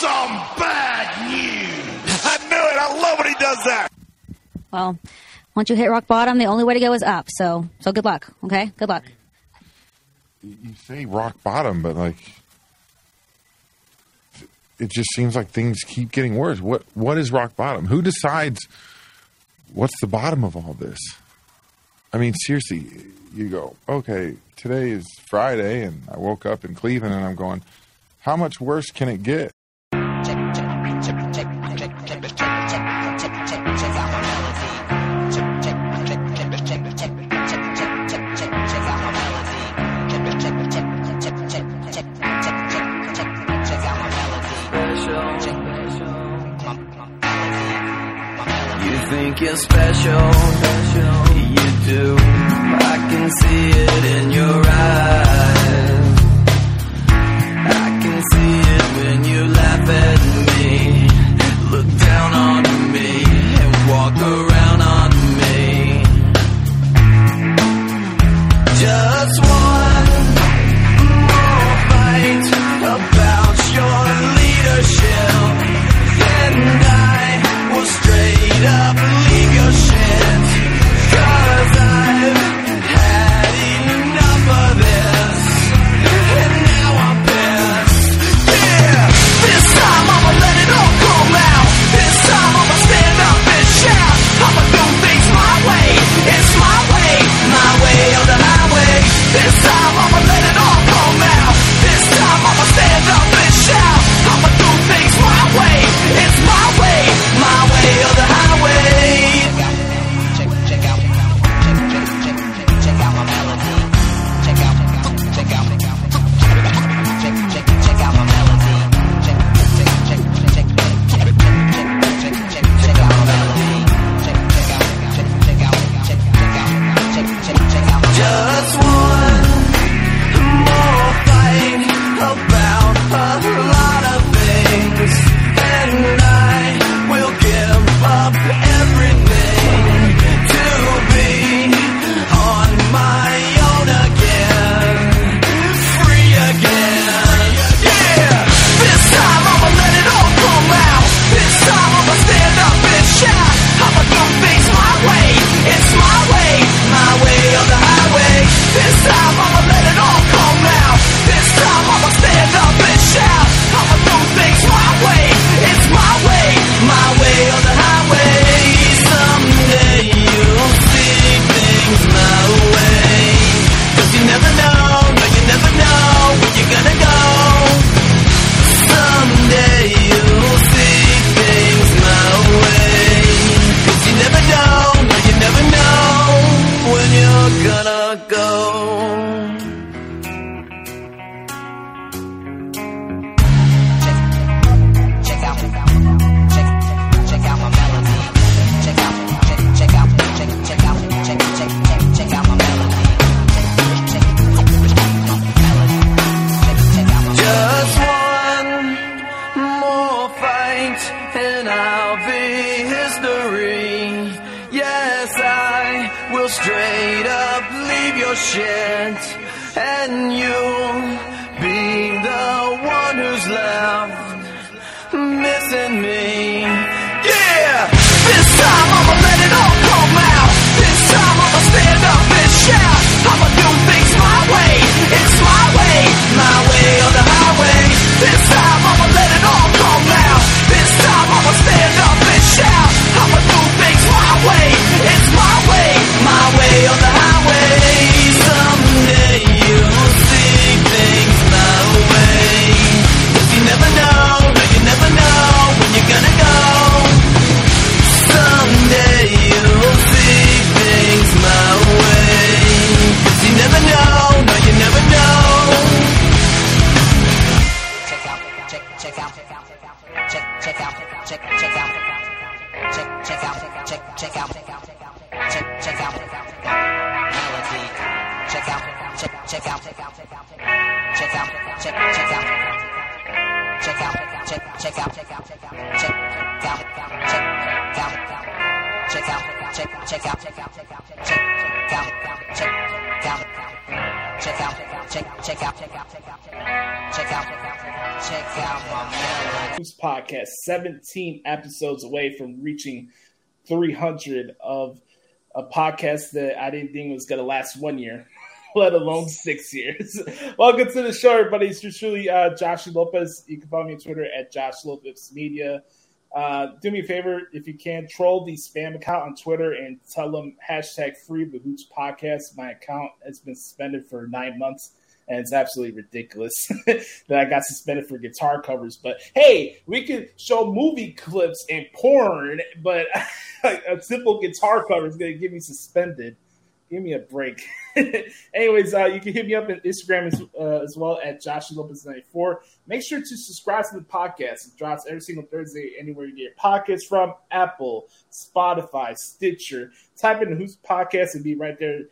some bad news. I knew it. I love when he does that. Well, once you hit rock bottom, the only way to go is up. So, so good luck. Okay, good luck. You say rock bottom, but like, it just seems like things keep getting worse. What what is rock bottom? Who decides what's the bottom of all this? I mean, seriously, you go, okay, today is Friday, and I woke up in Cleveland, and I'm going, how much worse can it get? special. You do. I can see it in you. 17 episodes away from reaching 300 of a podcast that I didn't think was going to last one year, let alone six years. Welcome to the show, everybody. It's truly uh, Josh Lopez. You can follow me on Twitter at Josh Lopez Media. Uh, do me a favor if you can troll the spam account on Twitter and tell them hashtag free the hoots podcast. My account has been suspended for nine months and it's absolutely ridiculous that I got suspended for guitar covers. But hey, we could show movie clips and porn, but a simple guitar cover is going to get me suspended. Give me a break. Anyways, uh, you can hit me up on Instagram as, uh, as well at Josh Lopez94. Make sure to subscribe to the podcast. It drops every single Thursday anywhere you get your podcasts from Apple, Spotify, Stitcher. Type in whose Hoots Podcast and be right there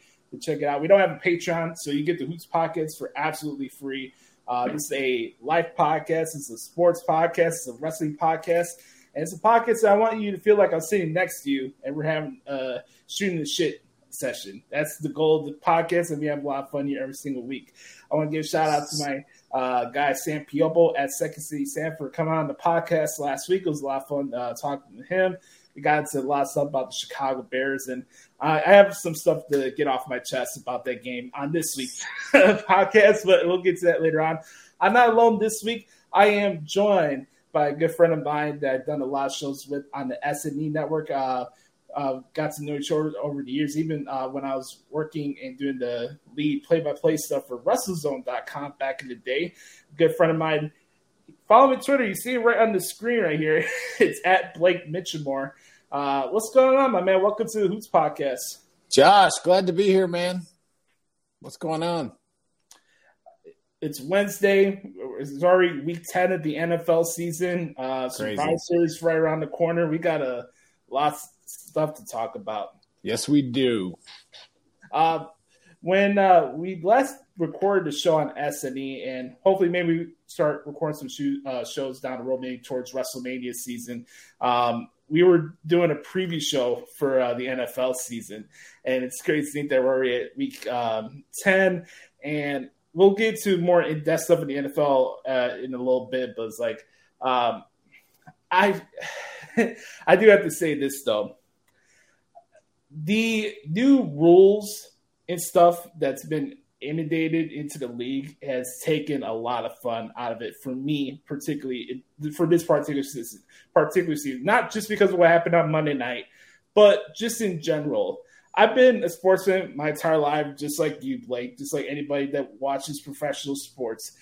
to check it out. We don't have a Patreon, so you get the Hoots Podcast for absolutely free. Uh, this is a life podcast. It's a sports podcast. It's a wrestling podcast. And it's a podcast that I want you to feel like I'm sitting next to you and we're having uh, shooting the shit session. That's the goal of the podcast, and we have a lot of fun here every single week. I want to give a shout out to my uh, guy Sam Piopo at Second City Sam for coming on the podcast last week. It was a lot of fun uh, talking to him. We got into a lot of stuff about the Chicago Bears, and I, I have some stuff to get off my chest about that game on this week's podcast, but we'll get to that later on. I'm not alone this week. I am joined by a good friend of mine that I've done a lot of shows with on the SNE network. Uh, uh, got to know each other over the years, even uh, when I was working and doing the lead play by play stuff for WrestleZone.com back in the day. Good friend of mine. Follow me on Twitter. You see it right on the screen right here. it's at Blake Mitchamore. Uh, what's going on, my man? Welcome to the Hoots Podcast. Josh, glad to be here, man. What's going on? It's Wednesday. It's already week 10 of the NFL season. Uh, Series right around the corner. We got a lot of stuff to talk about. Yes, we do. Uh, when uh, we last recorded the show on SNE, and hopefully maybe start recording some show, uh, shows down the road, maybe towards WrestleMania season. Um, we were doing a preview show for uh, the NFL season, and it's crazy to think that we're already at week um, ten, and we'll get to more in depth stuff in the NFL uh, in a little bit. But it's like, um, I, I do have to say this though, the new rules and stuff that's been inundated into the league has taken a lot of fun out of it for me, particularly for this particular season. Particular season, not just because of what happened on Monday night, but just in general. I've been a sportsman my entire life, just like you, Blake, just like anybody that watches professional sports.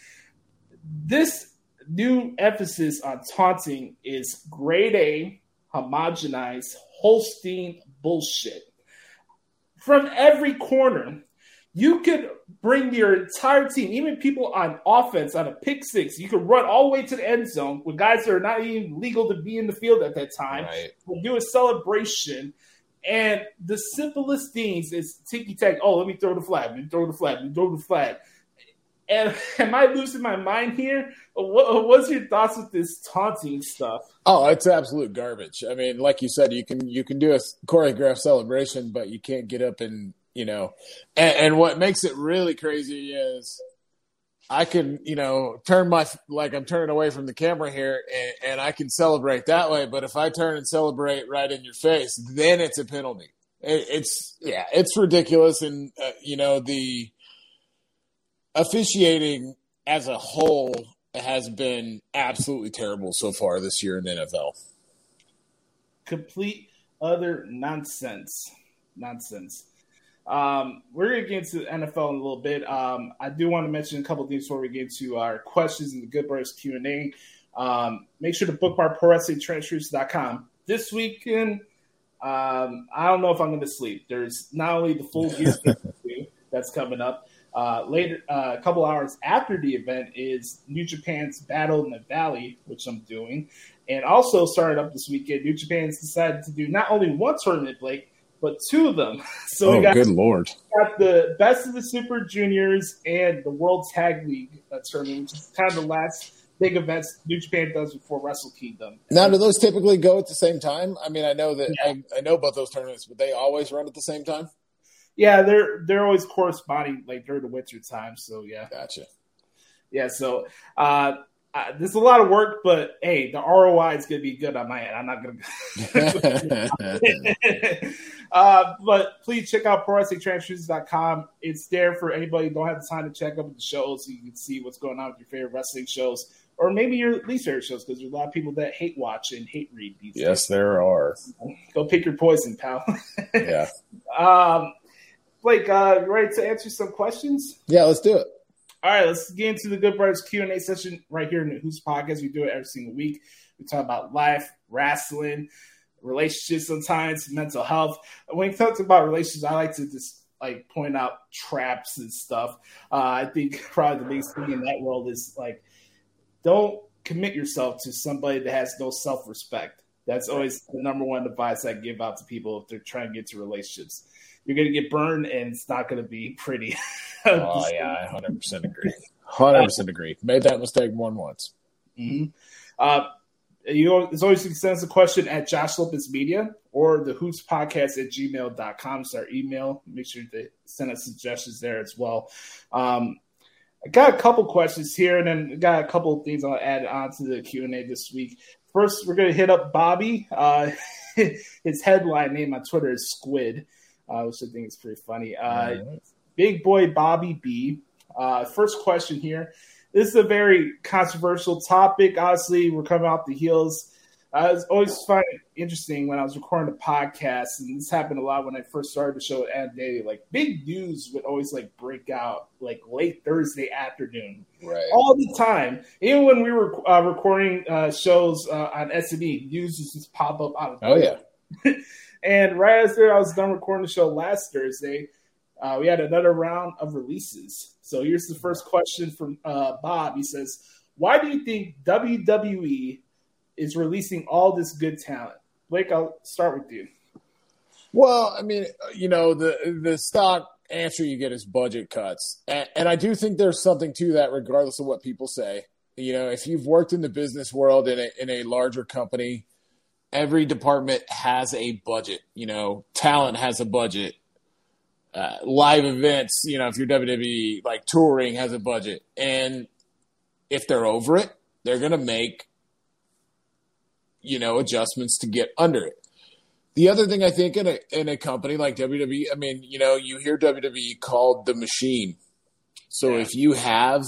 This new emphasis on taunting is grade A, homogenized, Holstein bullshit. From every corner, you could bring your entire team, even people on offense, on a pick six. You could run all the way to the end zone with guys that are not even legal to be in the field at that time. Right. We'll do a celebration. And the simplest things is ticky tack. Oh, let me throw the flag. Let me throw the flag. Let me throw the flag. And am I losing my mind here? What, what's your thoughts with this taunting stuff? Oh, it's absolute garbage. I mean, like you said, you can you can do a choreographed celebration, but you can't get up and you know. And, and what makes it really crazy is I can you know turn my like I'm turning away from the camera here, and, and I can celebrate that way. But if I turn and celebrate right in your face, then it's a penalty. It, it's yeah, it's ridiculous, and uh, you know the officiating as a whole has been absolutely terrible so far this year in NFL. Complete other nonsense. Nonsense. Um, we're going to get into the NFL in a little bit. Um, I do want to mention a couple things before we get to our questions in the Good Brothers Q&A. Um, make sure to bookmark ProWrestlingTranscriptions.com. This weekend, um, I don't know if I'm going to sleep. There's not only the full gear that's coming up, uh, later, uh, a couple hours after the event is New Japan's Battle in the Valley, which I'm doing. And also started up this weekend, New Japan's decided to do not only one tournament, Blake, but two of them. So oh, we got, good lord! got the Best of the Super Juniors and the World Tag League uh, tournament, which is kind of the last big events New Japan does before Wrestle Kingdom. Now, do those typically go at the same time? I mean, I know that yeah. I, I know about those tournaments, but they always run at the same time. Yeah, they're they're always corresponding like during the winter time. So yeah, gotcha. Yeah, so uh, uh, there's a lot of work, but hey, the ROI is going to be good on my end. I'm not going to. uh, but please check out ProWrestlingTranscriptions.com. It's there for anybody who don't have the time to check up with the shows, so you can see what's going on with your favorite wrestling shows, or maybe your least favorite shows, because there's a lot of people that hate watch and hate read these Yes, there are. Go pick your poison, pal. Yeah. um, Blake, uh, you ready to answer some questions? Yeah, let's do it. All right, let's get into the Good Brothers Q and A session right here in the Hoots Podcast. We do it every single week. We talk about life, wrestling, relationships, sometimes mental health. When we talk about relationships, I like to just like point out traps and stuff. Uh, I think probably the biggest thing in that world is like don't commit yourself to somebody that has no self respect. That's always the number one advice I give out to people if they're trying to get to relationships. You're gonna get burned, and it's not gonna be pretty. Oh yeah, I hundred percent agree. Hundred percent agree. Made that mistake more than once. hmm Uh, you know, as always, you can send us a question at Josh Lopez Media or the Hoots Podcast at gmail.com. It's our email. Make sure to send us suggestions there as well. Um, I got a couple questions here, and then got a couple of things I'll add on to the Q&A this week. First, we're going to hit up Bobby. Uh, his headline name on Twitter is Squid, uh, which I think is pretty funny. Uh, Big boy Bobby B. Uh, first question here. This is a very controversial topic. Obviously, we're coming off the heels. I was always find it interesting when I was recording the podcast, and this happened a lot when I first started the show at Ad Daily. Like big news would always like break out like late Thursday afternoon, Right. all the time. Even when we were uh, recording uh, shows uh, on SME, news would just pop up out of Oh yeah. and right after I was done recording the show last Thursday, uh, we had another round of releases. So here's the first question from uh, Bob. He says, "Why do you think WWE is releasing all this good talent?" Blake, I'll start with you. Well, I mean, you know, the the stock answer you get is budget cuts, and, and I do think there's something to that, regardless of what people say. You know, if you've worked in the business world in a in a larger company, every department has a budget. You know, talent has a budget. Uh, live events, you know, if you're WWE, like touring has a budget, and if they're over it, they're gonna make, you know, adjustments to get under it. The other thing I think in a in a company like WWE, I mean, you know, you hear WWE called the machine. So if you have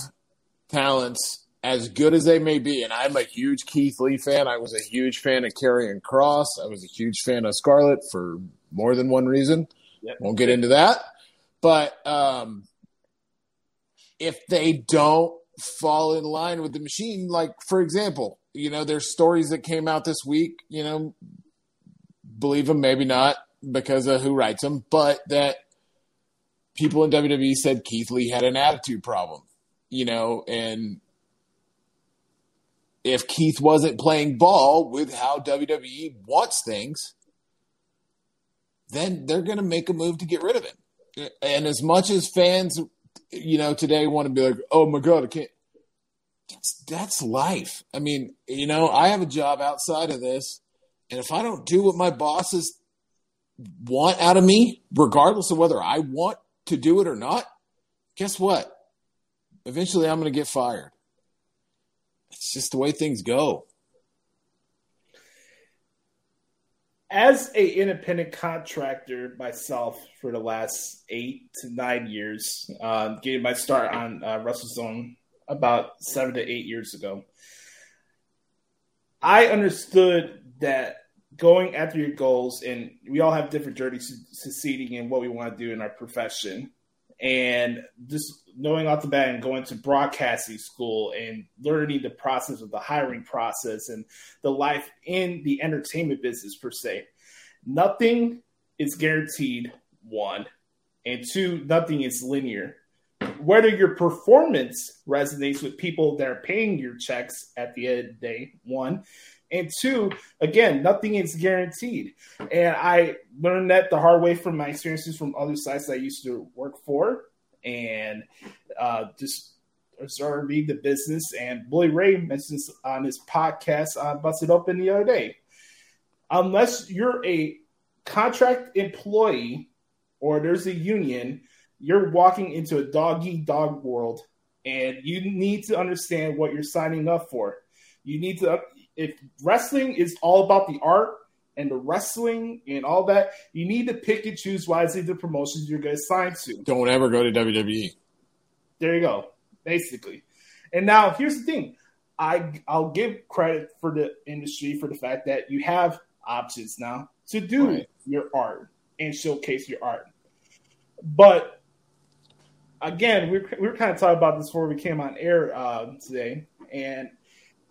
talents as good as they may be, and I'm a huge Keith Lee fan, I was a huge fan of Karrion Kross, I was a huge fan of Scarlett for more than one reason. Yep. Won't get into that, but um, if they don't fall in line with the machine, like for example, you know, there's stories that came out this week, you know, believe them, maybe not because of who writes them, but that people in WWE said Keith Lee had an attitude problem, you know, and if Keith wasn't playing ball with how WWE wants things, then they're going to make a move to get rid of him. And as much as fans, you know, today want to be like, oh my God, I can't. That's, that's life. I mean, you know, I have a job outside of this. And if I don't do what my bosses want out of me, regardless of whether I want to do it or not, guess what? Eventually I'm going to get fired. It's just the way things go. As a independent contractor myself for the last eight to nine years, uh, getting my start on uh, WrestleZone about seven to eight years ago, I understood that going after your goals, and we all have different journeys to succeeding in what we want to do in our profession. And just knowing off the bat and going to broadcasting school and learning the process of the hiring process and the life in the entertainment business per se, nothing is guaranteed, one. And two, nothing is linear whether your performance resonates with people that are paying your checks at the end of the day, one. And two, again, nothing is guaranteed. And I learned that the hard way from my experiences from other sites I used to work for and uh, just reading the business. And Bully Ray mentioned this on his podcast on Busted Open the other day. Unless you're a contract employee or there's a union, you're walking into a dog eat dog world and you need to understand what you're signing up for. You need to if wrestling is all about the art and the wrestling and all that, you need to pick and choose wisely the promotions you're going to sign to. Don't ever go to. WWE. There you go, basically. And now here's the thing: I I'll give credit for the industry for the fact that you have options now to do Right. your art and showcase your art. But again, we we were kind of talking about this before we came on air uh, today, and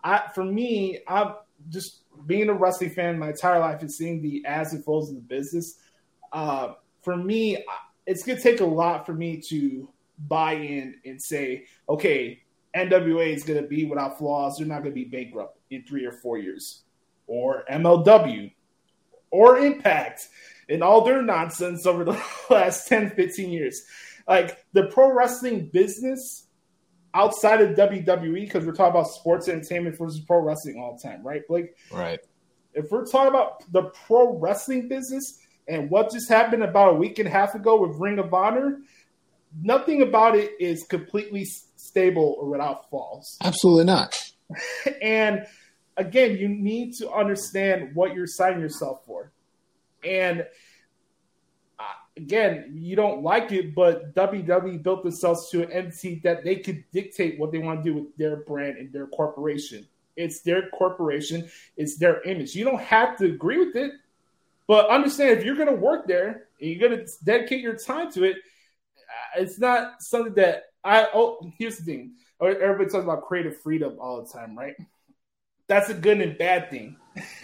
I for me, I'm just being a wrestling fan my entire life and seeing the as and flows of the business. Uh, for me, it's gonna take a lot for me to buy in and say, okay, NWA is gonna be without flaws. They're not gonna be bankrupt in three or four years, or MLW, or Impact, and all their nonsense over the last 10, 15 years. Like the pro wrestling business outside of WWE, because we're talking about sports entertainment versus pro wrestling all the time, right? Blake? Right. if we're talking about the pro wrestling business and what just happened about a week and a half ago with Ring of Honor, nothing about it is completely stable or without flaws. Absolutely not. And again, you need to understand what you're signing yourself for. And again, you don't like it, but WWE built themselves to an entity that they could dictate what they want to do with their brand and their corporation. It's their corporation, it's their image. You don't have to agree with it, but understand if you're going to work there and you're going to dedicate your time to it, uh, it's not something that I. Oh, here's the thing: everybody talks about creative freedom all the time, right? That's a good and bad thing.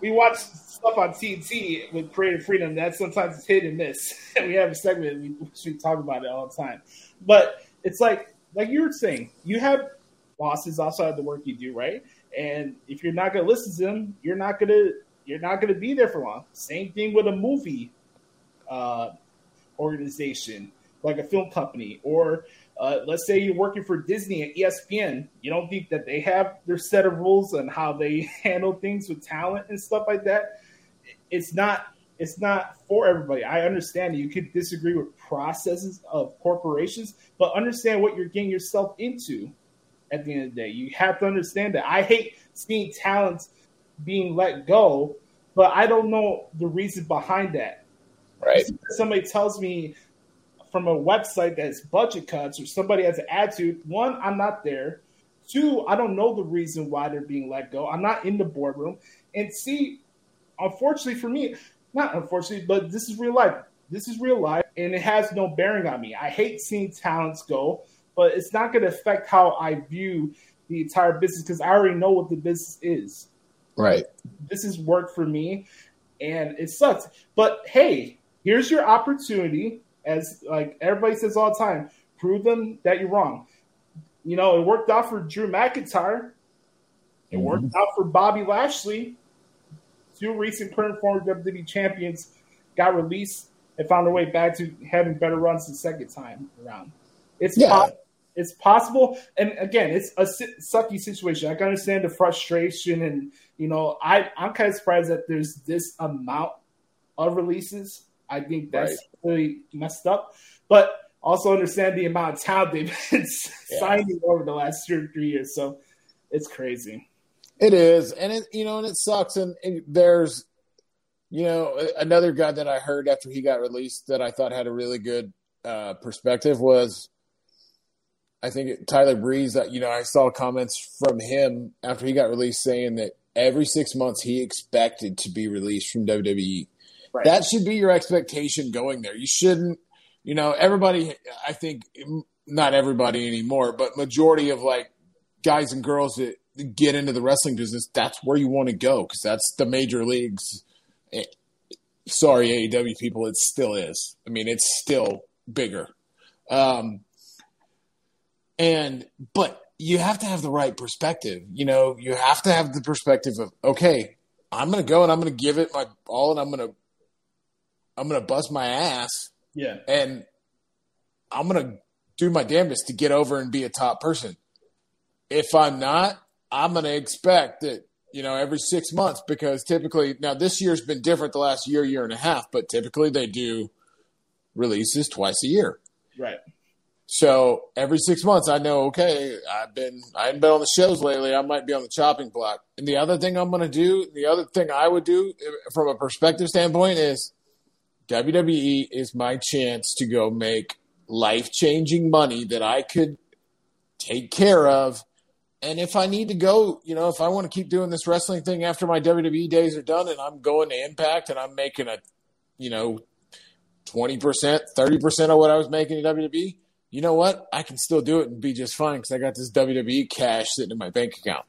we watch stuff on TNT with creative freedom that sometimes it's hit and miss. we have a segment we should talk about it all the time, but it's like like you were saying, you have bosses outside the work you do, right? And if you're not to listen to them, you're not to you're not to be there for long. Same thing with a movie uh, organization, like a film company, or uh, let's say you're working for Disney and ESPN. You don't think that they have their set of rules on how they handle things with talent and stuff like that. It's not. It's not for everybody. I understand you could disagree with processes of corporations, but understand what you're getting yourself into at the end of the day. You have to understand that. I hate seeing talents being let go, but I don't know the reason behind that. Right. Somebody tells me from a website that's budget cuts or somebody has an attitude. One, I'm not there. Two, I don't know the reason why they're being let go. I'm not in the boardroom. And C, unfortunately for me, not unfortunately, but this is real life. This is real life, and it has no bearing on me. I hate seeing talents go, but it's not going to affect how I view the entire business because I already know what the business is. Right. This is work for me, and it sucks. But hey, here's your opportunity. As like everybody says all the time, prove them that you're wrong. You know, it worked out for Drew McIntyre. It worked mm-hmm. out for Bobby Lashley. Two recent current former WWE champions got released and found their way back to having better runs the second time around. It's Yeah. it's possible, and again, it's a sucky situation. I can understand the frustration, and you know, I I'm kind of surprised that there's this amount of releases. I think that's really messed up, but also understand the amount of talent they've been Yeah. signing over the last two or three years. So it's crazy. It is, and it you know, and it sucks. And, and there's, you know, another guy that I heard after he got released that I thought had a really good uh, perspective was, I think it, Tyler Breeze. That you know, I saw comments from him after he got released saying that every six months he expected to be released from WWE. Right. That should be your expectation going there. You shouldn't, you know, everybody. I think not everybody anymore, but majority of like guys and girls that get into the wrestling business, that's where you want to go because that's the major leagues. Eh, Sorry, AEW people, it still is. I mean, it's still bigger. Um, and but you have to have the right perspective. You know, you have to have the perspective of okay, I'm going to go and I'm going to give it my all, and I'm going to I'm going to bust my ass, Yeah. and I'm going to do my damnedest to get over and be a top person. If I'm not, I'm going to expect that, you know, every six months, because typically, now this year's been different the last year, year and a half, but typically they do releases twice a year. Right. So every six months, I know, okay, I've been, I haven't been on the shows lately. I might be on the chopping block. And the other thing I'm going to do, the other thing I would do eh, from a perspective standpoint is WWE is my chance to go make life changing money that I could take care of. And if I need to go, you know, if I want to keep doing this wrestling thing after my WWE days are done and I'm going to Impact and I'm making a, you know, 20%, 30% of what I was making in WWE, you know what? I can still do it and be just fine because I got this WWE cash sitting in my bank account.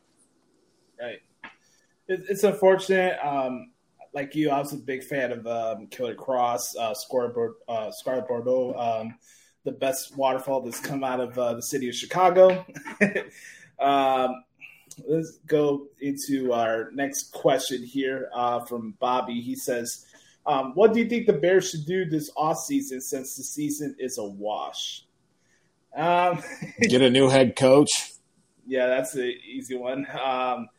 Right. It's unfortunate. Um, like you, I was a big fan of um, Killer Kross, uh, Scarlett, uh, Scarlett Bordeaux, um, the best waterfall that's come out of uh, the city of Chicago. um, let's go into our next question here uh, from Bobby. He says, um, What do you think the Bears should do this off season since the season is a wash? Um, Get a new head coach. yeah, that's an easy one. Um,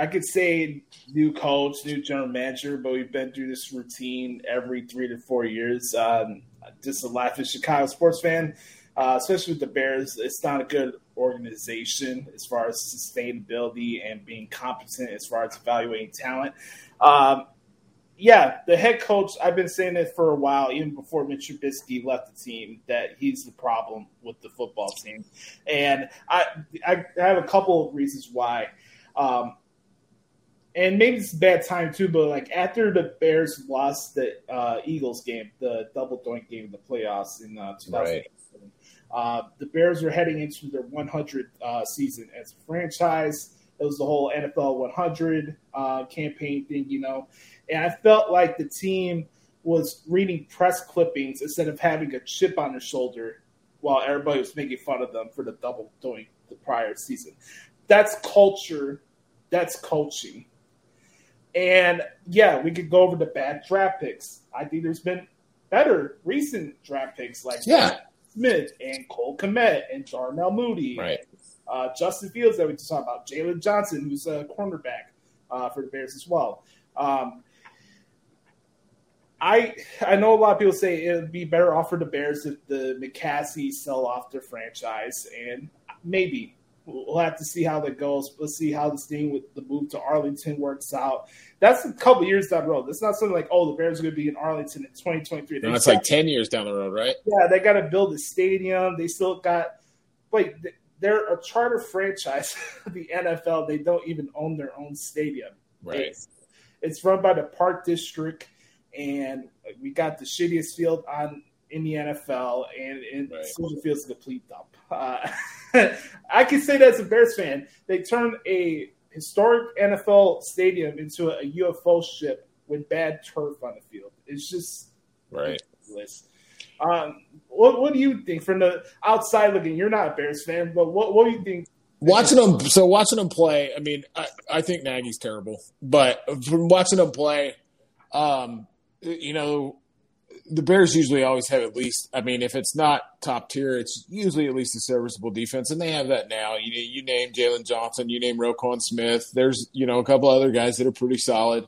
I could say new coach, new general manager, but we've been through this routine every three to four years. Um, just a life as Chicago sports fan, uh, especially with the Bears. It's not a good organization as far as sustainability and being competent as far as evaluating talent. Um, yeah, the head coach, I've been saying it for a while, even before Mitch Trubisky left the team, that he's the problem with the football team. And I, I, I have a couple of reasons why. Um, and maybe it's a bad time too, but like after the Bears lost the uh, Eagles game, the double doink game in the playoffs in uh, 2007, uh, the Bears were heading into their 100th uh, season as a franchise. It was the whole NFL 100 uh, campaign thing, you know, and I felt like the team was reading press clippings instead of having a chip on their shoulder while everybody was making fun of them for the double doink the prior season. That's culture. That's coaching. And yeah, we could go over the bad draft picks. I think there's been better recent draft picks like Yeah. Smith and Cole Kmet and Darnell Mooney, Right. uh, Justin Fields that we just talked about, Jaylon Johnson, who's a cornerback uh, for the Bears as well. Um, I I know a lot of people say it would be better off for the Bears if the McCaskey sell off their franchise, and maybe we'll have to see how that goes. Let's see how this thing with the move to Arlington works out. That's a couple years down the road. It's not something like oh the Bears are going to be in Arlington in 2023. No, it's like 10 years down the road, right? yeah, they got to build a stadium. They still got wait. They're a charter franchise. the NFL. They don't even own their own stadium. Right. It's, it's run by the Park District, and we got the shittiest field on in the NFL, and, and Right. Soldier Field's a complete dump. Uh, I can say that as a Bears fan. They turned a historic NFL stadium into a UFO ship with bad turf on the field. It's just Right. ridiculous. Um, what, what do you think from the outside looking? You're not a Bears fan, but what, what do you think? Watching them, so watching them play. I mean, I, I think Nagy's terrible, but from watching them play, um, you know, the Bears usually always have at least. I mean, if it's not top tier, it's usually at least a serviceable defense, and they have that now. You you name Jaylon Johnson, you name Roquan Smith. There's you know a couple other guys that are pretty solid.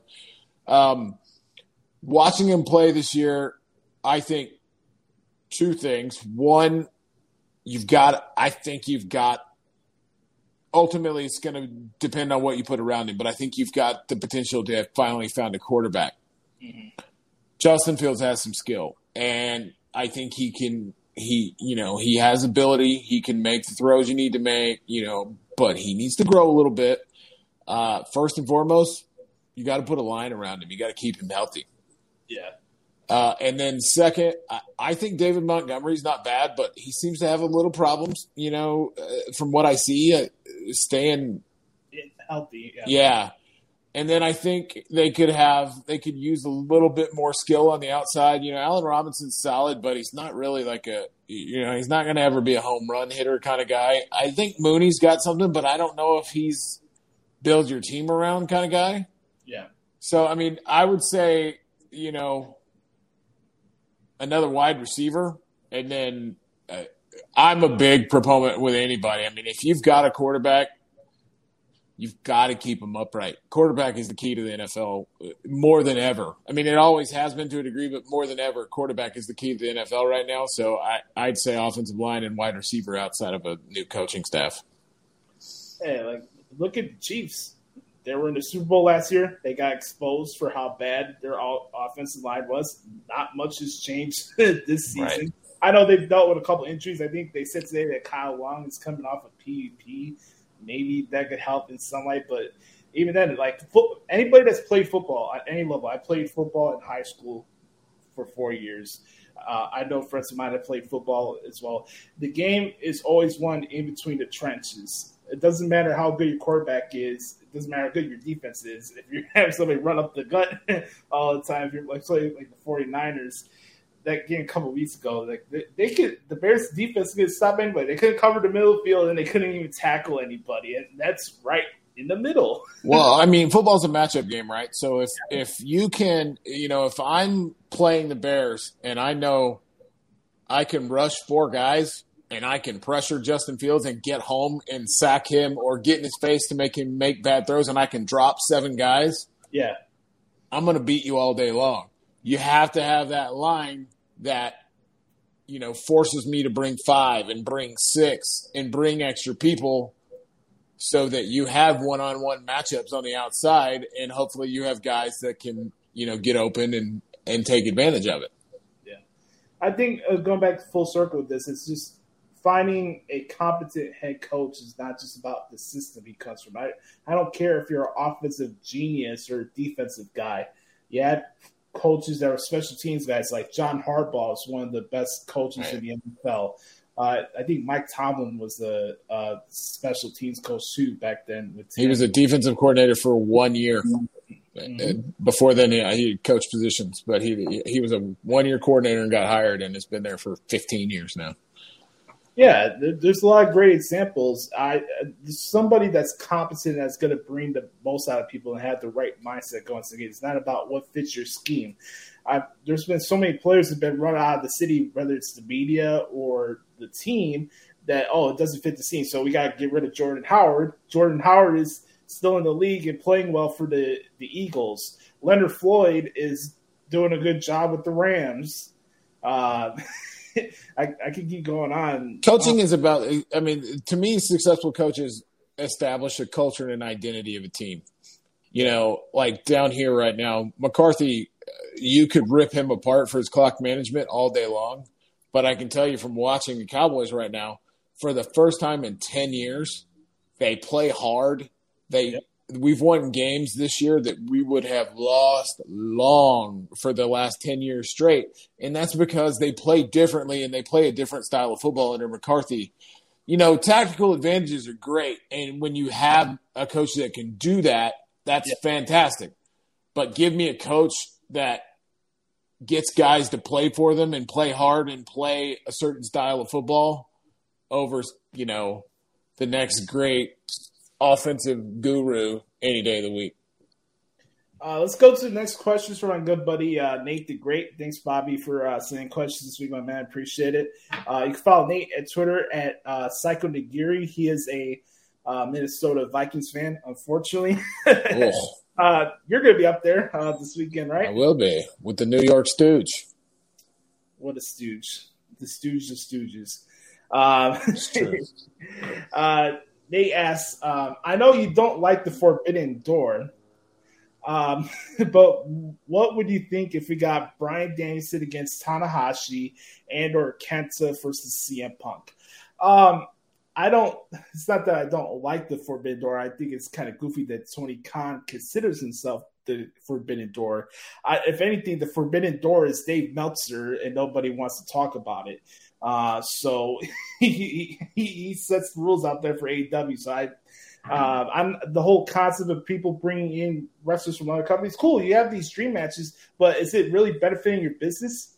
Um, watching him play this year, I think two things. One, you've got. I think you've got ultimately it's going to depend on what you put around him, but I think you've got the potential to have finally found a quarterback. Justin Fields has some skill, and I think he can. He, you know, he has ability. He can make the throws you need to make. You know, but he needs to grow a little bit. Uh, first and foremost, you got to put a line around him. You got to keep him healthy. Yeah, Uh, and then second, I, I think David Montgomery's not bad, but he seems to have a little problems. You know, uh, from what I see, uh, staying healthy. Yeah. yeah. And then I think they could have they could use a little bit more skill on the outside. You know, Allen Robinson's solid, but he's not really like a you know, he's not going to ever be a home run hitter kind of guy. I think Mooney's got something, but I don't know if he's build your team around kind of guy. yeah. So, I mean, I would say, you know, another wide receiver. And then uh, I'm a big proponent with anybody. I mean, if you've got a quarterback, You've got to keep them upright. Quarterback is the key to the NFL uh, more than ever. I mean, it always has been to a degree, but more than ever, quarterback is the key to the NFL right now. So I, I'd say offensive line and wide receiver outside of a new coaching staff. Hey, like look at the Chiefs. They were in the Super Bowl last year. They got exposed for how bad their all, offensive line was. Not much has changed this season. Right. I know they've dealt with a couple injuries. I think they said today that Kyle Long is coming off of PEP. Maybe that could help in some light, but even then, like anybody that's played football at any level, I played football in high school for four years. Uh, I know friends of mine that played football as well. The game is always won in between the trenches. It doesn't matter how good your quarterback is. It doesn't matter how good your defense is. If you have somebody run up the gut all the time, if you're like, say, like the 49ers, that game a couple weeks ago, like they, they could the Bears defense could stop anybody. They couldn't cover the middle field and they couldn't even tackle anybody. And that's right in the middle. well, I mean, football's a matchup game, right? So if if you can, you know, if I'm playing the Bears and I know I can rush four guys and I can pressure Justin Fields and get home and sack him or get in his face to make him make bad throws and I can drop seven guys, Yeah. I'm going to beat you all day long. You have to have that line that you know forces me to bring 5 and bring 6 and bring extra people so that you have one-on-one matchups on the outside and hopefully you have guys that can, you know, get open and and take advantage of it. Yeah i think uh, going back full circle with this, it's just finding a competent head coach is not just about the system he comes from. I, I don't care if you're an offensive genius or a defensive guy. Had coaches that were special teams guys, like John Harbaugh is one of the best coaches in the NFL. Uh, I think Mike Tomlin was the uh, special teams coach too back then. With He was a defensive coordinator for one year. Uh, Before then, he coached positions, but he he was a one year coordinator and got hired, and has been there for 15 years now. Yeah, there's a lot of great examples. I somebody that's competent that's going to bring the most out of people and have the right mindset going to the game. It's not about what fits your scheme. I, there's been so many players that have been run out of the city, whether it's the media or the team, that oh it doesn't fit the scene, so we got to get rid of Jordan Howard. Jordan Howard is still in the league and playing well for the the Eagles. Leonard Floyd is doing a good job with the Rams. Uh, I, I could keep going on. Coaching um, is about. I mean, to me, successful coaches establish a culture and an identity of a team. You know, like down here right now, McCarthy, you could rip him apart for his clock management all day long. But I can tell you from watching the Cowboys right now, for the first time in 10 years, they play hard. They we've won games this year that we would have lost long for the last 10 years straight. And that's because they play differently and they play a different style of football under McCarthy. You know, tactical advantages are great. And when you have a coach that can do that, that's fantastic. But give me a coach that gets guys to play for them and play hard and play a certain style of football over, you know, the next great offensive guru any day of the week. Uh, let's go to the next questions from my good buddy uh, Nate the Great. Thanks, Bobby, for uh, sending questions this week, my man. Appreciate it. Uh, you can follow Nate at Twitter at uh, Psycho Nagiri. He is a uh, Minnesota Vikings fan, unfortunately. Uh, you're going to be up there uh, this weekend, right? I will be with the New York Stooge. What a stooge. The stooge of stooges. Um, Nate asks, um, I know you don't like the Forbidden Door, um, but what would you think if we got Bryan Danielson against Tanahashi and or Kenta versus CM Punk? Um, I don't. It's not that I don't like the Forbidden Door. I think it's kind of goofy that Tony Khan considers himself the Forbidden Door. I, if anything, the Forbidden Door is Dave Meltzer, and nobody wants to talk about it. Uh, so he, he he sets the rules out there for AEW. So I, uh, I'm the whole concept of people bringing in wrestlers from other companies. Cool, you have these dream matches, but is it really benefiting your business?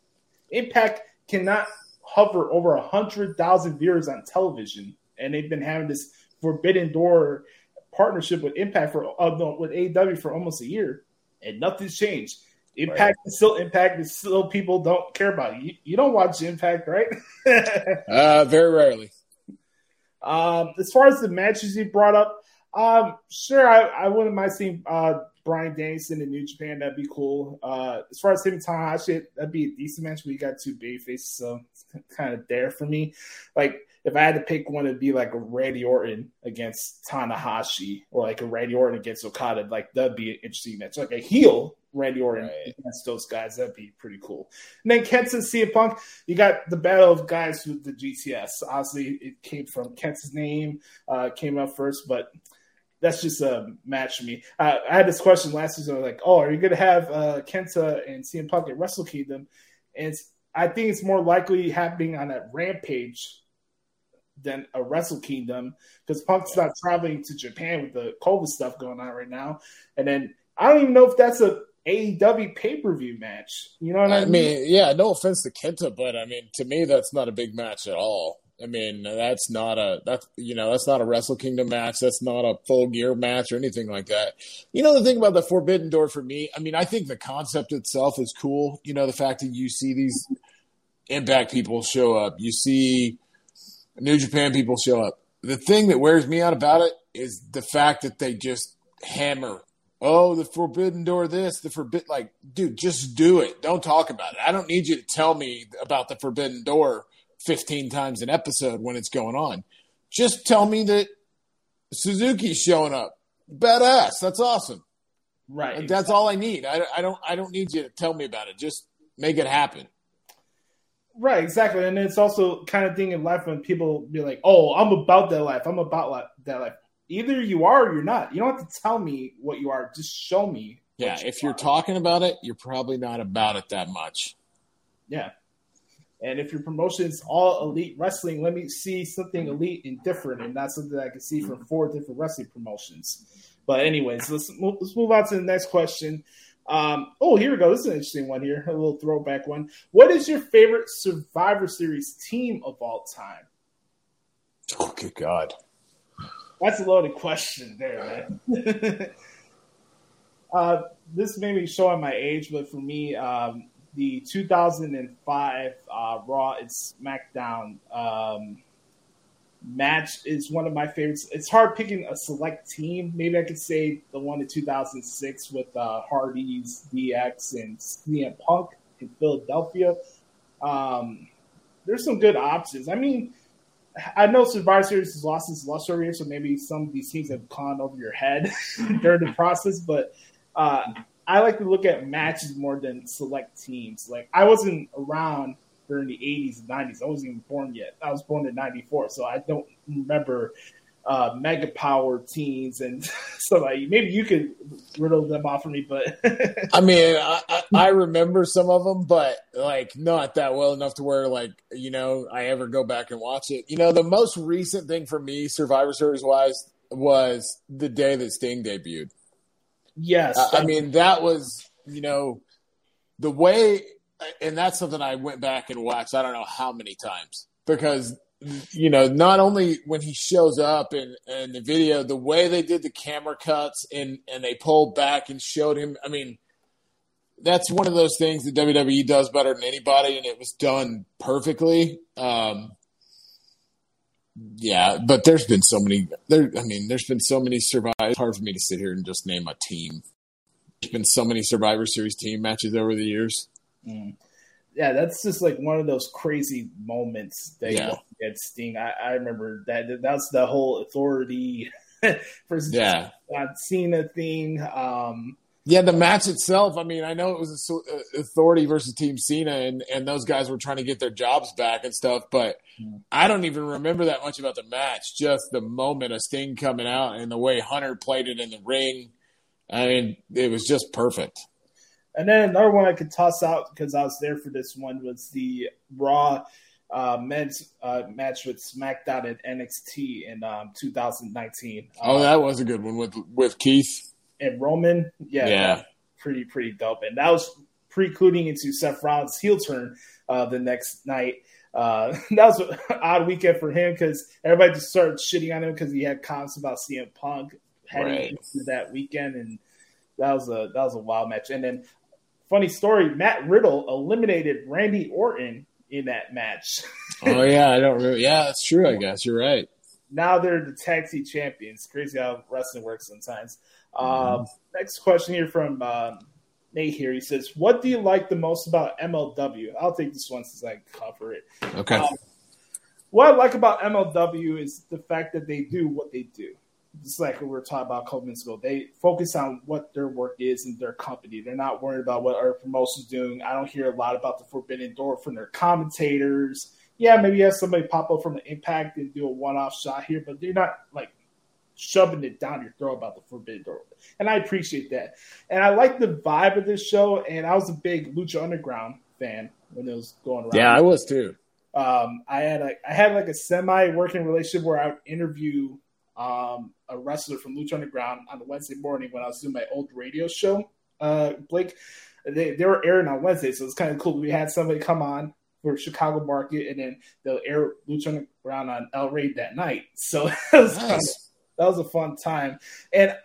Impact cannot hover over a hundred thousand viewers on television, and they've been having this Forbidden Door partnership with Impact for uh, with AEW for almost a year, and nothing's changed. Impact is still Impact is still people don't care about. You, you don't watch Impact, right? Uh, very rarely. Um, as far as the matches you brought up, Um, sure, I, I wouldn't mind seeing uh Bryan Danielson in New Japan. That'd be cool. Uh, as far as him and Tanahashi, that'd be a decent match. We got two big faces, so it's kind of there for me. Like if I had to pick one, it'd be like a Randy Orton against Tanahashi, or like a Randy Orton against Okada. Like that'd be an interesting match. Like a heel Randy Orton Right. against those guys. That'd be pretty cool. And then Kenta and CM Punk, you got the battle of guys with the GTS. Obviously, it came from Kenta's name, uh, came up first, but that's just a match for me. Uh, I had this question last season. I was like, "Oh, are you going to have uh, Kenta and CM Punk at Wrestle Kingdom?" And it's, I think it's more likely happening on that Rampage than a Wrestle Kingdom because Punk's not traveling to Japan with the COVID stuff going on right now. And then I don't even know if that's a AEW pay per view match. You know what I, I mean, yeah, no offense to Kenta, but I mean, to me, that's not a big match at all. I mean, that's not a that's you know that's not a Wrestle Kingdom match. That's not a full gear match or anything like that. You know, the thing about the Forbidden Door for me, I mean, I think the concept itself is cool. You know, the fact that you see these Impact people show up, you see New Japan people show up. The thing that wears me out about it is the fact that they just hammer oh, the forbidden door, this, the forbidden, like, dude, just do it. Don't talk about it. I don't need you to tell me about the forbidden door 15 times an episode when it's going on. Just tell me that Suzuki's showing up. Badass. That's awesome. right? Like, that's all I need. I, I don't, I don't need you to tell me about it. Just make it happen. Right, exactly. And it's also kind of thing in life when people be like, "Oh, I'm about that life. I'm about that life." Either you are or you're not. You don't have to tell me what you are. Just show me. Yeah. you If you're are. talking about it, you're probably not about it that much. yeah. And if your promotion is all elite wrestling, let me see something elite and different, and not something I can see from four different wrestling promotions. But anyways, let's move, let's move on to the next question. Um, oh, here we go. This is an interesting one here, a little throwback one. What is your favorite Survivor Series team of all time? Oh, good God. That's a loaded question there, man. uh, this may be showing my age, but for me, um, the 2005 uh, Raw and SmackDown um, match is one of my favorites. It's hard picking a select team. Maybe I could say the one in 2006 with uh, Hardy's, DX, and CM Punk in Philadelphia. Um, there's some good options. I mean, I know Survivor Series has lost its luster over here, so maybe some of these teams have gone over your head during the process. But uh, I like to look at matches more than select teams. Like I wasn't around during the '80s and '90s. I wasn't even born yet. I was born in '94, so I don't remember uh, mega power teams and so like maybe you could riddle them off for me. But I mean, I, I, I remember some of them, but like not that well enough to where like you know I ever go back and watch it. You know, the most recent thing for me, Survivor Series wise, was the day that Sting debuted. yes, I, I mean, that was you know the way, and that's something I went back and watched. I don't know how many times because you know, not only when he shows up in, in the video, the way they did the camera cuts and, and they pulled back and showed him. I mean, that's one of those things that WWE does better than anybody, and it was done perfectly. Um, yeah, but there's been so many. There, I mean, there's been so many survive. It's hard for me to sit here and just name a team. There's been so many Survivor Series team matches over the years. Yeah, that's just like one of those crazy moments that Yeah. you get Sting. I, I remember that. That's the whole authority versus Yeah. John Cena thing. Um, Yeah, the match itself. I mean, I know it was a uh, Authority versus Team Cena, and and those guys were trying to get their jobs back and stuff. But I don't even remember that much about the match. Just the moment of Sting coming out and the way Hunter played it in the ring. I mean, it was just perfect. And then another one I could toss out because I was there for this one was the Raw uh, men's uh, match with SmackDown at NXT in um, 2019. Oh, Uh, that was a good one with with Keith. and Roman, yeah, Yeah. pretty pretty dope. And that was precluding into Seth Rollins' heel turn uh, the next night. Uh, that was an odd weekend for him because everybody just started shitting on him because he had comments about CM Punk heading Right. into that weekend, and that was a that was a wild match. And then, funny story: Matt Riddle eliminated Randy Orton in that match. Oh yeah, I don't. Really, yeah, that's true. I guess you're right. now they're the tag team champions. Crazy how wrestling works sometimes. Mm-hmm. Um, next question here from um, Nate here. He says, "What do you like the most about MLW?" I'll take this one since I cover it. Okay. Um, what I like about MLW is the fact that they do what they do. Just like we were talking about a couple minutes ago, they focus on what their work is in their company. They're not worried about what our promotion's doing. I don't hear a lot about the Forbidden Door from their commentators. Yeah, maybe you have somebody pop up from the Impact and do a one-off shot here, but they're not like shoving it down your throat about the Forbidden Door. And I appreciate that. And I like the vibe of this show. And I was a big Lucha Underground fan when it was going around yeah, I was too. um, I had like I had like a semi working relationship where I would interview um, a wrestler from Lucha Underground on the Wednesday morning when I was doing my old radio show. Uh, Blake, they they were airing on Wednesday, so it's kind of cool. We had somebody come on for Chicago market, and then they'll air Lucha Underground on El Rey that night. So that was kind of, that was a fun time, and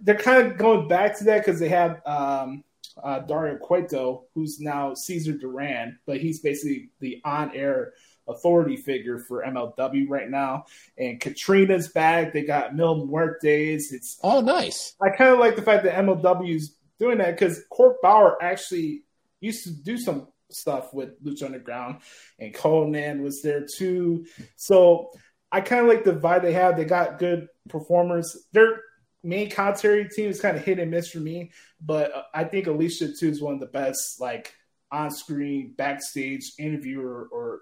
they're kind of going back to that because they have um, uh, Dario Cueto, who's now Cesar Duran, but he's basically the on-air authority figure for MLW right now. And Catrina's back. They got Mil Muertes. It's Oh, nice. I kind of like the fact that MLW's doing that because Court Bauer actually used to do some stuff with Lucha Underground, and Konnan was there too. So I kind of like the vibe they have. They got good performers. Their main commentary team is kind of hit and miss for me, but uh, I think Alicia Atout is one of the best like on-screen backstage interviewer or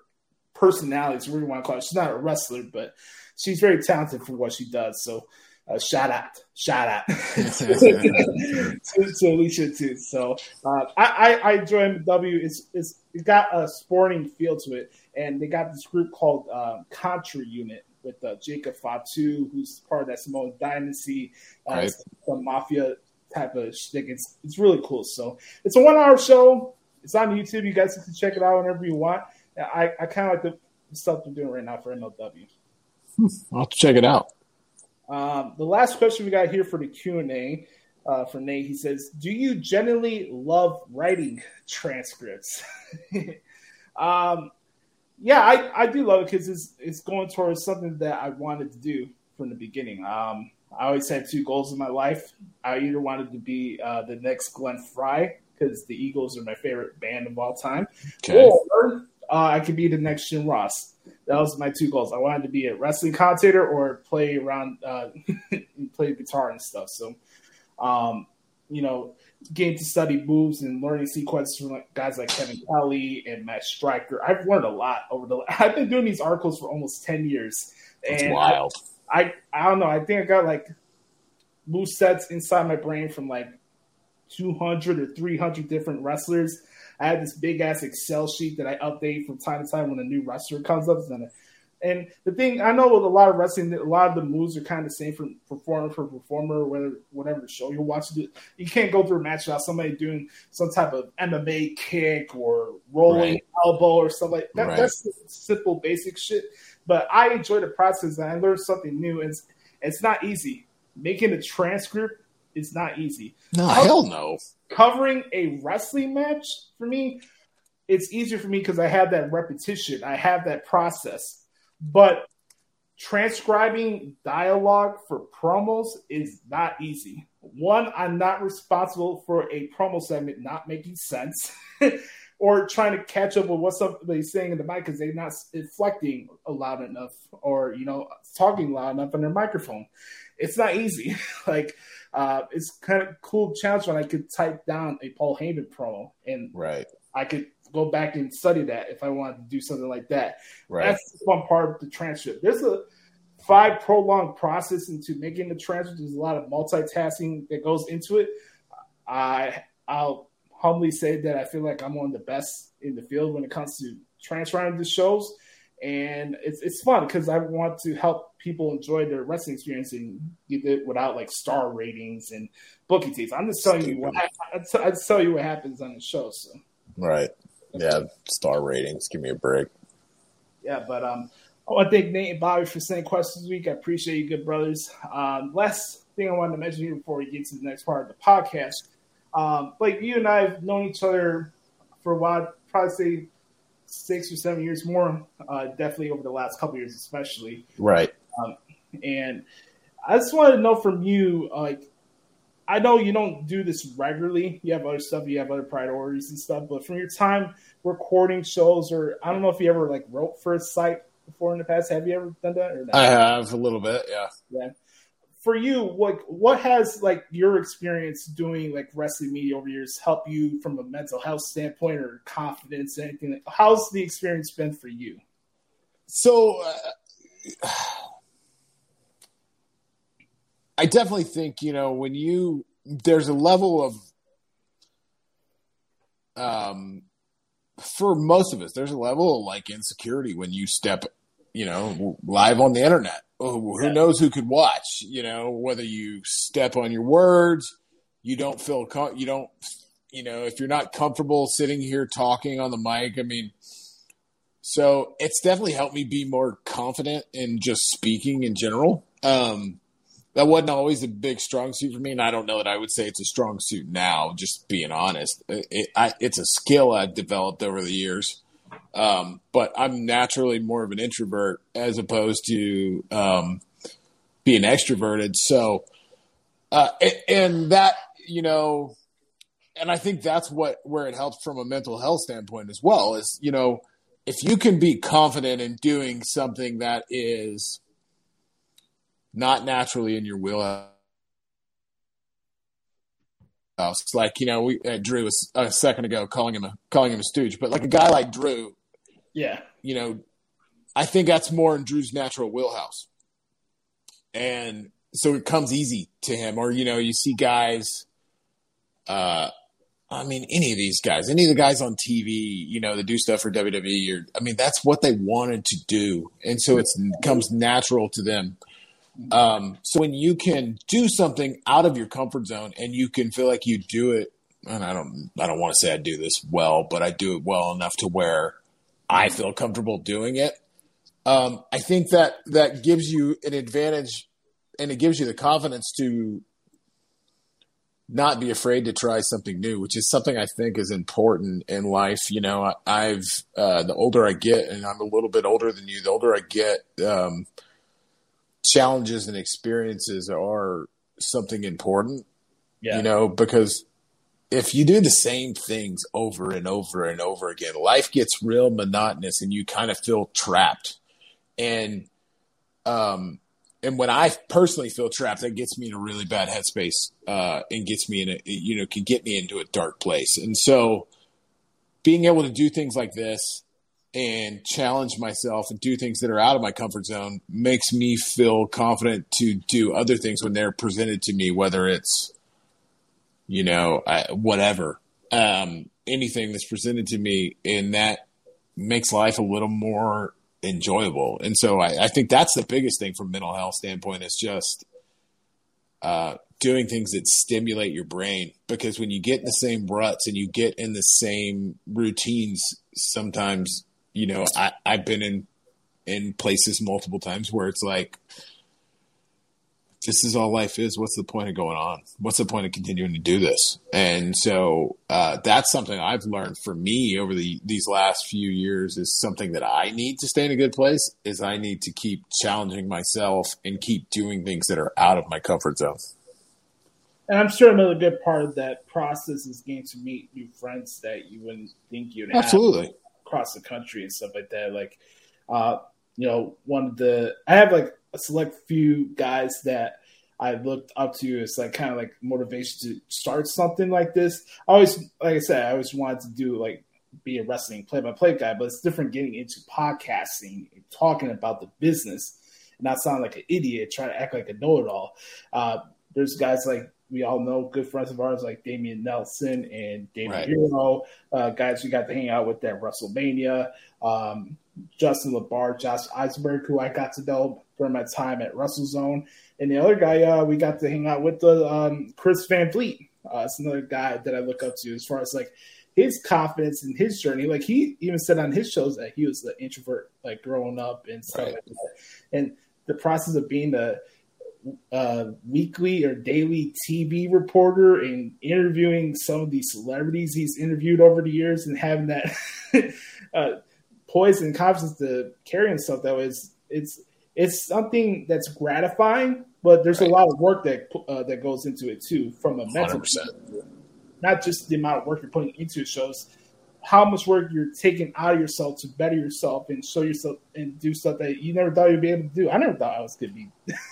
personalities, whatever you want to call it. She's not a wrestler, but she's very talented for what she does. So uh, shout out, shout out to, to Alicia Atout. So uh, I, I, I enjoy MW. It's, it's it got a sporting feel to it, and they got this group called um, Contra Unit with uh, Jacob Fatu, who's part of that Samoan Dynasty, uh, Right. some mafia type of shtick. It's it's really cool. So it's a one hour show. It's on YouTube. You guys can check it out whenever you want. I, I kind of like the stuff they're doing right now for MLW. I'll have to check it out. Um, the last question we got here for the Q and A uh, for Nate, he says, "Do you generally love writing transcripts?" um, yeah, I, I do love it because it's it's going towards something that I wanted to do from the beginning. Um, I always had two goals in my life. I either wanted to be uh, the next Glenn Frey because the Eagles are my favorite band of all time, Okay. or uh, I could be the next Jim Ross. That was my two goals. I wanted to be a wrestling commentator or play around, uh, play guitar and stuff. So, um, you know, getting to study moves and learning sequences from like, guys like Kevin Kelly and Matt Striker. I've learned a lot over the. I've been doing these articles for almost ten years. That's and wild. I I don't know. I think I got like move sets inside my brain from like 200 or 300 different wrestlers. I have this big ass Excel sheet that I update from time to time when a new wrestler comes up. And and the thing I know with a lot of wrestling, a lot of the moves are kind of the same from performer for performer, whether whatever show you're watching. You can't go through a match without somebody doing some type of MMA kick or rolling Right. elbow or stuff like that. Right. That's simple, basic shit. But I enjoy the process and I learned something new. It's it's not easy. Making a transcript is not easy. No, hell no. Covering a wrestling match for me, it's easier for me because I have that repetition. I have that process. But transcribing dialogue for promos is not easy. One, I'm not responsible for a promo segment not making sense. or trying to catch up with what somebody's saying in the mic because they're not inflecting loud enough or you know talking loud enough on their microphone. It's not easy. like uh, it's kind of cool challenge when I could type down a Paul Heyman promo and Right. I could go back and study that if I wanted to do something like that. Right. That's fun part of the transcript. There's a five prolonged process into making the transcript. There's a lot of multitasking that goes into it. I I'll humbly say that I feel like I'm one of the best in the field when it comes to transcribing the shows. And it's it's fun because I want to help people enjoy their wrestling experience and get it without like star ratings and booking teams. I'm just telling you what I, I, t- I just tell you what happens on the show. So Right. Yeah. Star ratings. Give me a break. yeah, but um, I want to thank Nate and Bobby for sending questions this week. I appreciate you, good brothers. Um, last thing I wanted to mention here before we get to the next part of the podcast, um, like you and I have known each other for a while, probably say six or seven years more. Uh, definitely over the last couple years, especially. Right. and I just wanted to know from you, like, I know you don't do this regularly. You have other stuff, you have other priorities and stuff. But from your time recording shows, or I don't know if you ever like wrote for a site before in the past. Have you ever done that? Or not? I have a little bit, yeah. Yeah. For you, what what has like your experience doing like wrestling media over years help you from a mental health standpoint or confidence, anything? How's the experience been for you? So, uh, I definitely think you know when you there's a level of um for most of us there's a level of like insecurity when you step you know live on the internet oh, who knows who could watch you know whether you step on your words you don't feel com- you don't you know if you're not comfortable sitting here talking on the mic i mean so it's definitely helped me be more confident in just speaking in general um that wasn't always a big strong suit for me, and I don't know that I would say it's a strong suit now. Just being honest, it, it, I, it's a skill I've developed over the years. Um, but I'm naturally more of an introvert as opposed to um, being extroverted. So, uh, a- and that you know, and I think that's what where it helps from a mental health standpoint as well. Is you know, if you can be confident in doing something that is not naturally in your wheelhouse. It's like you know, we uh, Drew was a second ago calling him a calling him a stooge, but like a guy like Drew, Yeah. you know, I think that's more in Drew's natural wheelhouse, and so it comes easy to him. Or you know, you see guys, uh, I mean, any of these guys, any of the guys on TV, you know, that do stuff for WWE, or I mean, that's what they wanted to do, and so it comes natural to them. Um, so when you can do something out of your comfort zone and you can feel like you do it, and I don't, I don't want to say I do this well, but I do it well enough to where I feel comfortable doing it. Um, I think that that gives you an advantage, and it gives you the confidence to not be afraid to try something new, which is something I think is important in life. You know, I, I've uh, the older I get, and I'm a little bit older than you. The older I get, um, challenges and experiences are something important. Yeah. You know, because if you do the same things over and over and over again, life gets real monotonous, and you kind of feel trapped. And um, and when I personally feel trapped, that gets me in a really bad headspace, uh, and gets me in a you know can get me into a dark place. And so, being able to do things like this and challenge myself and do things that are out of my comfort zone makes me feel confident to do other things when they're presented to me, whether it's you know I, whatever um, anything that's presented to me, and that makes life a little more enjoyable. And so I, I think that's the biggest thing from mental health standpoint is just uh, doing things that stimulate your brain. Because when you get in the same ruts and you get in the same routines, sometimes you know I, I've been in in places multiple times where it's like this is all life is. What's the point of going on? What's the point of continuing to do this? And so uh, that's something I've learned for me over the these last few years is something that I need to stay in a good place. Is I need to keep challenging myself and keep doing things that are out of my comfort zone. And I'm sure another good part of that process is getting to meet new friends that you wouldn't think you'd have Absolutely. across the country and stuff like that. Like, uh, you know, one of the I have like a select few guys that I looked up to as like kind of like motivation to start something like this. I always, like I said, I always wanted to do like be a wrestling play by play guy, but it's different getting into podcasting and talking about the business and not sound like an idiot, trying to act like a know it all. Uh, there's guys like we all know, good friends of ours like Damian Nelson and David Right. Hero, uh, guys we got to hang out with at WrestleMania. Um, Justin LaBar, Josh Isenberg, who I got to know during my time at WrestleZone, and the other guy uh, we got to hang out with the um, Chris Van Vliet. Uh, it's another guy that I look up to as far as like his confidence in his journey. Like he even said on his shows that he was an introvert, like growing up and stuff Right. like that. And the process of being a uh, weekly or daily TV reporter and interviewing some of these celebrities he's interviewed over the years and having that uh, poise and confidence to carry himself that way is it's it's something that's gratifying, but there's a lot of work that uh, that goes into it too, from a mental, 100%. perspective. not just the amount of work you're putting into it shows how much work you're taking out of yourself to better yourself and show yourself and do stuff that you never thought you'd be able to do. I never thought I was going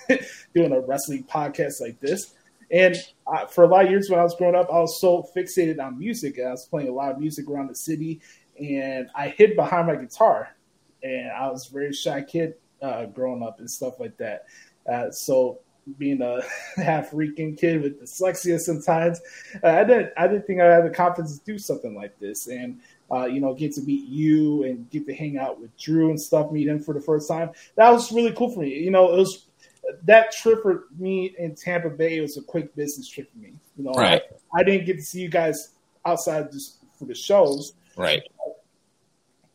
to be doing a wrestling podcast like this. And uh, for a lot of years when I was growing up, I was so fixated on music. I was playing a lot of music around the city, and I hid behind my guitar. And I was a very shy kid uh, growing up and stuff like that. Uh, so being a half Rican kid with dyslexia sometimes, uh, I didn't I didn't think I had the confidence to do something like this. And uh, you know, get to meet you and get to hang out with Drew and stuff, meet him for the first time. That was really cool for me. You know, it was that trip for me in Tampa Bay was a quick business trip for me. You know, Right. I, I didn't get to see you guys outside just for the shows. Right.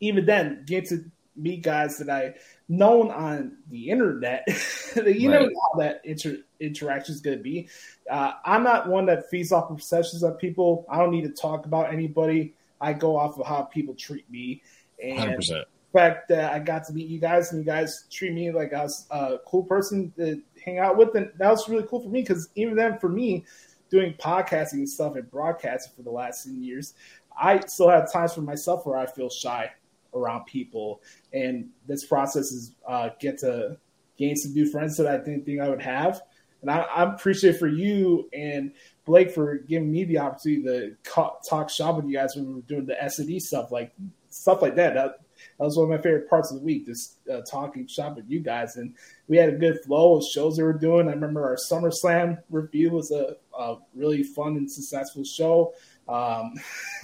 Even then, get to meet guys that I known on the internet. you Right. know how that inter- interaction is going to be. Uh, I'm not one that feeds off perceptions of people. I don't need to talk about anybody. I go off of how people treat me. And Hundred percent. fact that I got to meet you guys and you guys treat me like I was a cool person to hang out with, and that was really cool for me because even then, for me, doing podcasting and stuff and broadcasting for the last 10 years, I still have times for myself where I feel shy around people, and this process is uh, get to gain some new friends that I didn't think I would have. And I, appreciate for you and Blake for giving me the opportunity to talk shop with you guys when we were doing the S and E stuff, like stuff like that. that. That was one of my favorite parts of the week, just uh, talking shop with you guys. And we had a good flow of shows we were doing. I remember our SummerSlam review was a, a really fun and successful show. Um,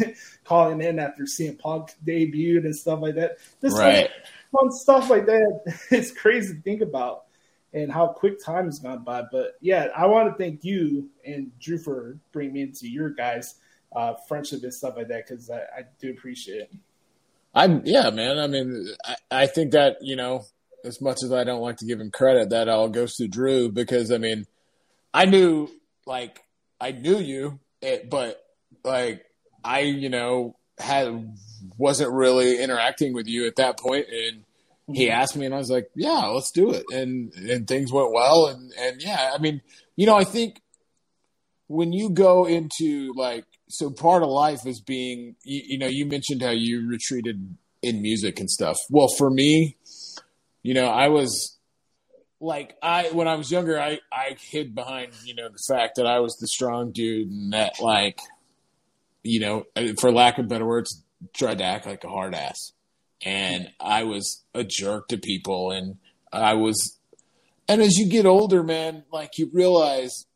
calling in after CM Punk debuted and stuff like that. Just like, Right. fun stuff like that. It's crazy to think about and how quick time has gone by. But yeah, I want to thank you and Drew for bringing me into your guys' uh, friendship and stuff like that because I, I do appreciate it. I'm yeah, man. I mean, I, I think that you know, as much as I don't like to give him credit, that all goes to Drew because I mean, I knew like I knew you, it, but like I you know had wasn't really interacting with you at that point, and he mm-hmm. asked me, and I was like, yeah, let's do it, and and things went well, and and yeah, I mean, you know, I think when you go into like so part of life is being you, you know you mentioned how you retreated in music and stuff. Well for me you know i was like i when i was younger i i hid behind you know the fact that i was the strong dude and that like you know for lack of better words tried to act like a hard ass. And i was a jerk to people. And i was and as you get older man like you realize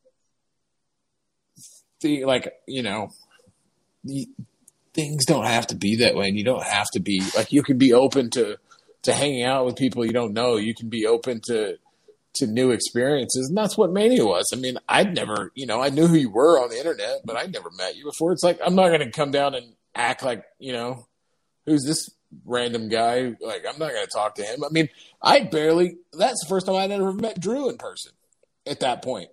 the like you know things don't have to be that way. And you don't have to be like you can be open to to hanging out with people you don't know. You can be open to to new experiences and that's what mania was. I mean i'd never you know i knew who you were on the internet but i'd never met you before. It's like i'm not going to come down and act like you know who's this random guy? Like i'm not going to talk to him. I mean i barely that's the first time i'd ever met drew in person at that point.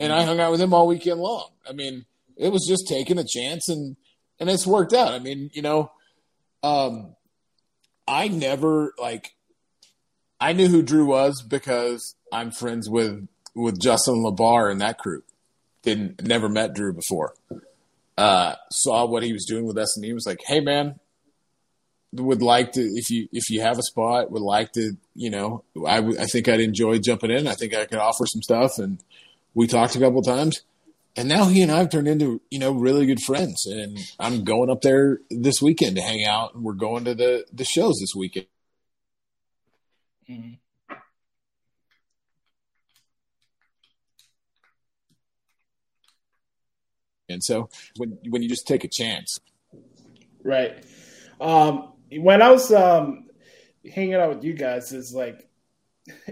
And I hung out with him all weekend long. I mean, it was just taking a chance, and and it's worked out. I mean, you know, um, I never like, I knew who Drew was because I'm friends with with Justin LaBar and that crew. Didn't never met Drew before. Uh, saw what he was doing with S and E. Was like, hey man, would like to if you if you have a spot, would like to, you know, I I think I'd enjoy jumping in. I think I could offer some stuff and we talked a couple times and now he and I've turned into, you know, really good friends and I'm going up there this weekend to hang out and we're going to the, the shows this weekend. And so when, when you just take a chance, Right. Um, when I was um, hanging out with you guys, is like,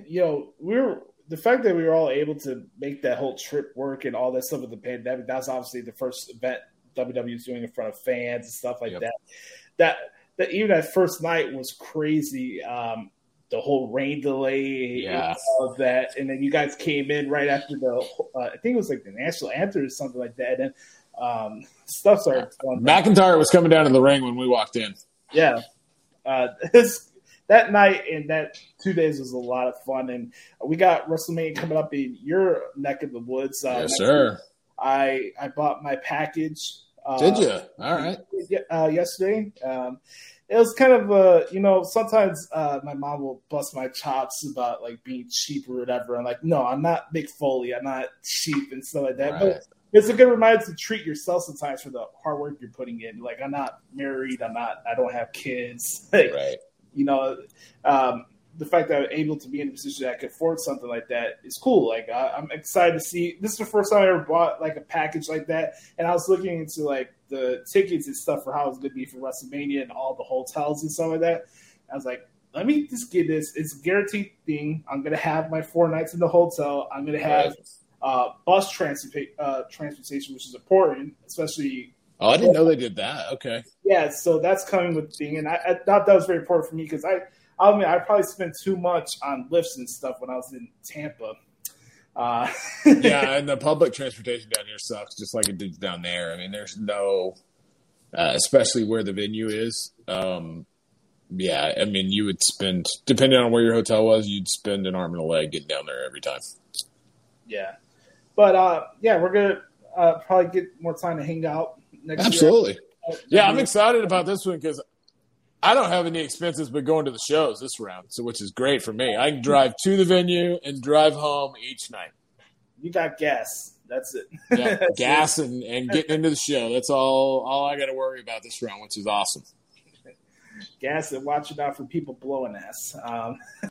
you know, we were the fact that we were all able to make that whole trip work and all that stuff with the pandemic. That's obviously the first event WWE is doing in front of fans and stuff like Yep. that. That that even that first night was crazy. Um, the whole rain delay, and all of that, and then you guys came in right after the. Uh, I think it was like the national anthem or something like that, and um, stuff started. going down. McIntyre was coming down to the ring when we walked in. Yeah. Uh, it's that night and that two days was a lot of fun. And we got WrestleMania coming up in your neck of the woods. Uh, yes, sir. I I bought my package. Uh, Did you? All right. Uh, yesterday. Um, it was kind of a you know, sometimes uh, my mom will bust my chops about like being cheap or whatever. I'm like, no, I'm not Mick Foley. I'm not cheap and stuff like that. Right. But it's a good reminder to treat yourself sometimes for the hard work you're putting in. Like, I'm not married. I'm not. I don't have kids. Like, Right. you know, um, the fact that I'm able to be in a position that I could afford something like that is cool. Like I, I'm excited to see. This is the first time I ever bought like a package like that, and I was looking into like the tickets and stuff for how it's going to be for WrestleMania and all the hotels and stuff like that. I was like, let me just get this. It's a guaranteed thing. I'm going to have my four nights in the hotel. I'm going to have uh, bus transport uh, transportation, which is important, especially Oh, I didn't know they did that. Okay. yeah, so that's coming with the thing, and I, I thought that was very important for me because I, I mean, I probably spent too much on Lyfts and stuff when I was in Tampa. Uh, yeah, and the public transportation down here sucks, just like it did down there. I mean, there's no, uh, especially where the venue is. Um, yeah, I mean, you would spend, depending on where your hotel was, you'd spend an arm and a leg getting down there every time. yeah, but uh, yeah, we're gonna uh, probably get more time to hang out next Absolutely. year. Yeah, I'm excited about this one because I don't have any expenses but going to the shows this round, so which is great for me. I can drive to the venue and drive home each night. You got gas. That's it. Yeah, That's gas and, and getting into the show. That's all all I got to worry about this round, which is awesome. it. gas and watching out for people blowing ass. Um,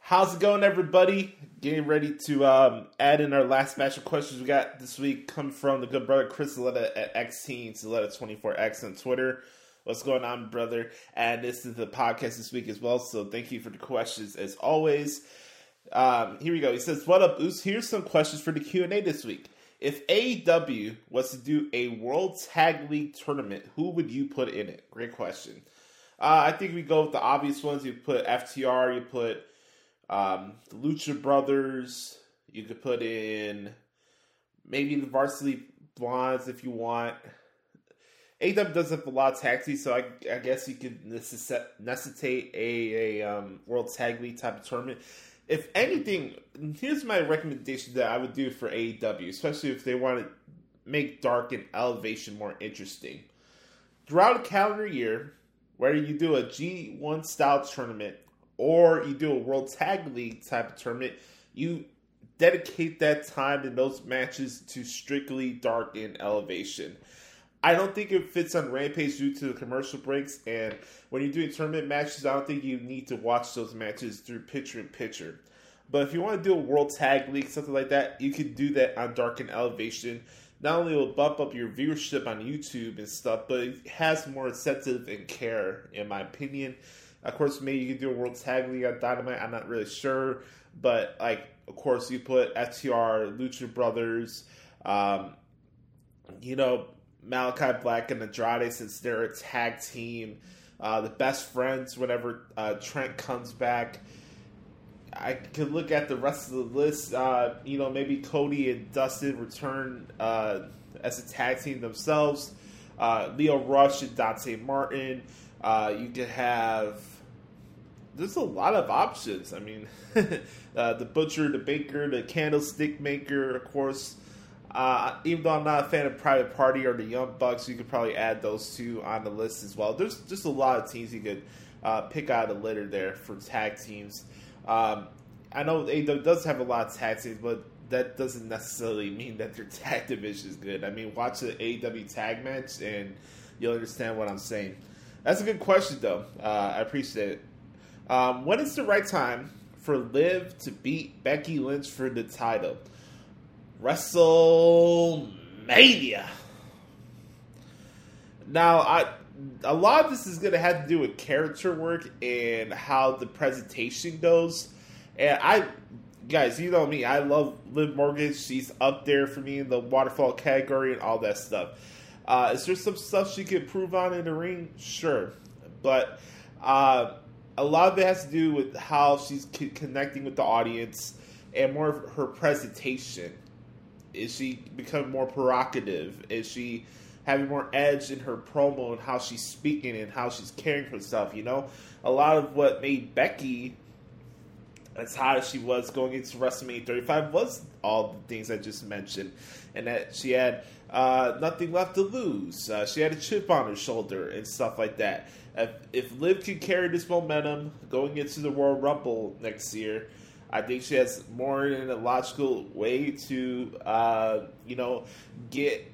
How's it going, everybody? Getting ready to um, add in our last batch of questions we got this week come from the good brother Chris Zaletta at XTeen, Zaletta24X on Twitter. What's going on, brother? And this is the podcast this week as well, so thank you for the questions as always. Um, here we go. He says, "What up, Oos? Here's some questions for the Q and A this week. If AEW was to do a World Tag League tournament, who would you put in it? Great question. Uh, I think we go with the obvious ones. You put FTR. You put um, the Lucha Brothers. You could put in maybe the Varsity Blondes if you want. AEW does have a lot of tag teams, so I, I guess you could necessitate a, a um, World Tag League type of tournament. If anything, here's my recommendation that I would do for AEW, especially if they want to make Dark and Elevation more interesting. Throughout a calendar year, whether you do a G1 style tournament or you do a World Tag League type of tournament, you dedicate that time in those matches to strictly Dark and Elevation. I don't think it fits on Rampage due to the commercial breaks, and when you're doing tournament matches, I don't think you need to watch those matches through picture in picture. But if you want to do a World Tag League, something like that, you can do that on Dark and Elevation. Not only will it bump up your viewership on YouTube and stuff, but it has more incentive and care, in my opinion. Of course, maybe you can do a World Tag League on Dynamite. I'm not really sure, but like, of course, you put FTR, Lucha Brothers, um, you know, Malakai Black and Andrade since they're a tag team. Uh, the best friends whenever uh, Trent comes back. I could look at the rest of the list. Uh, you know, maybe Cody and Dustin return uh, as a tag team themselves. Uh, Lio Rush and Dante Martin. Uh, you could have. There's a lot of options. I mean, the butcher, the baker, the candlestick maker, of course. Uh, even though I'm not a fan of Private Party or the Young Bucks, you could probably add those two on the list as well. There's just a lot of teams you could uh, pick out of the litter there for tag teams. Um, I know AEW does have a lot of tag teams, but that doesn't necessarily mean that their tag division is good. I mean, watch the AEW tag match and you'll understand what I'm saying. That's a good question, though. Uh, I appreciate it. Um, when is the right time for Liv to beat Becky Lynch for the title? WrestleMania. Now, I a lot of this is going to have to do with character work and how the presentation goes. And I, guys, you know me, I love Liv Morgan. She's up there for me in the waterfall category and all that stuff. Uh, is there some stuff she could improve on in the ring? Sure, but uh, a lot of it has to do with how she's connecting with the audience and more of her presentation. Is she becoming more provocative? Is she having more edge in her promo and how she's speaking and how she's carrying herself. You know, a lot of what made Becky as hot as she was going into WrestleMania 35 was all the things I just mentioned, and that she had uh, nothing left to lose. Uh, she had a chip on her shoulder and stuff like that. If, if Liv can carry this momentum going into the Royal Rumble next year, I think she has more than a logical way to, uh, you know, get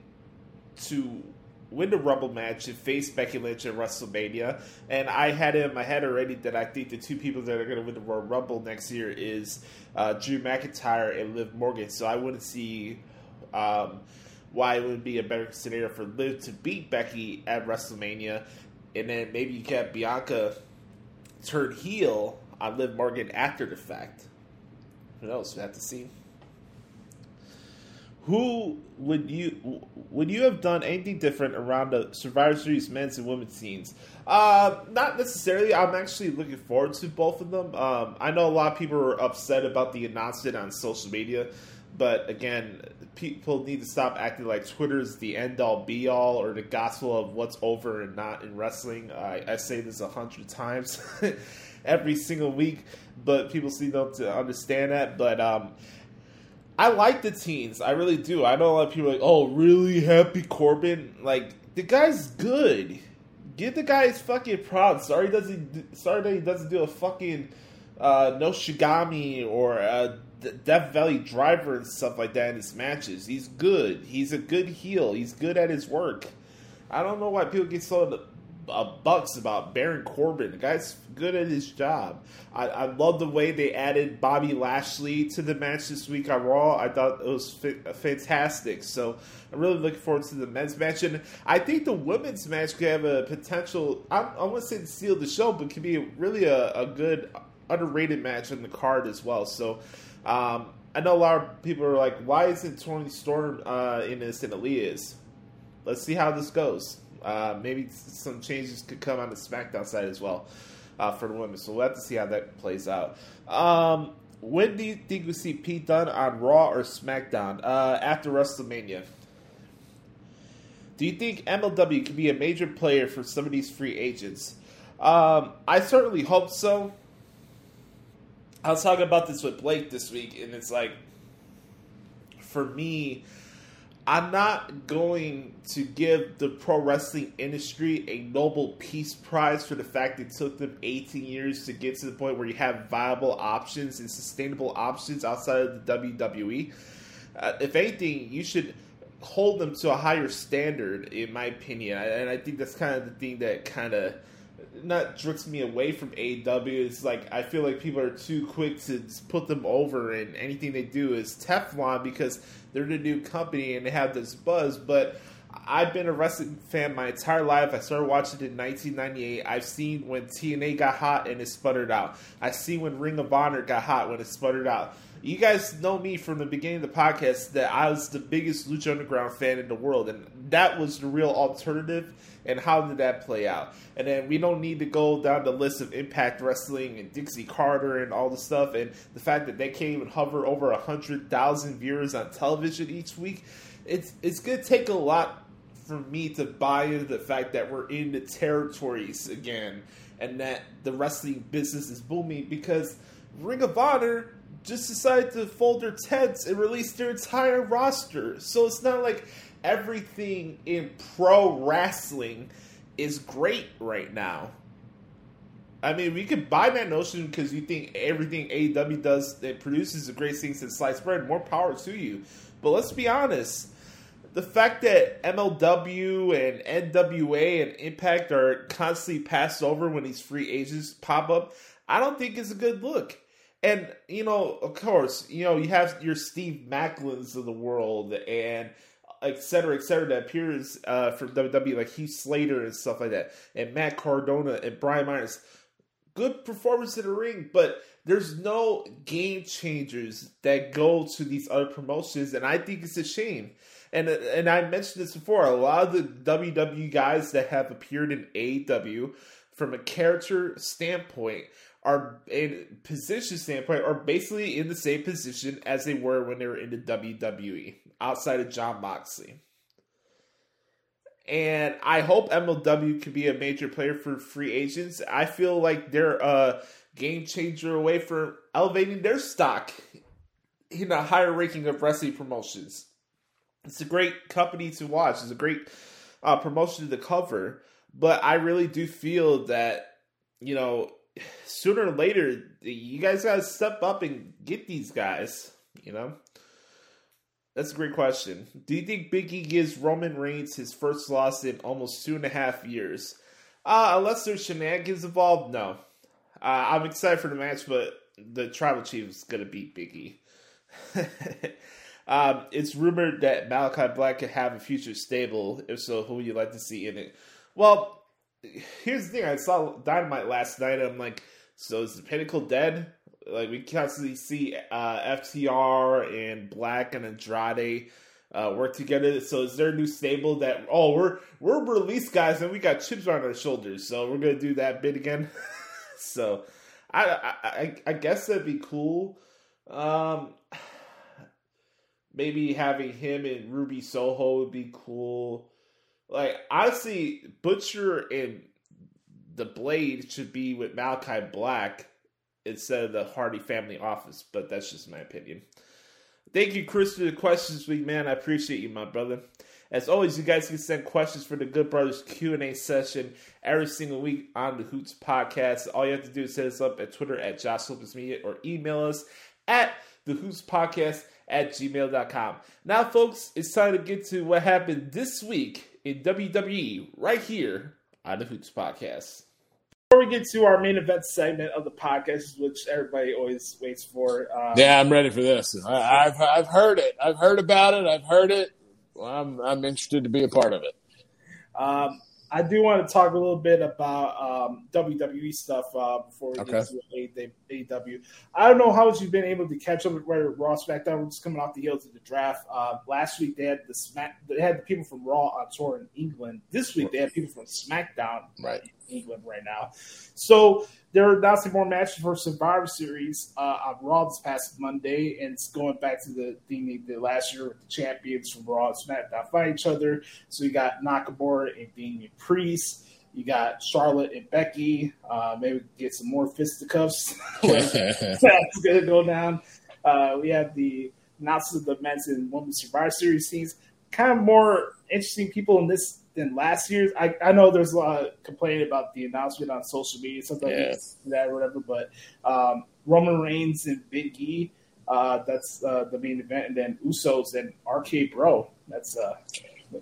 to win the Rumble match and face Becky Lynch at WrestleMania. And I had it in my head already that I think the two people that are going to win the Royal Rumble next year is uh, Drew McIntyre and Liv Morgan. So I wouldn't see um, why it would be a better scenario for Liv to beat Becky at WrestleMania, and then maybe you get Bianca turn heel on Liv Morgan after the fact. Who knows? We have to see who would you would you have done anything different around the Survivor Series men's and women's scenes? Uh, not necessarily. I'm actually looking forward to both of them. Um, I know a lot of people are upset about the announcement on social media, but again, people need to stop acting like Twitter is the end all be all or the gospel of what's over and not in wrestling. I, I say this a hundred times every single week, but people seem to understand that. But um, I like the teens. I really do. I know a lot of people like, oh, really? Happy Corbin? Like, the guy's good. Give the guy his fucking props. Sorry, doesn't. Sorry that he doesn't do a fucking uh, no Shigami or a Death Valley Driver and stuff like that in his matches. He's good. He's a good heel. He's good at his work. I don't know why people get so uh, bucks about Baron Corbin. The guy's good at his job. I, I love the way they added Bobby Lashley to the match this week on Raw. I thought it was fantastic. So I'm really looking forward to the men's match, and I think the women's match could have a potential. I, I to say to steal the show, but could be really a, a good underrated match on the card as well. So. Um, I know a lot of people are like, "Why isn't Toni Storm uh, in this and Aliyah is?" Let's see how this goes. Uh, maybe some changes could come on the SmackDown side as well uh, for the women. So we'll have to see how that plays out. Um, when do you think we see Pete Dunne on Raw or SmackDown uh, after WrestleMania? Do you think MLW could be a major player for some of these free agents? Um, I certainly hope so. I was talking about this with Blake this week, and it's like, for me, I'm not going to give the pro wrestling industry a Nobel Peace Prize for the fact it took them 18 years to get to the point where you have viable options and sustainable options outside of the WWE. Uh, if anything, you should hold them to a higher standard, in my opinion. And I think that's kind of the thing that kind of not drifts me away from AEW. It's like I feel like people are too quick to put them over, and anything they do is Teflon because they're the new company and they have this buzz. But I've been a wrestling fan my entire life. I started watching it in 1998. I've seen when TNA got hot and it sputtered out. I've seen when Ring of Honor got hot when it sputtered out. You guys know me from the beginning of the podcast that I was the biggest Lucha Underground fan in the world, and that was the real alternative. And how did that play out? And then we don't need to go down the list of Impact Wrestling and Dixie Carter and all the stuff, and the fact that they can't even hover over hundred thousand viewers on television each week. It's it's gonna take a lot for me to buy into the fact that we're in the territories again, and that the wrestling business is booming because Ring of Honor just decided to fold their tents and release their entire roster. So it's not like everything in pro wrestling is great right now. I mean, we could buy that notion because you think everything AEW does it produces a great thing since sliced bread. More power to you. But let's be honest. The fact that MLW and NWA and Impact are constantly passed over when these free agents pop up, I don't think is a good look. And you know, of course, you know you have your Steve Maclins of the world and et cetera, et cetera, that appears uh, for WWE, like Heath Slater and stuff like that, and Matt Cardona and Brian Myers. Good performance in the ring, but there's no game changers that go to these other promotions, and I think it's a shame. And and I mentioned this before. A lot of the WWE guys that have appeared in AEW, from a character standpoint, are in position standpoint are basically in the same position as they were when they were in the WWE outside of Jon Moxley. and I hope MLW can be a major player for free agents. I feel like they're a game changer away from elevating their stock in a higher ranking of wrestling promotions. It's a great company to watch. It's a great uh, promotion to cover, but I really do feel that you know sooner or later you guys got to step up and get these guys. You know. That's a great question. Do you think Big E gives Roman Reigns his first loss in almost two and a half years? Uh, unless there's shenanigans involved, no. Uh, I'm excited for the match, but the Tribal Chief is going to beat Big E. um, it's rumored that Malakai Black could have a future stable. If so, who would you like to see in it? Well, here's the thing. I saw Dynamite last night. I'm like, so is the Pinnacle dead? Like we constantly see uh, FTR and Black and Andrade uh, work together. So is there a new stable that oh we're we're release guys and we got chips on our shoulders, so we're gonna do that bit again. so I, I I guess that'd be cool. Um, maybe having him and Ruby Soho would be cool. Like honestly, Butcher and the Blade should be with Malakai Black instead of the Hardy family office, but that's just my opinion. Thank you, Chris, for the questions week, man. I appreciate you, my brother. As always, you guys can send questions for the Good Brothers Q and A session every single week on the Hoots podcast. All you have to do is hit us up at Twitter at Josh Lopez Media or email us at the Hoots podcast at gmail.com. Now, folks, it's time to get to what happened this week in WWE right here on the Hoots podcast. Before we get to our main event segment of the podcast, which everybody always waits for, uh, Yeah, I'm ready for this. I, I've I've heard it. I've heard about it. I've heard it. Well, I'm I'm interested to be a part of it. Um, I do want to talk a little bit about um, WWE stuff uh, before we Okay. get to AEW. I don't know how much you've been able to catch up with where Raw SmackDown. We're just coming off the heels of the draft. Uh, last week they had the Smack. They had the people from Raw on tour in England. This week they had people from SmackDown Right. England right now. So they're announcing more matches for Survivor Series uh, on Raw this past Monday, and it's going back to the thing they did last year with the champions from Raw and SmackDown fight each other. So you got Nakamura and Damian Priest. You got Charlotte and Becky. Uh, maybe get some more fisticuffs. That's going to go down. Uh, we have the announcements of the men's and women's Survivor Series teams. Kind of more interesting people in this than last year's. I, I know there's a lot of complaining about the announcement on social media, something like Yeah. that or whatever. But um, Roman Reigns and Big E, uh, that's uh, the main event, and then Usos and RK Bro. That's uh,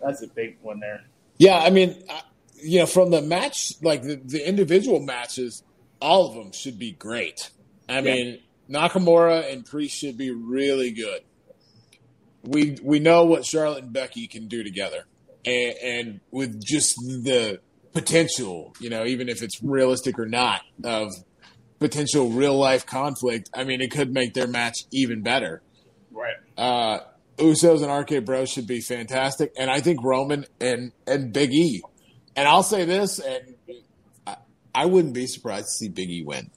that's a big one there. Yeah, I mean, I- you know, from the match, like the, the individual matches, all of them should be great. I mean, Nakamura and Priest should be really good. We we know what Charlotte and Becky can do together, and, and with just the potential, you know, even if it's realistic or not, of potential real life conflict. I mean, it could make their match even better. Right. Uh, Usos and RK Bros should be fantastic, and I think Roman and and Big E. And I'll say this, and I, I wouldn't be surprised to see Big E win.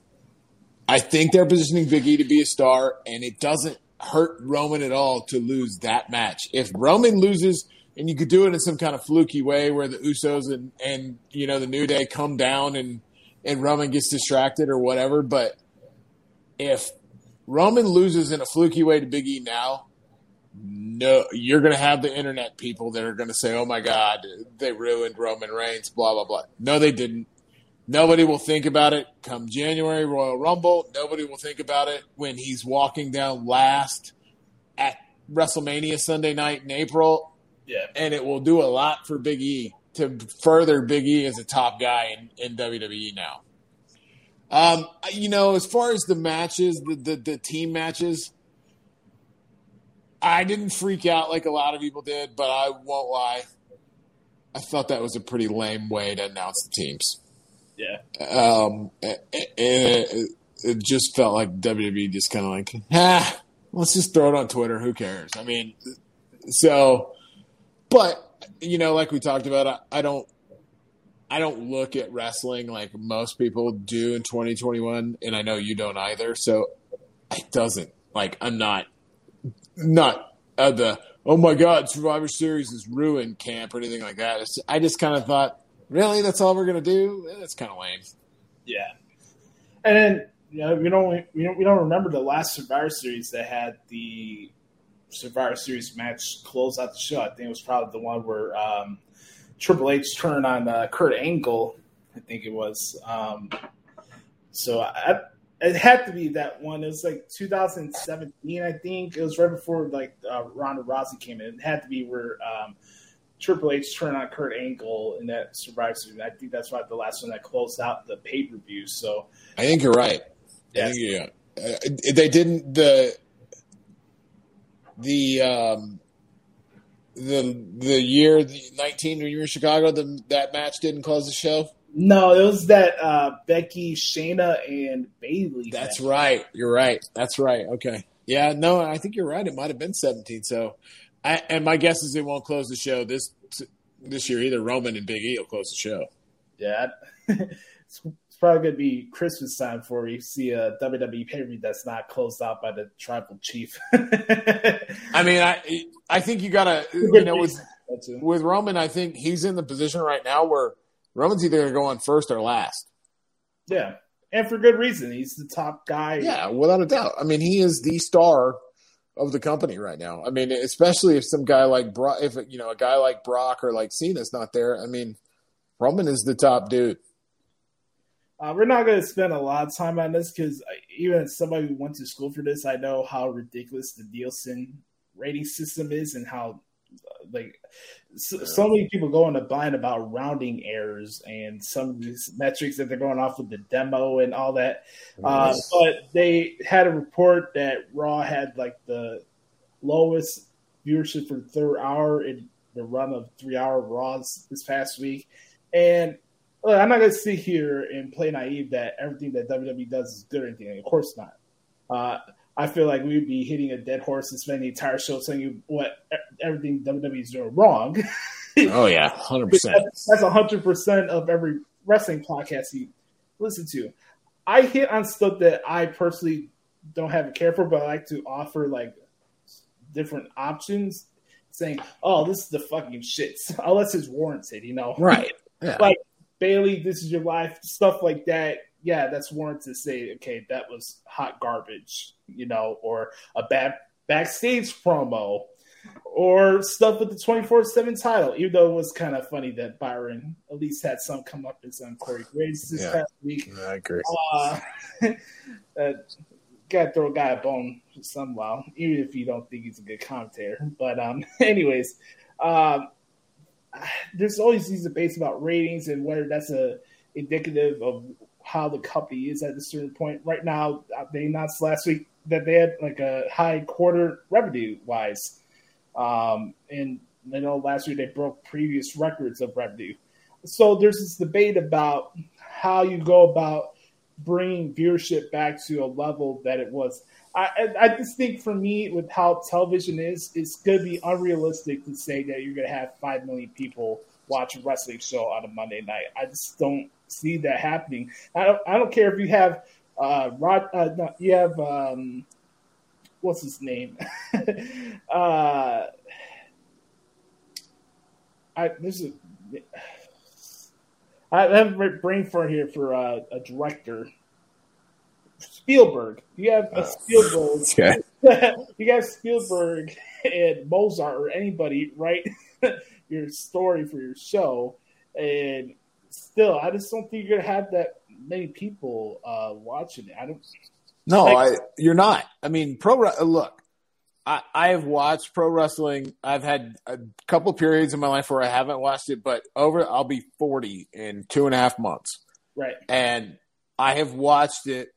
I think they're positioning Big E to be a star, and it doesn't hurt Roman at all to lose that match. If Roman loses, and you could do it in some kind of fluky way where the Usos and and you know the New Day come down and and Roman gets distracted or whatever, but if Roman loses in a fluky way to Big E now, no, you're going to have the internet people that are going to say, "Oh my God, they ruined Roman Reigns." Blah blah blah. No, they didn't. Nobody will think about it come January Royal Rumble. Nobody will think about it when he's walking down last at WrestleMania Sunday night in April, Yeah. and it will do a lot for Big E to further Big E as a top guy in, in WWE now. Um, you know, as far as the matches, the, the, the team matches, I didn't freak out like a lot of people did, but I won't lie. I thought that was a pretty lame way to announce the teams. Yeah. Um, it, it, it just felt like WWE just kind of like, ah, let's just throw it on Twitter. Who cares? I mean, so, but you know, like we talked about, I, I don't, I don't look at wrestling like most people do in 2021, and I know you don't either. So it doesn't like I'm not not uh, the oh my god, Survivor Series is ruined camp or anything like that. It's, I just kind of thought, really, that's all we're gonna do? Eh, That's kind of lame. Yeah, and then you know we don't we don't we don't remember the last Survivor Series that had the Survivor Series match close out the show. I think it was probably the one where um, Triple H turned on uh, Kurt Angle. I think it was. Um, so I, it had to be that one. It was like 2017, I think. It was right before like uh, Ronda Rousey came in. It had to be where um, Triple H turned on Kurt Angle in that Survivor Series. I think that's why the last one that closed out the pay per view. So I think you're right. I Yes. think yeah. Uh, they didn't the the um the the year the 19 when you were in Chicago the, that match didn't close the show. no, it was that uh, Becky, Shayna, and Bayley. That's match. right. You're right. That's right. Okay. Yeah. No, I think you're right. It might have been 17. So, I, and my guess is it won't close the show this this year either. Roman and Big E will close the show. Yeah, probably gonna be Christmas time before we see a WWE pay per view that's not closed out by the tribal chief. I mean, I I think you gotta you know with with Roman, I think he's in the position right now where Roman's either gonna go on first or last. yeah, and for good reason. He's the top guy. Yeah, without a doubt. I mean, he is the star of the company right now. I mean, especially if some guy like Brock, if you know a guy like Brock or like Cena's not there. I mean, Roman is the top dude. Uh, we're not going to spend a lot of time on this because even as somebody who went to school for this, I know how ridiculous the Nielsen rating system is and how uh, like so, so many people go into blind about rounding errors and some of these metrics that they're going off with the demo and all that. Uh, but they had a report that Raw had like the lowest viewership for the third hour in the run of three hour Raws this past week. And look, I'm not going to sit here and play naive that everything that WWE does is good or anything. Of course not. Uh, I feel like we would be hitting a dead horse and spending the entire show telling you what everything WWE is doing wrong. Oh yeah, hundred percent. That's that's hundred percent of every wrestling podcast you listen to. I hit on stuff that I personally don't have a care for, but I like to offer like different options, saying, "Oh, this is the fucking shit," unless it's warranted, you know. Right. Yeah. Like Bayley, this is your life, stuff like that. Yeah, that's warranted to say, okay, that was hot garbage, you know, or a bad backstage promo, or stuff with the twenty four seven title. Even though it was kind of funny that Byron at least had some come up as on Corey Graves this Yeah. past week. I agree. Uh, uh, gotta throw a guy a bone somehow, even if you don't think he's a good commentator. But um, anyways, um, there's always these debates about ratings and whether that's a indicative of how the company is at a certain point. Right now, uh, they announced last week that they had like a high quarter revenue wise, um, and I know last week they broke previous records of revenue. So there's this debate about how you go about bringing viewership back to a level that it was. I, I just think for me, with how television is, it's going to be unrealistic to say that you're going to have five million people watch a wrestling show on a Monday night. I just don't see that happening. I don't. I don't care if you have uh, Rod. Uh, no, you have um, what's his name? uh, I this is. I have a brain for here for uh, a director. Spielberg. You have a Spielberg. Okay. you got Spielberg and Mozart or anybody write your story for your show, and still, I just don't think you're gonna have that many people uh, watching it. I don't. No, Like- I, you're not. I mean, pro. uh, Look, I, I have watched pro wrestling. I've had a couple periods in my life where I haven't watched it, but over, I'll be 40 in two and a half months, Right. and I have watched it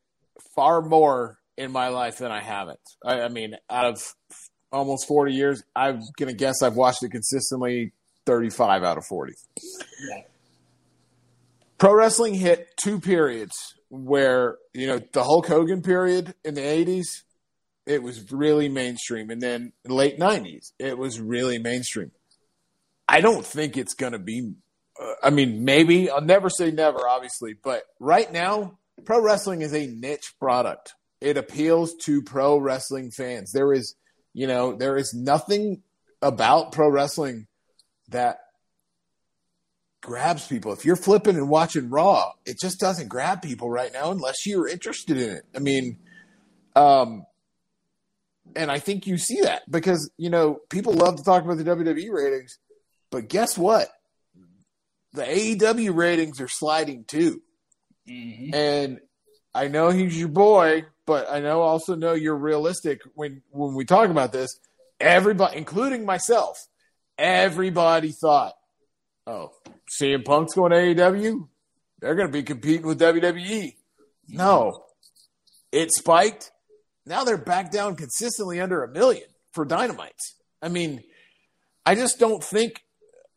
far more in my life than I haven't. I, I mean, out of almost 40 years, I'm gonna guess I've watched it consistently 35 out of 40. Yeah. Pro wrestling hit two periods where, you know, the Hulk Hogan period in the 80s, it was really mainstream. And then late 90s, it was really mainstream. I don't think it's going to be, uh, I mean, maybe. I'll never say never, obviously. But right now, pro wrestling is a niche product. It appeals to pro wrestling fans. There is, you know, there is nothing about pro wrestling that grabs people. If you're flipping and watching Raw, it just doesn't grab people right now unless you're interested in it. I mean, um, and I think you see that because you know people love to talk about the WWE ratings, but guess what? The AEW ratings are sliding too, and I know he's your boy, but I know also know you're realistic when when we talk about this. Everybody, including myself, everybody thought, "Oh, CM Punk's going to AEW. They're going to be competing with WWE." No, it spiked. Now they're back down consistently under a million for Dynamite. I mean, I just don't think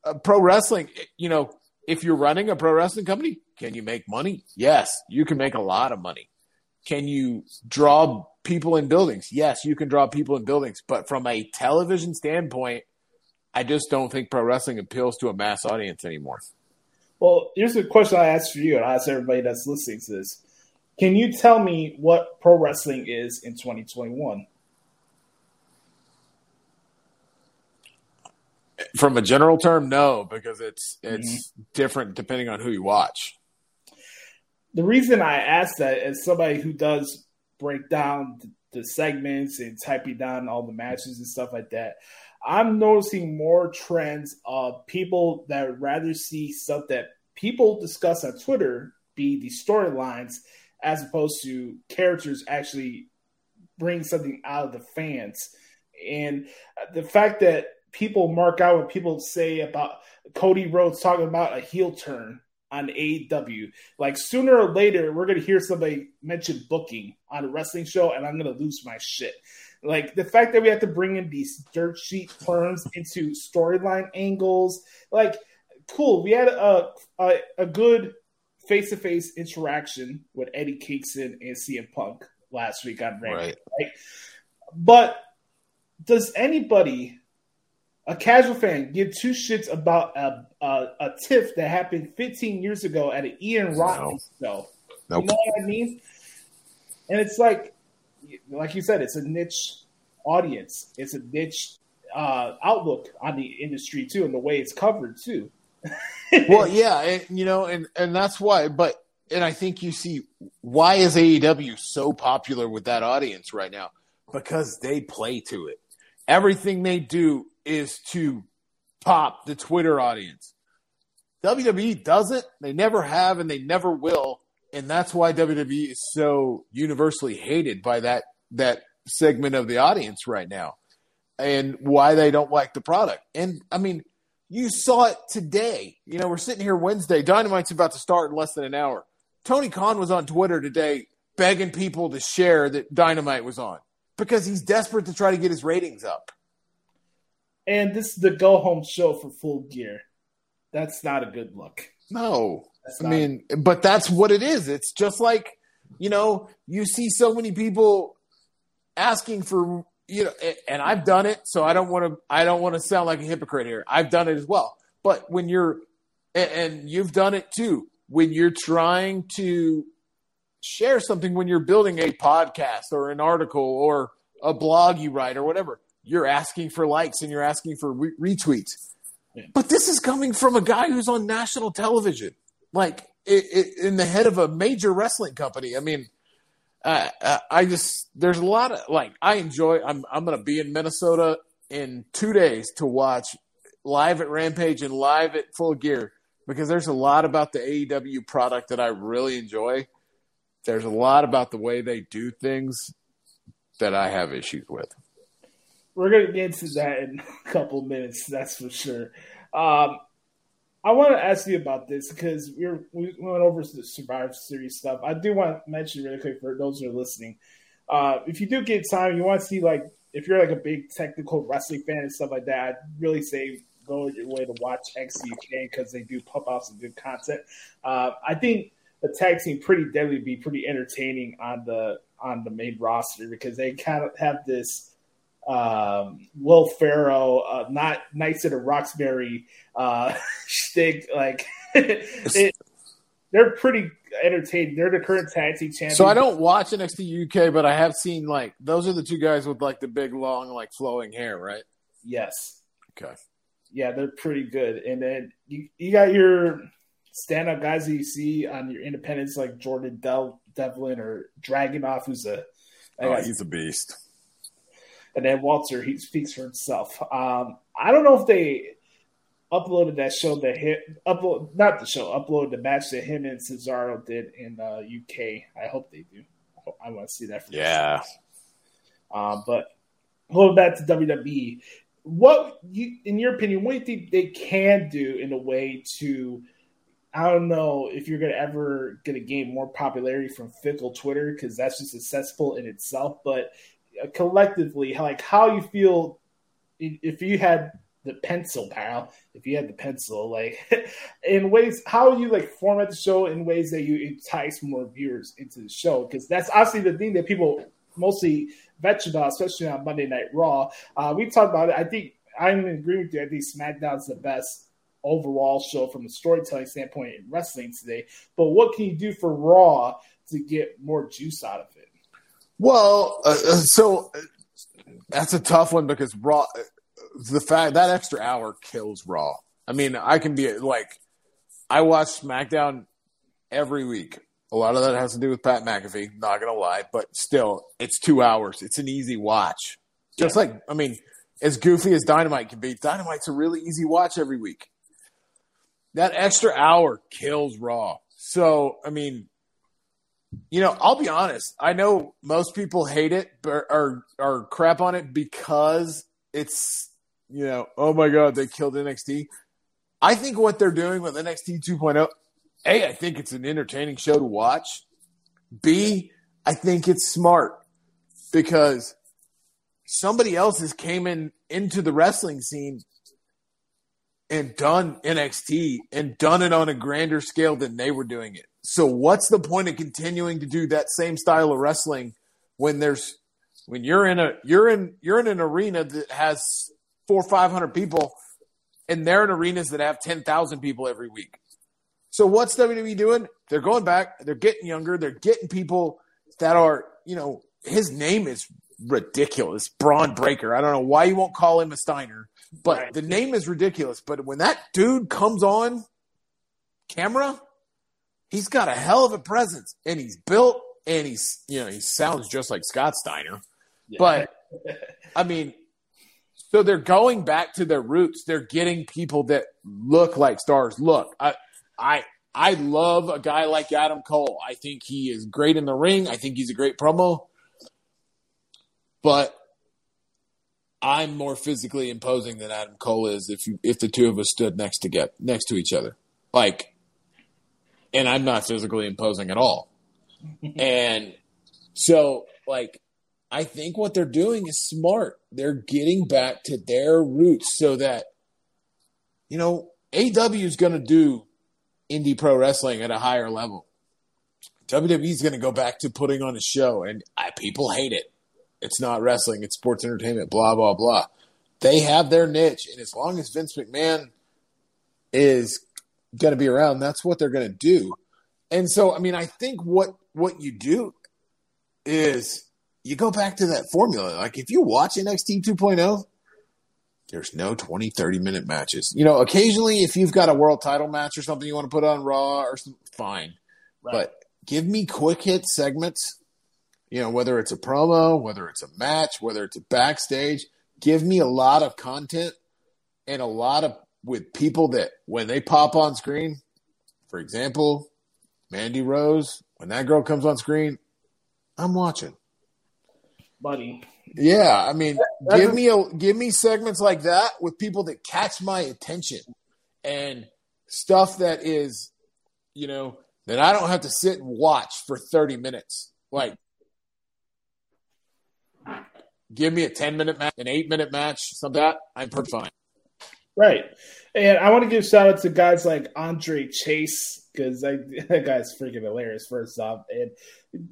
uh, pro wrestling, you know, if you're running a pro wrestling company, can you make money? Yes, you can make a lot of money. Can you draw people in buildings? Yes, you can draw people in buildings. But from a television standpoint, I just don't think pro wrestling appeals to a mass audience anymore. Well, here's a question I ask for you, and I ask everybody that's listening to this. Can you tell me what pro wrestling is in 2021? From a general term, no, because it's mm-hmm. it's different depending on who you watch. The reason I ask that is somebody who does break down the, the segments and typing down all the matches and stuff like that. I'm noticing more trends of people that rather see stuff that people discuss on Twitter be the storylines as opposed to characters actually bring something out of the fans. And the fact that people mark out when people say about Cody Rhodes talking about a heel turn on AEW, like sooner or later, we're going to hear somebody mention booking on a wrestling show, and I'm going to lose my shit. Like the fact that we have to bring in these dirt sheet terms into storyline angles, like cool. We had a a, a good face to face interaction with Eddie Kingston and CM Punk last week on Rampage, Right. right? But does anybody, a casual fan, give two shits about a a, a tiff that happened 15 years ago at an Ian Rotten show? Nope. You know what I mean? And it's like, like you said, it's a niche audience. It's a niche uh, outlook on the industry too, and the way it's covered too. well, yeah, and, you know, and and that's why. But and I think you see why is AEW so popular with that audience right now? Because they play to it. Everything they do is to pop the Twitter audience. WWE doesn't. They never have, and they never will. And that's why WWE is so universally hated by that that segment of the audience right now, and why they don't like the product. And I mean, you saw it today. You know, we're sitting here Wednesday. Dynamite's about to start in less than an hour. Tony Khan was on Twitter today begging people to share that Dynamite was on because he's desperate to try to get his ratings up. And this is the go home show for Full Gear. That's not a good look. No. That's I mean, but that's what it is. It's just like, you know, you see so many people asking for, you know, and I've done it, so I don't want to I don't want to sound like a hypocrite here. I've done it as well. But when you're and you've done it too, when you're trying to share something when you're building a podcast or an article or a blog you write or whatever, you're asking for likes and you're asking for re- retweets. But this is coming from a guy who's on national television, like i i in the head of a major wrestling company. I mean, uh, uh, I just there's a lot of like I enjoy. I'm I'm going to be in Minnesota in two days to watch live at Rampage and live at Full Gear because there's a lot about the AEW product that I really enjoy. There's a lot about the way they do things that I have issues with. We're gonna get into that in a couple minutes, that's for sure. Um, I want to ask you about this because we were, we went over the Survivor Series stuff. I do want to mention really quick for those who are listening. Uh, if you do get time, you want to see like if you're like a big technical wrestling fan and stuff like that, I'd really say go your way to watch NXT UK because they do pump out some good content. Uh, I think the tag team Pretty Deadly be pretty entertaining on the on the main roster because they kind of have this um, Will Ferrell, uh, not Knights of the Roxbury uh, shtick. Like it, they're pretty entertaining. They're the current tag team champions. So I don't watch NXT UK, but I have seen like those are the two guys with like the big long like flowing hair, right? Yes. Okay. Yeah, they're pretty good. And then you you got your stand-up guys that you see on your independents like Jordan Del- Devlin or Dragunov, who's a Oh, he's a beast. And then Walter, he speaks for himself. Um, I don't know if they uploaded that show that hit upload not the show uploaded the match that him and Cesaro did in uh, UK. I hope they do. I, want to see that. For Yeah. Um, but going back to WWE, what you, in your opinion, what do you think they can do in a way to? I don't know if you're gonna ever gonna gain more popularity from fickle Twitter because that's just successful in itself. But collectively, like how you feel if you had the pencil, pal. If you had the pencil, like in ways, how you like format the show in ways that you entice more viewers into the show? Because that's obviously the thing that people mostly vetch about, especially on Monday Night Raw. Uh, we talked about it. I think I'm in agreement with you. I think SmackDown's the best overall show from a storytelling standpoint in wrestling today. But what can you do for Raw to get more juice out of it? Well, uh, uh, so uh, that's a tough one because Raw, the fact that extra hour kills Raw. I mean, I can be like, I watch SmackDown every week. A lot of that has to do with Pat McAfee, not gonna lie, but still, it's two hours. It's an easy watch. Just like, I mean, as goofy as Dynamite can be, Dynamite's a really easy watch every week. That extra hour kills Raw. So, I mean, you know, I'll be honest. I know most people hate it or, or crap on it because it's, you know, oh my God, they killed NXT. I think what they're doing with NXT 2.0, A, I think it's an entertaining show to watch. B, I think it's smart because somebody else has came in into the wrestling scene and done NXT and done it on a grander scale than they were doing it. So what's the point of continuing to do that same style of wrestling when there's when you're in a you're in you're in an arena that has four or five hundred people and they're in arenas that have ten thousand people every week. So what's WWE doing? They're going back, they're getting younger, they're getting people that are, you know, his name is ridiculous. Bron Breakker. I don't know why you won't call him a Steiner, but Right. the name is ridiculous. But when that dude comes on camera, he's got a hell of a presence and he's built and he's, you know, he sounds just like Scott Steiner. But I mean, so they're going back to their roots. They're getting people that look like stars. Look, I, I, I love a guy like Adam Cole. I think he is great in the ring. I think he's a great promo. But I'm more physically imposing than Adam Cole is if you, if the two of us stood next to get next to each other. Like and I'm not physically imposing at all. and so like I think what they're doing is smart. They're getting back to their roots so that you know, AW is going to do indie pro wrestling at a higher level. WWE is going to go back to putting on a show, and I, people hate it. It's not wrestling; it's sports entertainment. Blah blah blah. They have their niche, and as long as Vince McMahon is going to be around, that's what they're going to do. And so, I mean, I think what what you do is you go back to that formula. Like if you watch NXT 2.0, there's no 20, 30 minute matches. You know, occasionally if you've got a world title match or something you want to put on Raw or something, fine. But give me quick hit segments. You know, whether it's a promo, whether it's a match, whether it's a backstage, give me a lot of content and a lot of with people that when they pop on screen, for example, Mandy Rose, when that girl comes on screen, I'm watching. buddy. Yeah, I mean, That's give a- me a give me segments like that with people that catch my attention and stuff that is, you know, that I don't have to sit and watch for 30 minutes. Like give me a 10 minute match, an 8 minute match, something like that, I'm perfect fine. Right. And I want to give shout out to guys like Andre Chase because that guy's freaking hilarious. First off, and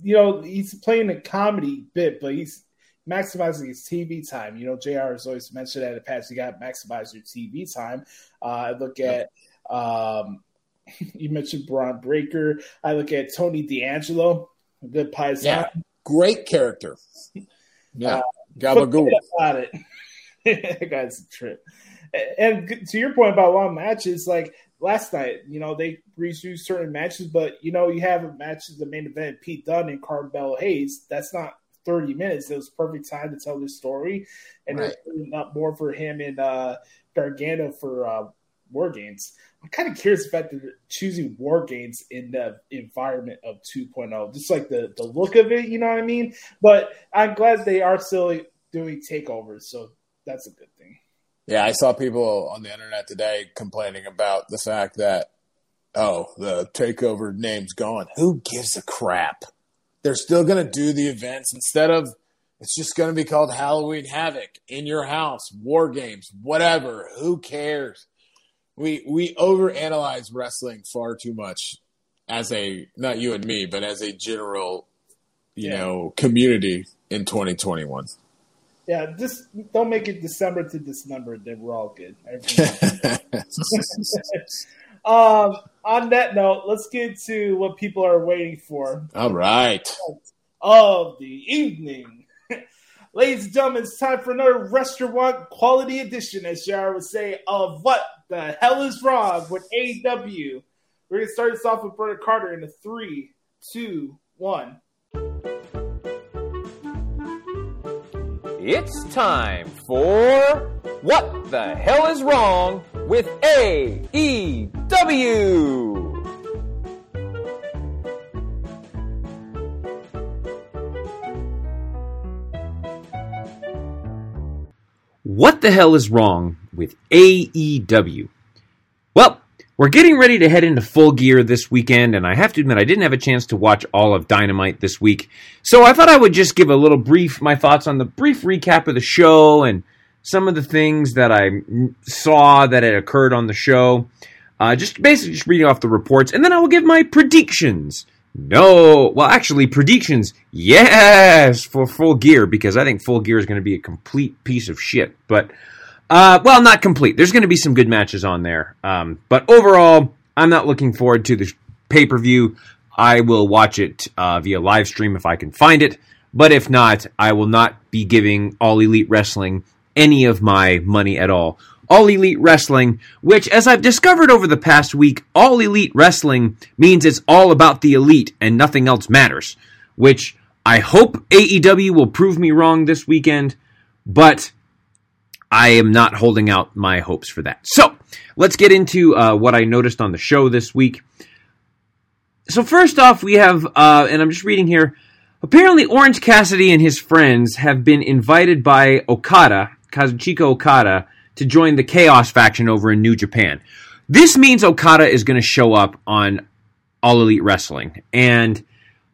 you know he's playing a comedy bit, but he's maximizing his TV time. You know, Jr. has always mentioned that in the past. You got to maximize your TV time. Uh, I look at um, you mentioned Bron Breakker. I look at Tony D'Angelo, good paisan. Yeah. Great character. Yeah. Uh, Gabagool. About it. that guy's a trip. And to your point about long matches, like last night, you know, they reduced certain matches, but you know, you have a match as the main event, Pete Dunne and Carmelo Hayes. That's not 30 minutes. It was perfect time to tell this story. And Right. up more for him and uh Gargano for uh War Games. I'm kind of curious about the choosing War Games in the environment of 2.0, just like the the look of it, you know what I mean? But I'm glad they are still doing takeovers, so that's a good. Yeah, I saw people on the internet today complaining about the fact that, oh, the takeover name's gone. Who gives a crap? They're still going to do the events instead of, it's just going to be called Halloween Havoc in your house, War Games, whatever. Who cares? We, we overanalyze wrestling far too much as a, not you and me, but as a general, you Yeah. know, community in 2021. Yeah, just don't make it December to December, then we're all good. um, on that note, let's get to what people are waiting for All right. of the evening. Ladies and gentlemen, it's time for another restaurant quality edition, as JR would say, of what the hell is wrong with AW. We're gonna start this off with Brother Carter in a three, two, one. It's time for What the Hell is Wrong with AEW? What the hell is wrong with AEW? Well, we're getting ready to head into full gear this weekend, and I have to admit I didn't have a chance to watch all of Dynamite this week. So I thought I would just give a little brief my thoughts on the brief recap of the show and some of the things that I saw that had occurred on the show. Uh, just basically just reading off the reports, and then I will give my predictions. No, well, actually, predictions, yes, for full gear because I think full gear is going to be a complete piece of shit. But uh, well, not complete. There's going to be some good matches on there. Um, but overall, I'm not looking forward to the pay per view. I will watch it uh, via live stream if I can find it. But if not, I will not be giving All Elite Wrestling any of my money at all. All Elite Wrestling, which, as I've discovered over the past week, All Elite Wrestling means it's all about the elite and nothing else matters. Which I hope AEW will prove me wrong this weekend, but I am not holding out my hopes for that. So let's get into uh, what I noticed on the show this week. So first off, we have, uh, and I'm just reading here. Apparently, Orange Cassidy and his friends have been invited by Okada, Kazuchika Okada, to join the Chaos faction over in New Japan. This means Okada is going to show up on All Elite Wrestling, and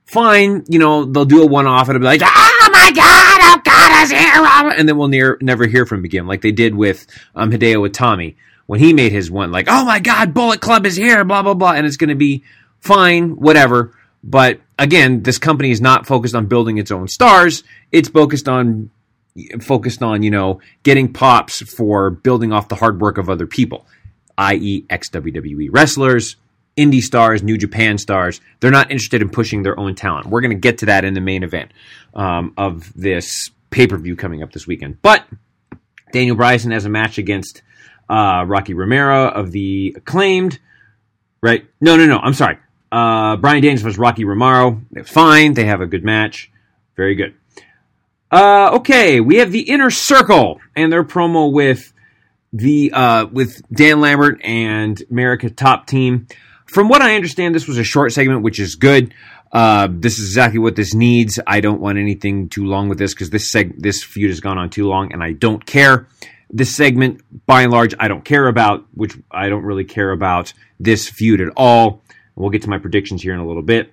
fine, you know, they'll do a one-off and it'll be like, "Oh my God, Okada's here!" and then we'll near, never hear from him again, like they did with um, Hideo Itami when he made his one, like, "Oh my God, Bullet Club is here!" Blah blah blah, and it's going to be fine, whatever. But again, this company is not focused on building its own stars; it's focused on focused on you know getting pops for building off the hard work of other people, i.e., ex WWE wrestlers, indie stars, New Japan stars. They're not interested in pushing their own talent. We're going to get to that in the main event um, of this pay per view coming up this weekend. But Daniel Bryson has a match against uh, Rocky Romero of the acclaimed. Right? No, no, no. I'm sorry. Uh, Brian Daniels versus Rocky Romero. They're fine. They have a good match. Very good. Uh, okay, we have the Inner Circle and their promo with the uh, with Dan Lambert and America Top Team. From what I understand, this was a short segment, which is good. Uh, this is exactly what this needs. I don't want anything too long with this because this seg- this feud has gone on too long, and I don't care. This segment, by and large, I don't care about. Which I don't really care about this feud at all. We'll get to my predictions here in a little bit.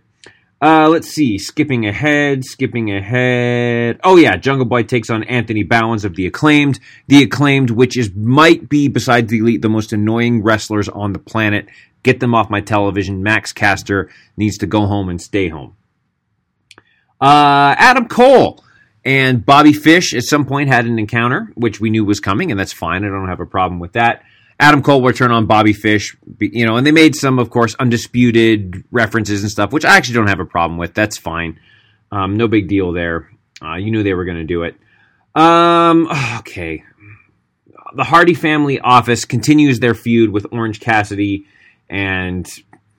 Uh, let's see. Skipping ahead, skipping ahead. Oh yeah, Jungle Boy takes on Anthony Bowens of the Acclaimed. The Acclaimed, which is might be besides the Elite the most annoying wrestlers on the planet. Get them off my television. Max Caster needs to go home and stay home. Uh, Adam Cole and Bobby Fish at some point had an encounter, which we knew was coming, and that's fine. I don't have a problem with that. Adam Cole will turn on Bobby Fish, you know, and they made some, of course, undisputed references and stuff, which I actually don't have a problem with. That's fine. Um, no big deal there. Uh, you knew they were going to do it. Um, okay. the Hardy family office continues their feud with Orange Cassidy and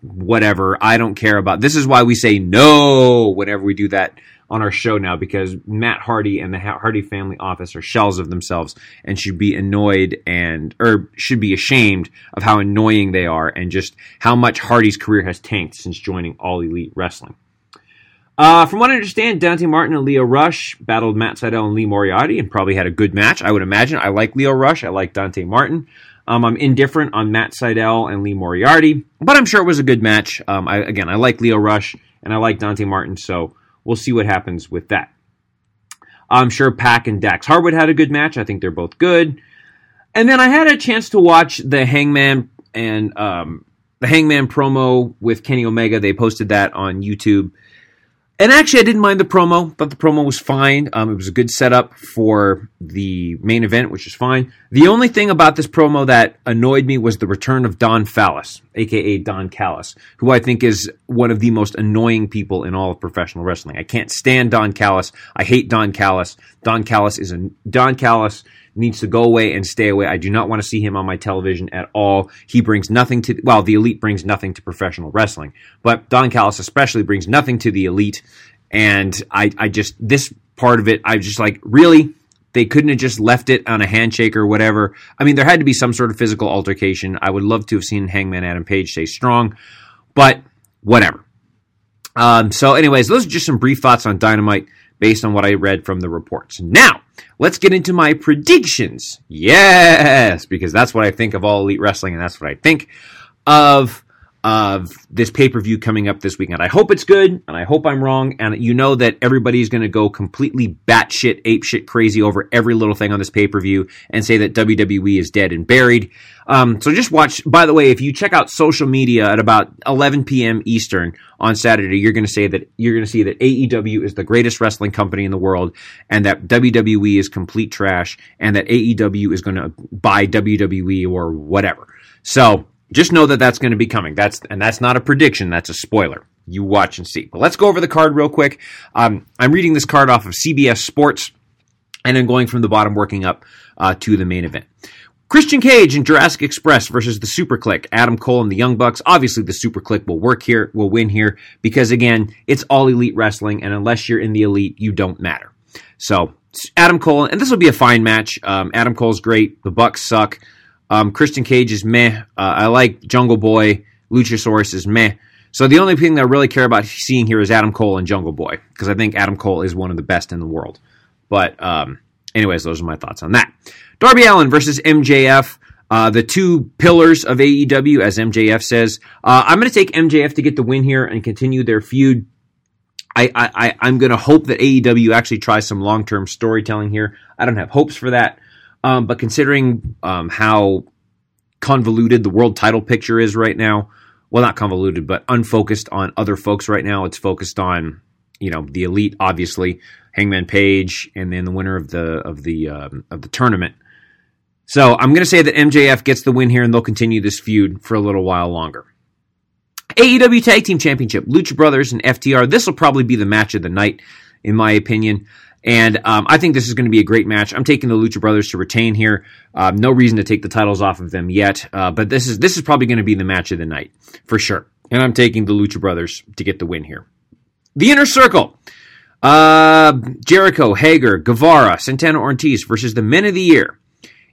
whatever. I don't care about. This is why we say no whenever we do that on our show now because Matt Hardy and the Hardy family office are shells of themselves and should be annoyed and or should be ashamed of how annoying they are and just how much Hardy's career has tanked since joining All Elite Wrestling. Uh, from what I understand, Dante Martin and Lio Rush battled Matt Sydal and Lee Moriarty and probably had a good match. I would imagine. I like Lio Rush. I like Dante Martin. Um, I'm indifferent on Matt Sydal and Lee Moriarty, but I'm sure it was a good match. Um, I, again, I like Lio Rush and I like Dante Martin, so we'll see what happens with that. I'm sure PAC and Dax Harwood had a good match. I think they're both good. And then I had a chance to watch the Hangman and um, the Hangman promo with Kenny Omega. They posted that on YouTube. And actually, I didn't mind the promo. Thought the promo was fine. Um, it was a good setup for the main event, which is fine. The only thing about this promo that annoyed me was the return of Don Fallis, aka Don Callis, who I think is one of the most annoying people in all of professional wrestling. I can't stand Don Callis. I hate Don Callis. Don Callis is a Don Callis needs to go away and stay away. I do not want to see him on my television at all. He brings nothing to, well, the elite brings nothing to professional wrestling, but Don Callis especially brings nothing to the elite. And I, I just, this part of it, I just like, really? They couldn't have just left it on a handshake or whatever. I mean, there had to be some sort of physical altercation. I would love to have seen Hangman Adam Page stay strong, but whatever. Um, so, anyways, those are just some brief thoughts on Dynamite based on what I read from the reports. Now, let's get into my predictions. Yes, because that's what I think of all elite wrestling, and that's what I think of of this pay per view coming up this weekend. I hope it's good, and I hope I'm wrong. And you know that everybody's going to go completely batshit, ape shit crazy over every little thing on this pay per view and say that WWE is dead and buried. Um, so just watch. By the way, if you check out social media at about 11 p.m. Eastern on Saturday, you're going to say that you're going to see that AEW is the greatest wrestling company in the world, and that WWE is complete trash, and that AEW is going to buy WWE or whatever. So just know that that's going to be coming. That's and that's not a prediction. That's a spoiler. You watch and see. But let's go over the card real quick. Um, I'm reading this card off of CBS Sports, and I'm going from the bottom, working up uh, to the main event. Christian Cage and Jurassic Express versus the Super Kliq. Adam Cole and the Young Bucks. Obviously, the Super Kliq will work here, will win here because again, it's all elite wrestling, and unless you're in the elite, you don't matter. So Adam Cole, and this will be a fine match. Um, Adam Cole's great. The Bucks suck. Um, Christian Cage is meh. Uh, I like Jungle Boy. Luchasaurus is meh. So the only thing that I really care about seeing here is Adam Cole and Jungle Boy because I think Adam Cole is one of the best in the world. But um, anyways, those are my thoughts on that. Darby Allin versus MJF. Uh, the two pillars of AEW, as MJF says. Uh, I'm going to take MJF to get the win here and continue their feud. I, I, I, am going to hope that AEW actually tries some long term storytelling here. I don't have hopes for that. Um, but considering um, how convoluted the world title picture is right now, well, not convoluted, but unfocused on other folks right now, it's focused on you know the elite, obviously Hangman Page, and then the winner of the of the um, of the tournament. So I'm going to say that MJF gets the win here, and they'll continue this feud for a little while longer. AEW Tag Team Championship, Lucha Brothers and FTR. This will probably be the match of the night, in my opinion. And um, I think this is going to be a great match. I'm taking the Lucha Brothers to retain here. Um, no reason to take the titles off of them yet, uh, but this is this is probably going to be the match of the night for sure. And I'm taking the Lucha Brothers to get the win here. The Inner Circle. Uh, Jericho, Hager, Guevara, Santana Ortiz versus the Men of the Year.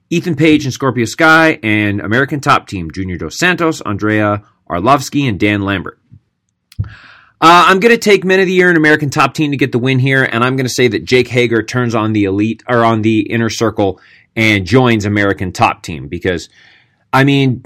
Ethan Page and Scorpio Sky, and American Top Team, Junior Dos Santos, Andrei Arlovsky, and Dan Lambert. Uh, I'm going to take Men of the Year and American Top Team to get the win here, and I'm going to say that Jake Hager turns on the elite or on the inner circle and joins American Top Team because, I mean,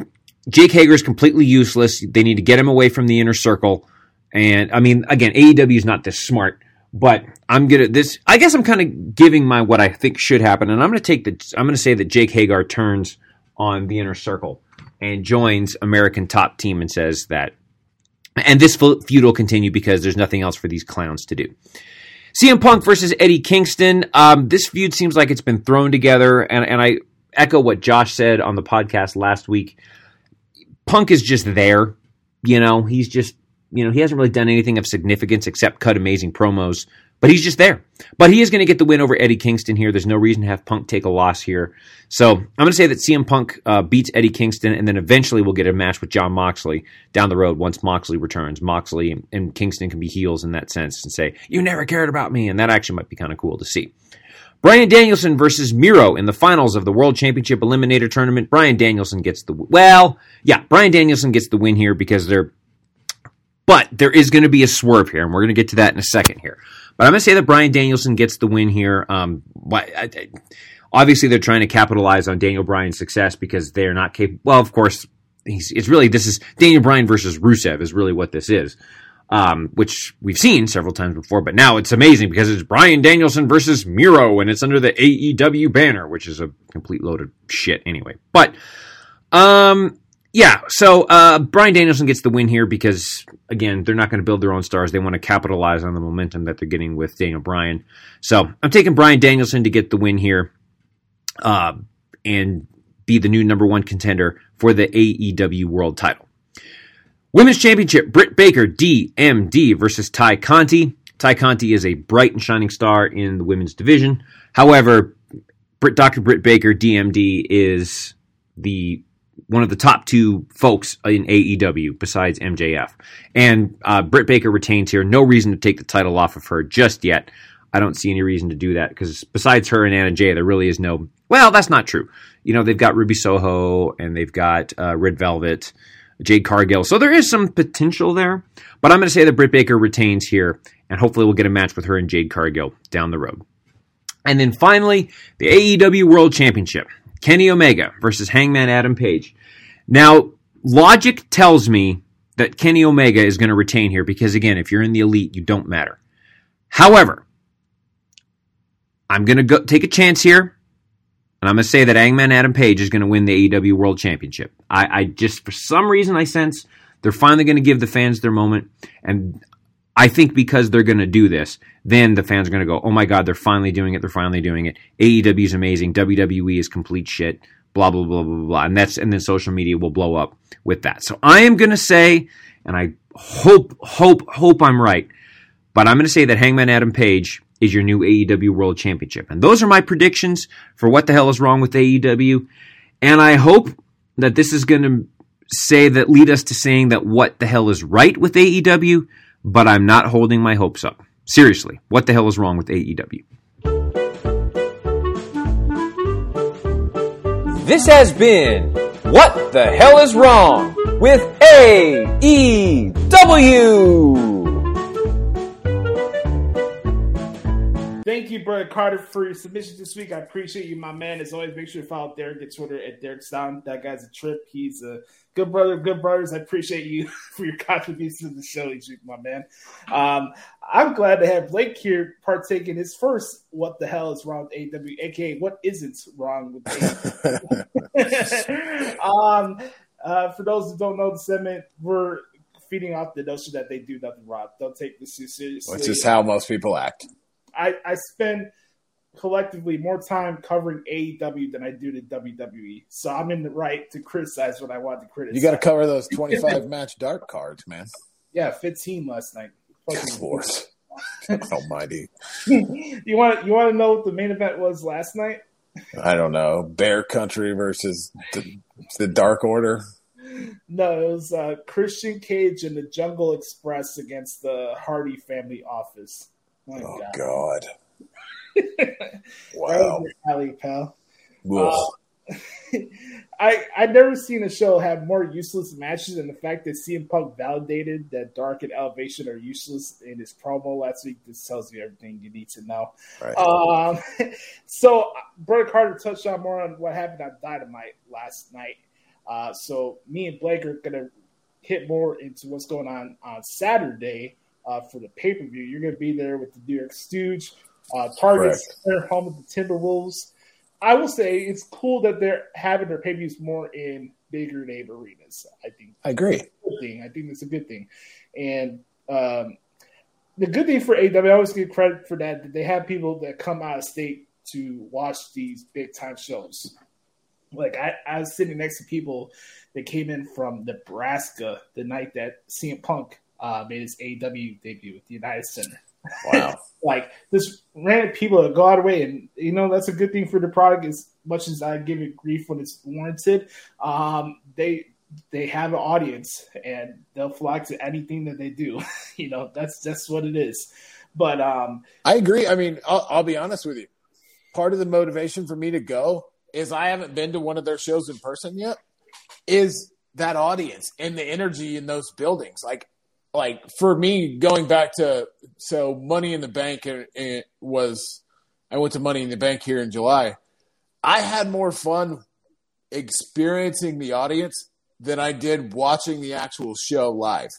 Jake Hager is completely useless. They need to get him away from the inner circle, and I mean, again, AEW is not this smart, but I'm gonna this. I guess I'm kind of giving my what I think should happen, and I'm going to take the. I'm going to say that Jake Hager turns on the inner circle and joins American Top Team and says that and this feud will continue because there's nothing else for these clowns to do. CM Punk versus Eddie Kingston. Um, this feud seems like it's been thrown together, and, and I echo what Josh said on the podcast last week. Punk is just there. You know, he's just, you know, he hasn't really done anything of significance except cut amazing promos. But he's just there. But he is going to get the win over Eddie Kingston here. There's no reason to have Punk take a loss here. So I'm going to say that CM Punk uh, beats Eddie Kingston, and then eventually we'll get a match with Jon Moxley down the road once Moxley returns. Moxley and Kingston can be heels in that sense and say, You never cared about me. And that actually might be kind of cool to see. Bryan Danielson versus Miro in the finals of the World Championship Eliminator Tournament. Bryan Danielson gets the well, yeah, Bryan Danielson gets the win here because they're but there is going to be a swerve here, and we're going to get to that in a second here. But I'm going to say that Bryan Danielson gets the win here. Um, obviously, they're trying to capitalize on Daniel Bryan's success because they're not capable. Well, of course, it's really this is Daniel Bryan versus Rusev is really what this is um, which we've seen several times before, but now it's amazing because it's Bryan Danielson versus Miro, and it's under the AEW banner, which is a complete load of shit anyway. But, um, yeah, so uh, Bryan Danielson gets the win here because, again, they're not going to build their own stars. They want to capitalize on the momentum that they're getting with Daniel Bryan. So I'm taking Bryan Danielson to get the win here uh, and be the new number one contender for the AEW World title. Women's Championship, Britt Baker, DMD versus Tay Conti. Tay Conti is a bright and shining star in the women's division. However, Dr. Britt Baker, DMD, is the one of the top two folks in AEW besides MJF. And uh, Britt Baker retains here. No reason to take the title off of her just yet. I don't see any reason to do that because besides her and Anna Jay, there really is no. Well, that's not true. You know, they've got Ruby Soho and they've got uh, Red Velvet Jade Cargill. So there is some potential there, but I'm going to say that Britt Baker retains here, and hopefully we'll get a match with her and Jade Cargill down the road. And then finally, the AEW World Championship Kenny Omega versus Hangman Adam Page. Now, logic tells me that Kenny Omega is going to retain here because, again, if you're in the elite, you don't matter. However, I'm going to go take a chance here and I'm going to say that Hangman Adam Page is going to win the AEW World Championship. I, I just, for some reason, I sense they're finally going to give the fans their moment. And I think because they're going to do this, then the fans are going to go, oh my God, they're finally doing it. They're finally doing it. AEW is amazing. WWE is complete shit. Blah, blah, blah, blah, blah. And that's, and then social media will blow up with that. So I am going to say, and I hope, hope, hope I'm right, but I'm going to say that Hangman Adam Page is your new AEW World Championship. And those are my predictions for what the hell is wrong with AEW. And I hope that this is going to say that lead us to saying that what the hell is right with AEW, but I'm not holding my hopes up. Seriously, what the hell is wrong with AEW? This has been What the Hell is Wrong with AEW. Thank you, brother Carter, for your submission this week. I appreciate you, my man. As always, make sure to follow Derek at Twitter at Derek Stein. That guy's a trip. He's a good brother, good brothers. I appreciate you for your contribution to the show each week, my man. Um, I'm glad to have Blake here partaking his first What the Hell is Wrong with AW, aka What Isn't Wrong with AW. um, uh, for those who don't know the segment, we're feeding off the notion that they do nothing wrong. Don't take this too seriously. Which is how most people act. I, I spend collectively more time covering AEW than I do to WWE. So I'm in the right to criticize what I want to criticize. You got to cover those 25 match dark cards, man. Yeah, 15 last night. Lord Almighty. you want you want to know what the main event was last night? I don't know. Bear Country versus the, the Dark Order. No, it was uh, Christian Cage and the Jungle Express against the Hardy Family Office. My oh God! God. wow, alley, pal. Uh, I I never seen a show have more useless matches, than the fact that CM Punk validated that Dark and Elevation are useless in his promo last week just tells you everything you need to know. Right. Um, so, Brother Carter touched on more on what happened on Dynamite last night. Uh, so, me and Blake are gonna hit more into what's going on on Saturday uh, for the pay per view. You're going to be there with the New York Stooge, uh, Target Center, home of the Timberwolves. I will say it's cool that they're having their pay more in bigger name arenas. I think I agree. thing. I think that's a good thing. And um, the good thing for AW, I always give credit for that, that they have people that come out of state to watch these big time shows. Like I, I was sitting next to people that came in from Nebraska the night that CM Punk uh, made his AW debut at the United Center. Wow. like this random people that go out of the way, and you know that's a good thing for the product. As much as I give it grief when it's warranted, um, they they have an audience and they'll flock to anything that they do. you know that's that's what it is. But um, I agree. I mean, I'll, I'll be honest with you. Part of the motivation for me to go is I haven't been to one of their shows in person yet. Is that audience and the energy in those buildings? Like, like for me, going back to so Money in the Bank it, it was. I went to Money in the Bank here in July. I had more fun experiencing the audience than I did watching the actual show live.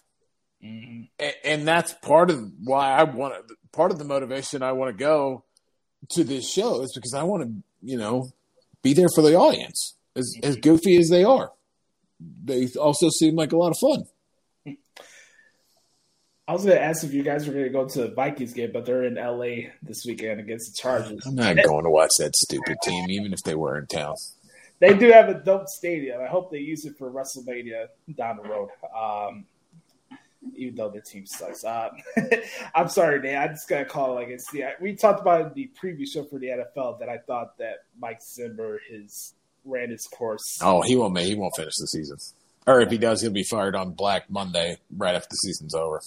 Mm-hmm. And, and that's part of why I want to, part of the motivation I want to go to this show is because I want to, you know, be there for the audience as, as mm-hmm. goofy as they are. They also seem like a lot of fun. I was going to ask if you guys were going to go to the Vikings game, but they're in LA this weekend against the Chargers. I'm not going to watch that stupid team, even if they were in town. They do have a dope stadium. I hope they use it for WrestleMania down the road. Um, even though their team sucks. Uh, I'm sorry, Dan. I just gotta call it like it's the. We talked about in the previous show for the NFL that I thought that Mike Zimmer his ran his course. Oh, he won't. He won't finish the season. Or if he does, he'll be fired on Black Monday right after the season's over.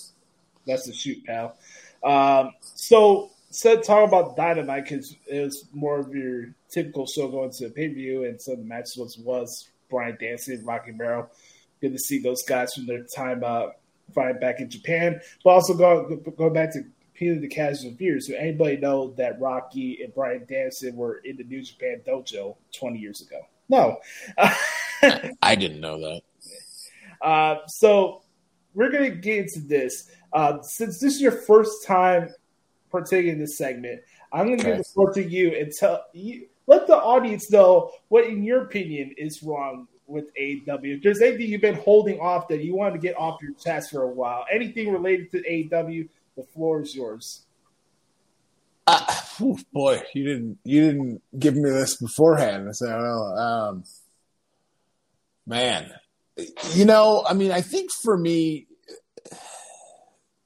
That's the shoot, pal. Um, so, said talk about Dynamite because it was more of your typical show going to a pay per view, and some of the matches was, was Brian Dancy Rocky Romero. Good to see those guys from their time uh, fight back in Japan, but also go go back to Peter the Casual Fears. So anybody know that Rocky and Bryan Danielson were in the New Japan Dojo 20 years ago? No. I didn't know that. Uh, so we're gonna get into this. Uh, since this is your first time partaking in this segment, I'm gonna Okay. give the floor to you and tell you let the audience know what, in your opinion, is wrong with AEW. If there's anything you've been holding off that you want to get off your chest for a while, anything related to AEW, the floor is yours. Whew, boy, you didn't you didn't give me this beforehand. So um, man, you know, I mean, I think for me,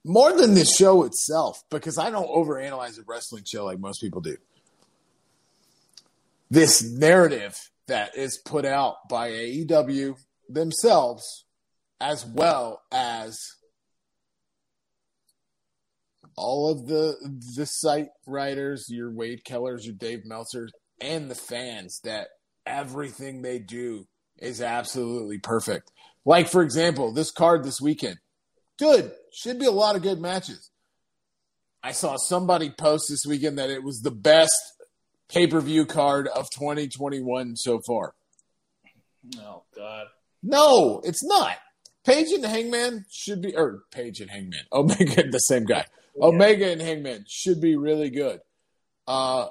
more than the show itself, because I don't overanalyze a wrestling show like most people do. This narrative that is put out by AEW themselves, as well as all of the the site writers, your Wade Kellers, your Dave Meltzers, and the fans that everything they do is absolutely perfect. Like for example, this card this weekend, good. Should be a lot of good matches. I saw somebody post this weekend that it was the best pay per view card of 2021 so far. Oh God. No, it's not. Page and Hangman should be, or Page and Hangman, Omega, the same guy. Omega and Hangman should be really good. Uh,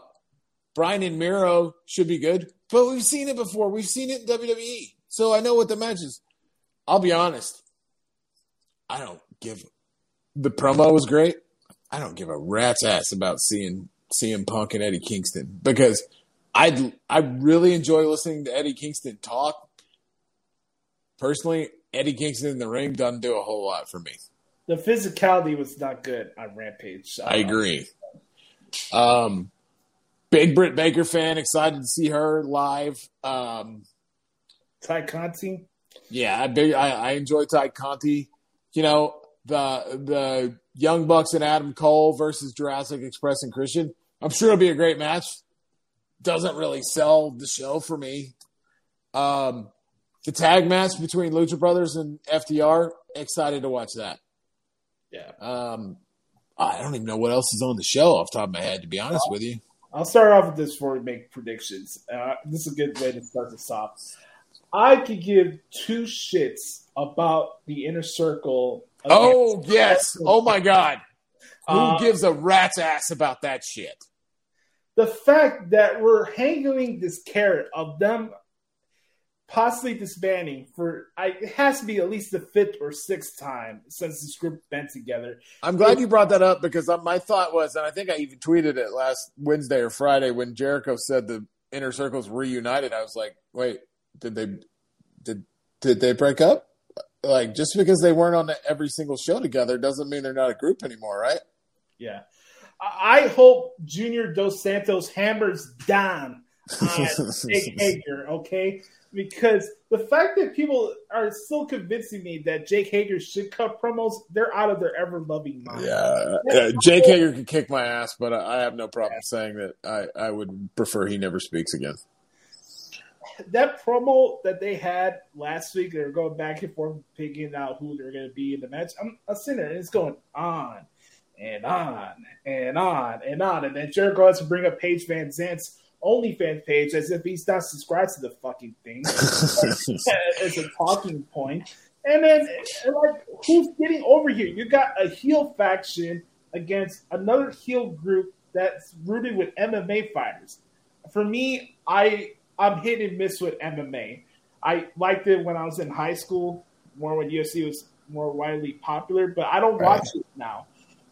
Bryan and Miro should be good, but we've seen it before. We've seen it in WWE, so I know what the match is. I'll be honest. I don't give. The promo was great. I don't give a rat's ass about seeing CM Punk and Eddie Kingston because I I really enjoy listening to Eddie Kingston talk. Personally, Eddie Kingston in the ring doesn't do a whole lot for me. The physicality was not good on Rampage. I agree. Um, big Britt Baker fan, excited to see her live. Um, Ty Conti. yeah, I big I, I enjoy Ty Conti. You know the the Young Bucks and Adam Cole versus Jurassic Express and Christian. I'm sure it'll be a great match. Doesn't really sell the show for me. Um, the tag match between Lucha Brothers and FTR. Excited to watch that. Yeah. Um, I don't even know what else is on the show off the top of my head, to be honest with you. I'll start off with this before we make predictions. Uh, this is a good way to start this off. I could give two shits about the inner circle. Oh yes! Oh my God! Who Uh, gives a rat's ass about that shit? the fact that we're hanging this carrot of them possibly disbanding for I, it has to be at least the fifth or sixth time since this group been together. I'm glad you brought that up because my thought was, and I think I even tweeted it last Wednesday or Friday when Jericho said the inner circles reunited. I was like, wait, did they did did they break up? Like just because they weren't on every single show together doesn't mean they're not a group anymore, right? Yeah. I hope Junior Dos Santos hammers down on Jake Hager, okay? Because the fact that people are still convincing me that Jake Hager should cut promos, they're out of their ever loving mind. Yeah, yeah, Jake Hager can kick my ass, but I I have no problem saying that I, I would prefer he never speaks again. That promo that they had last week, they were going back and forth, picking out who they're going to be in the match. I'm a sinner, and it's going on and on and on and on. And then Jericho has to bring up Paige VanZant's OnlyFans page as if he's not subscribed to the fucking thing as a talking point. And then, and like, who's getting over here? You got a heel faction against another heel group that's rooted with MMA fighters. For me, I I'm hit and miss with MMA. I liked it when I was in high school, more when UFC was more widely popular, but I don't watch it now.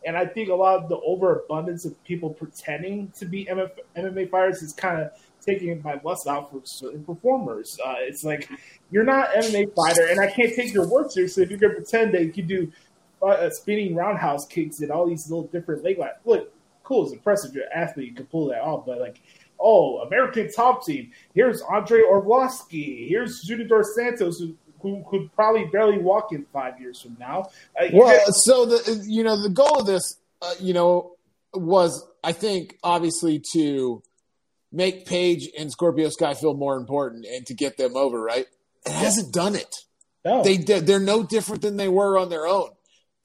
And I think a lot of the overabundance of people pretending to be MF, MMA fighters is kind of taking my lust out for certain performers. Uh, it's like you're not an MMA fighter, and I can't take your word seriously if you're going to pretend that you can do uh, spinning roundhouse kicks and all these little different leg locks. Look, cool, it's impressive. You're an athlete, you can pull that off, but like, oh, American top team. Here's Andrei Arlovsky. Here's Junior Santos, who, who could probably barely walk in five years from now. Uh, Well, guys- so the you know the goal of this, uh, you know, was I think obviously to make Page and Scorpio Sky feel more important and to get them over. Right? It hasn't done it. no. They did. They're no different than they were on their own,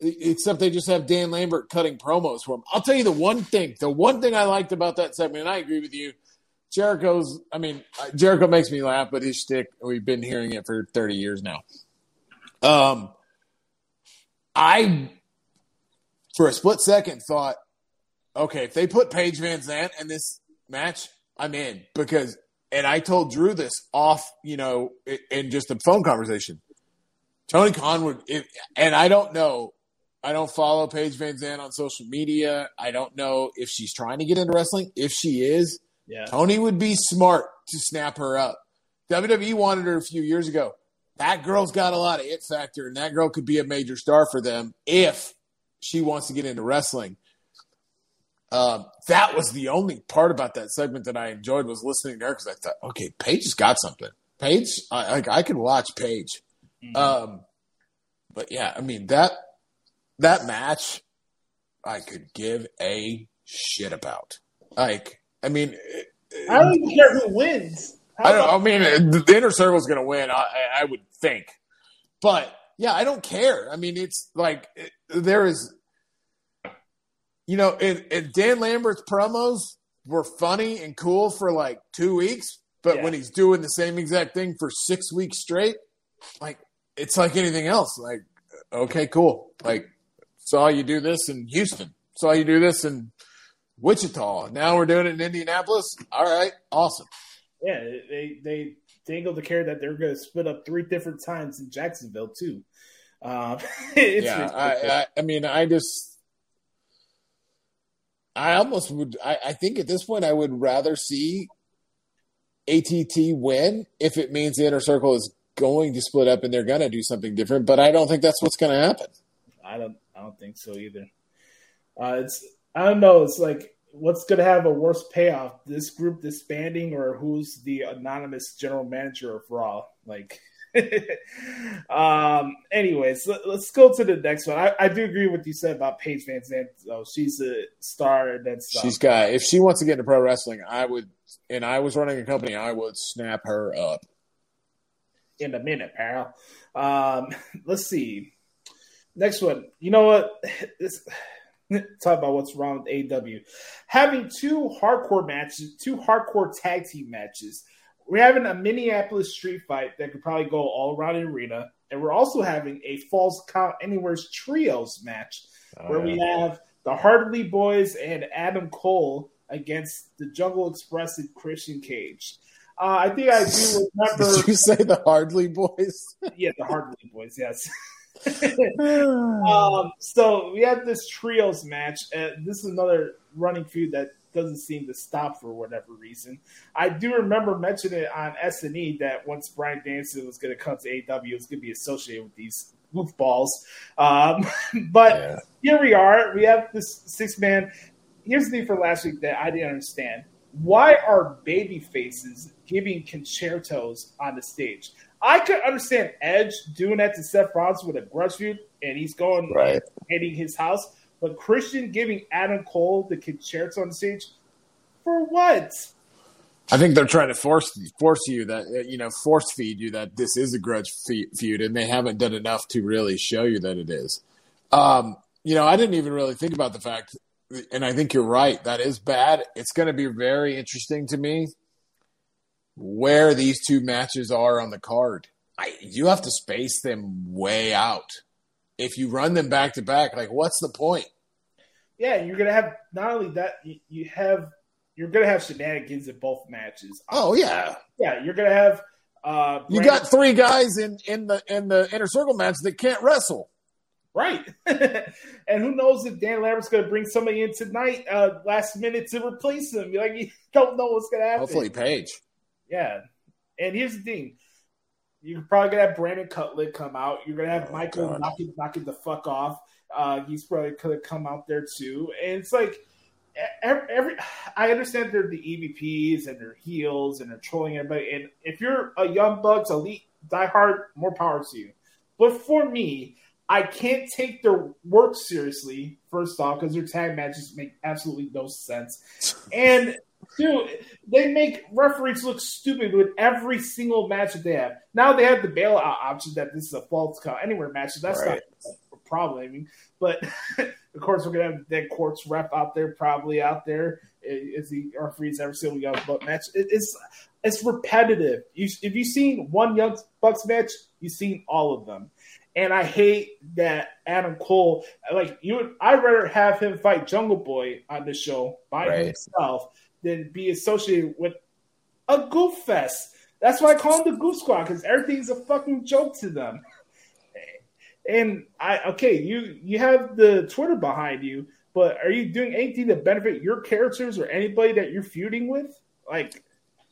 except they just have Dan Lambert cutting promos for them. I'll tell you the one thing. The one thing I liked about that segment, and I agree with you. Jericho's. I mean, Jericho makes me laugh, but his shtick. We've been hearing it for thirty years now. Um, I, for a split second, thought, okay, if they put Paige VanZant in this match, I'm in because. And I told Drew this off, you know, in just a phone conversation. Tony Khan would, and I don't know, I don't follow Paige VanZant on social media. I don't know if she's trying to get into wrestling. If she is, yeah. Tony would be smart to snap her up. WWE wanted her a few years ago. That girl's got a lot of it factor, and that girl could be a major star for them if she wants to get into wrestling. Um, that was the only part about that segment that I enjoyed was listening to her because I thought, okay, Paige has got something. Paige, I, like I could watch Paige. Um, but yeah, I mean that that match, I could give a shit about. Like, I mean, I don't even care who wins. How I don't. I mean, the, inner circle is going to win. I, I- I would think, but yeah, I don't care. I mean, it's like it, there is, you know, if, if Dan Lambert's promos were funny and cool for like two weeks, but Yeah. when he's doing the same exact thing for six weeks straight, like it's like anything else. Like, okay, cool. Like, saw you do this in Houston. Saw you do this in Wichita. Now we're doing it in Indianapolis. All right, awesome. Yeah, they they dangled the carrot that they're going to split up three different times in Jacksonville too. It's yeah. I, I, I mean, I just, I almost would. I, I think at this point, I would rather see ATT win if it means the inner circle is going to split up and they're going to do something different. But I don't think that's what's going to happen. I don't I don't think so either. Uh, it's I don't know. It's like what's going to have a worse payoff: this group disbanding, or who's the anonymous general manager of Raw? Like, um. Anyways, let, us go to the next one. I, I do agree with what you said about Paige VanZant. Though she's a star, and that's She's got. If she wants to get into pro wrestling, I would. And I was running a company, I would snap her up. in a minute, pal. Um, let's see. Next one. You know what? This talk about what's wrong with AW. Having two hardcore matches, two hardcore tag team matches. We're having a Minneapolis street fight that could probably go all around the arena, and we're also having a false count anywhere's trios match where we have the Hardly Boys and Adam Cole against the Jungle Express and Christian Cage. Uh, I think I do remember. Did you say the Hardly Boys? Yeah, the Hardly Boys, yes. um, so we had this trios match. Uh, this is another running feud that doesn't seem to stop for whatever reason. I do remember mentioning it on SNE that once Bryan Danielson was going to come to AW, it was going to be associated with these goofballs. Um, but here we are. We have this six man. Here's the thing for last week that I didn't understand. Why are baby faces giving con-chair-tos on the stage? I could understand Edge doing that to Seth Rollins with a grudge feud, and he's going Right. hitting his house. But Christian giving Adam Cole the con-chair-to on stage for what? I think they're trying to force force you that uh, you know force feed you that this is a grudge feud, and they haven't done enough to really show you that it is. Um, you know, I didn't even really think about the fact, and I think you're right. That is bad. It's going to be very interesting to me where these two matches are on the card. I, you have to space them way out. If you run them back to back, like what's the point? Yeah, you're gonna have not only that, you, have you're gonna have shenanigans in both matches. Oh yeah, Yeah, you're gonna have uh you got three guys in in the in the inner circle match that can't wrestle. right. and who knows if Dan Lambert's gonna bring somebody in tonight, uh last minute to replace him. Like you don't know what's gonna happen. Hopefully, Paige. Yeah. And here's the thing. You're probably gonna have Brandon Cutler come out. You're gonna have Michael God. knocking knocking the fuck off. Uh, he's probably gonna come out there too. And it's like every, every I understand they're the EVPs and they're heels and they're trolling everybody. And if you're a Young Bucks elite diehard, more power to you. But for me, I can't take their work seriously. First off, because their tag matches make absolutely no sense. And dude, they make referees look stupid with every single match that they have. Now they have the bailout option that this is a false count anywhere match. So that's Right. not a problem. I mean, but of course we're gonna have dead courts rep out there, probably out there as the referees every single young buck match. It, it's it's repetitive. You, if you've seen one young bucks match, you've seen all of them. And I hate that Adam Cole, like you, I'd rather have him fight Jungle Boy on the show by Right. himself than be associated with a goof fest. That's why I call them the Goof Squad because everything's a fucking joke to them. And I okay, you you have the Twitter behind you, but are you doing anything to benefit your characters or anybody that you're feuding with? Like,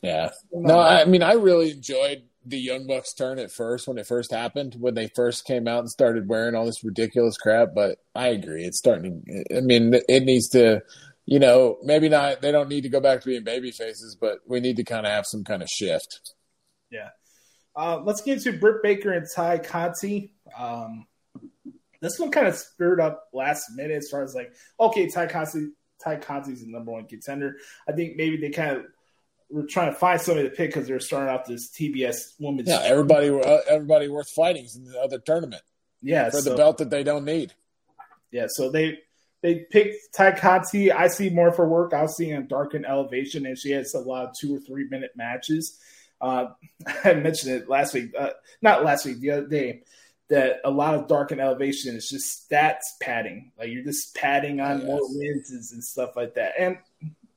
Yeah. No, I mean, I really enjoyed the Young Bucks turn at first when it first happened, when they first came out and started wearing all this ridiculous crap. But I agree, it's starting. To, I mean, it needs to, you know, maybe not. They don't need to go back to being baby faces, but we need to kind of have some kind of shift. Yeah. Uh, let's get into Britt Baker and Ty Conti. Um, this one kind of spurred up last minute as far as like, okay, Ty Conti, Ty Conti's the number one contender. I think maybe they kind of were trying to find somebody to pick because they're starting off this TBS women's. Yeah, everybody, uh, everybody worth fighting is in the other tournament yeah, for so- the belt that they don't need. Yeah, so they they picked Conti. I see more for work. I'll see in Dark and Elevation, and she has a lot of two or three minute matches. Uh, I mentioned it last week, uh, not last week, the other day, that a lot of Dark and Elevation is just stats padding. Like you're just padding on Yes. more wins and stuff like that. And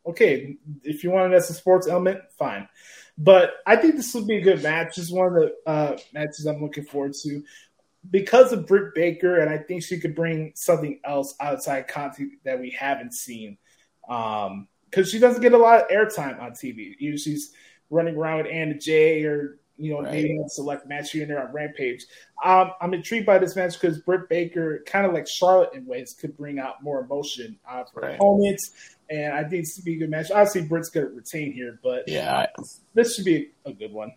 okay, if you want it as a sports element, fine. But I think this would be a good match. This is one of the uh, matches I'm looking forward to because of Britt Baker, and I think she could bring something else outside Conti that we haven't seen. Um, because she doesn't get a lot of airtime on TV. Either she's running around with Anna Jay or you know Right. maybe a select match here and there on Rampage. Um, I'm intrigued by this match because Britt Baker, kind of like Charlotte in ways, could bring out more emotion of her Right. opponents. And I think this would be a good match. Obviously, Britt's going to retain here, but Yeah, this should be a good one.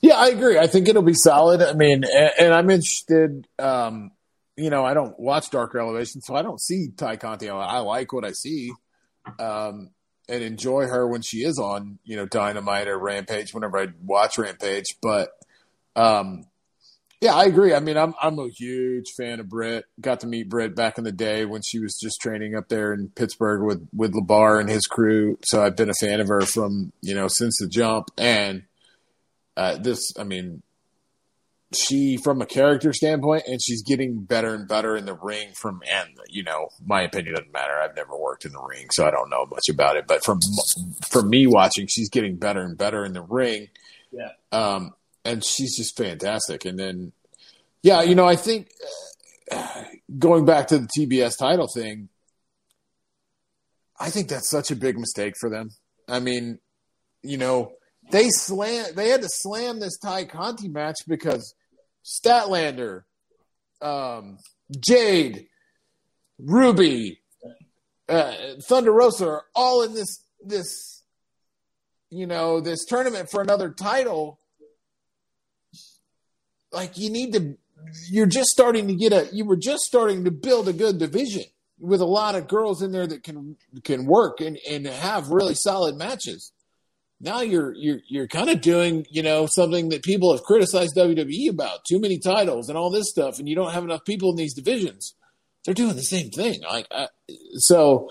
Yeah, I agree. I think it'll be solid. I mean, and, and I'm interested. Um, you know, I don't watch Darker Elevation, so I don't see Ty Conti. I, like what I see, um, and enjoy her when she is on, you know, Dynamite or Rampage. Whenever I watch Rampage, but um, yeah, I agree. I mean, I'm I'm a huge fan of Britt. Got to meet Britt back in the day when she was just training up there in Pittsburgh with with LaBar and his crew. So I've been a fan of her from you know since the jump. And uh, this, I mean, she from a character standpoint, and she's getting better and better in the ring. From and you know, my opinion doesn't matter. I've never worked in the ring, so I don't know much about it. But from from me watching, she's getting better and better in the ring. Yeah. Um, and she's just fantastic. And then, yeah, you know, I think uh, going back to the TBS title thing, I think that's such a big mistake for them. I mean, you know, they slam, they had to slam this Ty Conti match because Statlander um, Jade, Ruby, uh, Thunder Rosa are all in this this you know this tournament for another title. Like you need to, you're just starting to get a. You were just starting to build a good division with a lot of girls in there that can can work and and have really solid matches. Now you're you're you're kind of doing you know something that people have criticized WWE about too many titles and all this stuff, and you don't have enough people in these divisions. They're doing the same thing. Like I, so,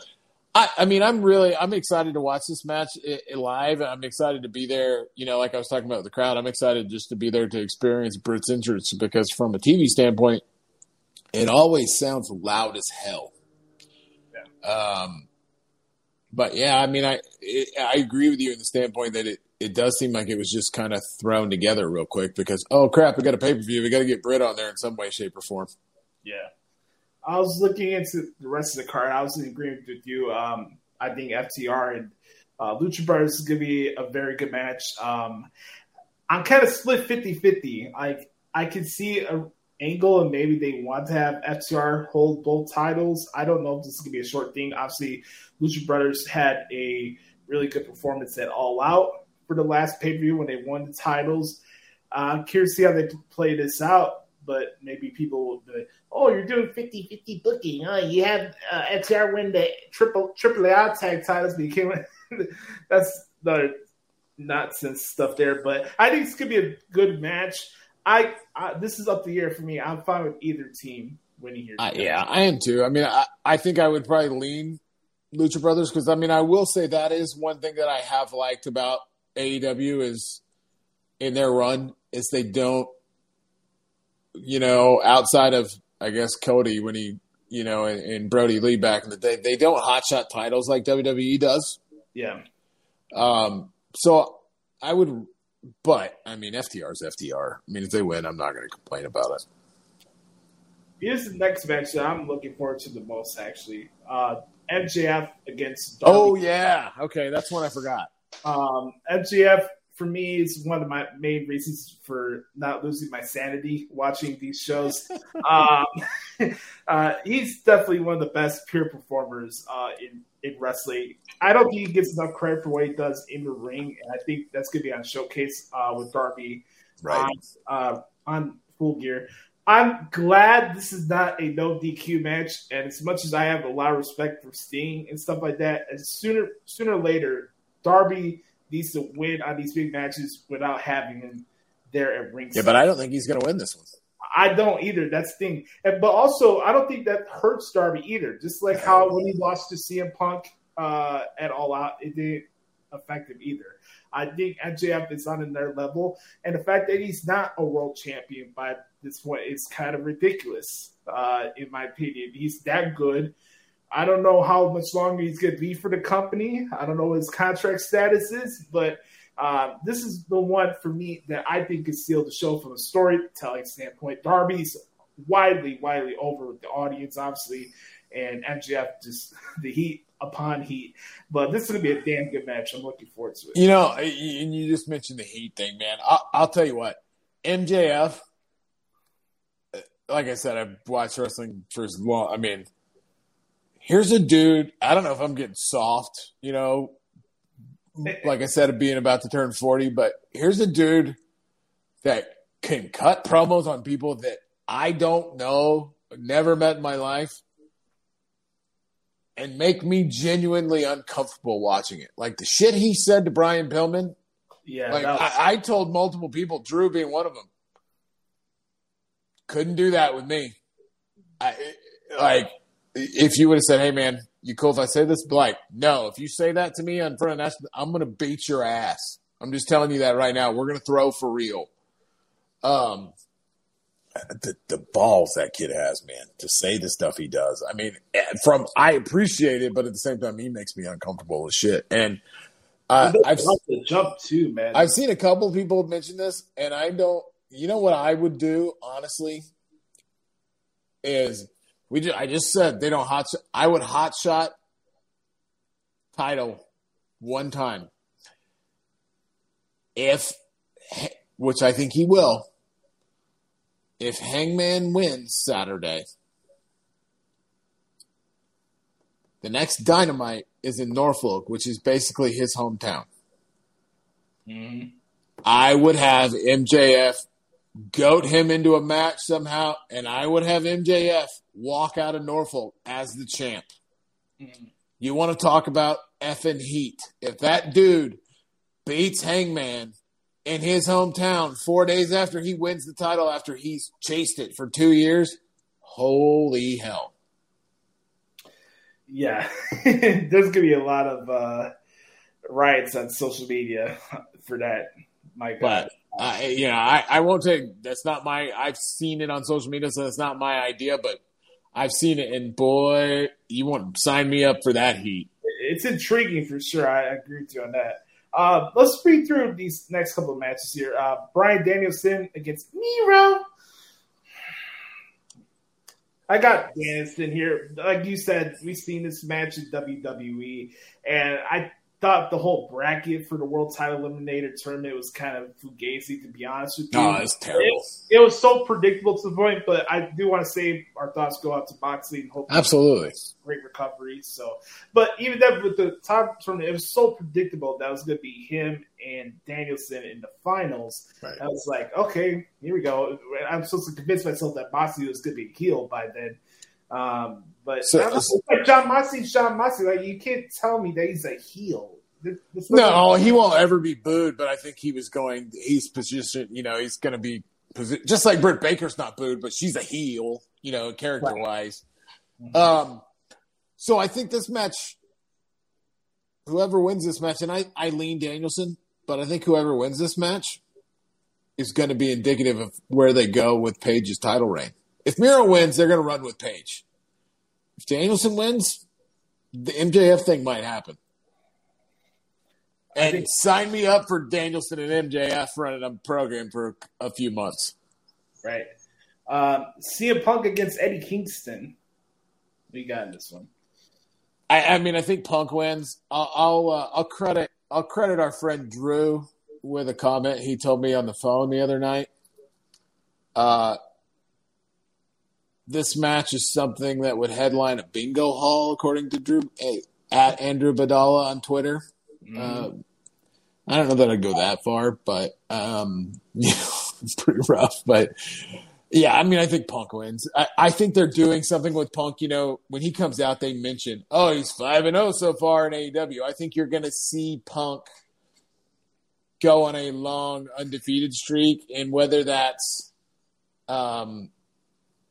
I I mean I'm really I'm excited to watch this match live. I'm excited to be there. You know, like I was talking about with the crowd. I'm excited just to be there to experience Britt's entrance because from a TV standpoint, it always sounds loud as hell. Yeah. Um, but yeah, I mean, I it, I agree with you in the standpoint that it, it does seem like it was just kind of thrown together real quick because oh crap, we got a pay per view, we got to get Britt on there in some way, shape, or form. Yeah. I was looking into the rest of the card. I was in agreement with you. Um, I think FTR and uh, Lucha Brothers is going to be a very good match. Um, I'm kind of split 50 50. Like, I can see a angle and maybe they want to have FTR hold both titles. I don't know if this is going to be a short thing. Obviously, Lucha Brothers had a really good performance at All Out for the last pay per view when they won the titles. Uh, curious to see how they play this out, but maybe people will be like, oh, you're doing 50 50 booking. Huh? You had uh, win the triple triple tag titles, but you came That's the nonsense stuff there. But I think this could be a good match. I, I This is up the air for me. I'm fine with either team winning here. Uh, yeah, I am too. I mean, I, I think I would probably lean Lucha Brothers because I mean, I will say that is one thing that I have liked about AEW is in their run is they don't, you know, outside of I guess Cody when he, you know, and, and Brodie Lee back in the day, they don't hotshot titles like WWE does. Yeah. Um, so I would, but I mean, FTR is FTR. I mean, if they win, I'm not going to complain about it. Here's the next match that I'm looking forward to the most, actually. Uh, MJF against Darby. Oh yeah, okay, that's one I forgot. Um, MJF for me is one of my main reasons for not losing my sanity watching these shows. um, uh, he's definitely one of the best pure performers uh, in in wrestling. I don't think he gets enough credit for what he does in the ring, and I think that's going to be on showcase uh, with Darby Right. on, uh, on Full Gear. I'm glad this is not a no DQ match, and as much as I have a lot of respect for Sting and stuff like that, as sooner sooner or later, Darby needs to win on these big matches without having him there at ringside. Yeah, but I don't think he's going to win this one. I don't either. That's the thing. And, but also, I don't think that hurts Darby either. Just like how when he lost to CM Punk uh, at All Out, it didn't affect him either. I think MJF is on another level, and the fact that he's not a world champion by this point is kind of ridiculous, uh, in my opinion. He's that good. I don't know how much longer he's going to be for the company. I don't know what his contract status is, but uh, this is the one for me that I think is sealed the show from a storytelling standpoint. Darby's widely, widely over with the audience, obviously, and MJF just the heat upon heat. But this is to be a damn good match. I'm looking forward to it. You know, and you just mentioned the heat thing, man. I'll, I'll tell you what, MJF. Like I said, I've watched wrestling for as long. I mean, here's a dude. I don't know if I'm getting soft, you know, like I said, being about to turn 40, but here's a dude that can cut promos on people that I don't know, never met in my life, and make me genuinely uncomfortable watching it. Like the shit he said to Brian Pillman. Yeah, Like was- I, I told multiple people, Drew being one of them, couldn't do that with me. I, like if you would have said, "Hey man, you cool if I say this?" Like, no, if you say that to me in front of national, I'm gonna beat your ass. I'm just telling you that right now. We're gonna throw for real. Um, the the balls that kid has, man, to say the stuff he does. I mean, eh, from I appreciate it, but at the same time, he makes me uncomfortable as shit. And uh, I've the jump too, man. I've seen a couple people mention this, and I don't. You know what I would do, honestly, is we. Just, I just said they don't hot. Shot, I would hot shot title one time. If, which I think he will, if Hangman wins Saturday, the next Dynamite is in Norfolk, which is basically his hometown. Mhm. I would have MJF goat him into a match somehow, and I would have MJF walk out of Norfolk as the champ. You want to talk about effing heat? If that dude beats Hangman in his hometown four days after he wins the title, after he's chased it for two years, holy hell! Yeah, there's gonna be a lot of uh, riots on social media for that. My God, But uh, you know, I, I won't say that's not my. I've seen it on social media, so that's not my idea. But I've seen it, and boy, you want to sign me up for that heat. it's intriguing for sure. I agree with you on that. Uh, let's read through these next couple of matches here. Uh, Bryan Danielson against Miro. I got Danielson here. Like you said, we've seen this match in WWE, and I thought the whole bracket for the World Title Eliminator tournament was kind of fugazi, to be honest with you. Oh, it's terrible. It, it was so predictable to the point, but I do want to say our thoughts go out to Moxley and hope Absolutely. great recovery. So, but even that with the top tournament, it was so predictable that was going to be him and Danielson in the finals. Right. I was like, okay, here we go. I'm supposed to convince myself that Moxley was going to be healed by then. Um, but So- know, it's like Jon Moxley, Jon Moxley, like you can't tell me that he's a heel. This- this No, he won't ever be booed, but I think he was going. He's positioned. You know, he's going to be just like Britt Baker's not booed, but she's a heel. You know, character wise. Um, so I think this match, whoever wins this match, and I I lean Danielson, but I think whoever wins this match is going to be indicative of where they go with Page's title reign. If Miro wins, they're going to run with Page. If Danielson wins, the MJF thing might happen. And sign me up for Danielson and MJF running a program for a few months. right. Um, CM Punk against Eddie Kingston. We got in this one. I, I mean, I think Punk wins. I'll I'll, uh, I'll credit I'll credit our friend Drew with a comment he told me on the phone the other night. Uh, this match is something that would headline a bingo hall, according to Drew eh, at Andrew Badala on Twitter. Uh, I don't know that I'd go that far, but um, you know, it's pretty rough. But yeah, I mean, I think Punk wins. I, I think they're doing something with Punk. You know, when he comes out, they mention, oh, he's five and zero so far in AEW. I think you're going to see Punk go on a long undefeated streak, and whether that's um,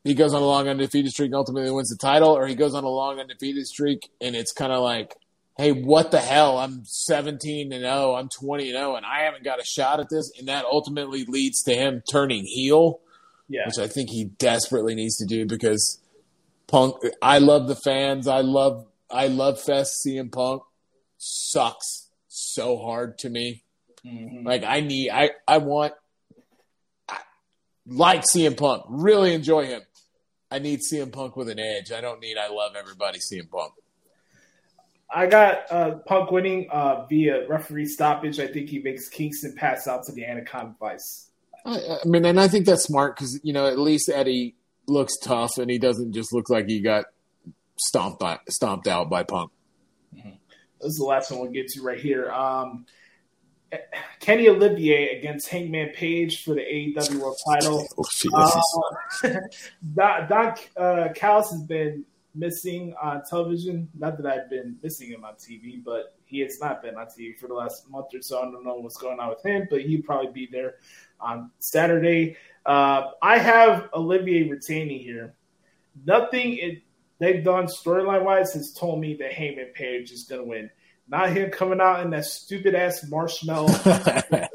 he goes on a long undefeated streak and ultimately wins the title, or he goes on a long undefeated streak and it's kind of like, hey, what the hell? I'm 17 and 0, I'm 20 and 0, and I haven't got a shot at this, and that ultimately leads to him turning heel, Yeah. which I think he desperately needs to do because Punk. I love the fans. I love I love Fest CM Punk sucks so hard to me. Mm-hmm. Like I need I I want I like CM Punk. Really enjoy him. I need CM Punk with an edge. I don't need I love everybody CM Punk. I got uh, Punk winning uh, via referee stoppage. I think he makes Kingston pass out to the Anaconda Vice. I, I mean, and I think that's smart because you know at least Eddie looks tough and he doesn't just look like he got stomped by, stomped out by Punk. This is the last one we'll get to right here. Um, Kenny Omega against Hangman Page for the AEW World Title. Oh. Uh, Don, Don uh, Callis has been missing on television. Not that I've been missing him on TV, but he has not been on TV for the last month or so. I don't know what's going on with him, but he'll probably be there on Saturday. Uh, I have Olivier retaining here. Nothing it, they've done storyline wise has told me that Hangman Page is going to win. Not him coming out in that stupid ass marshmallow a couple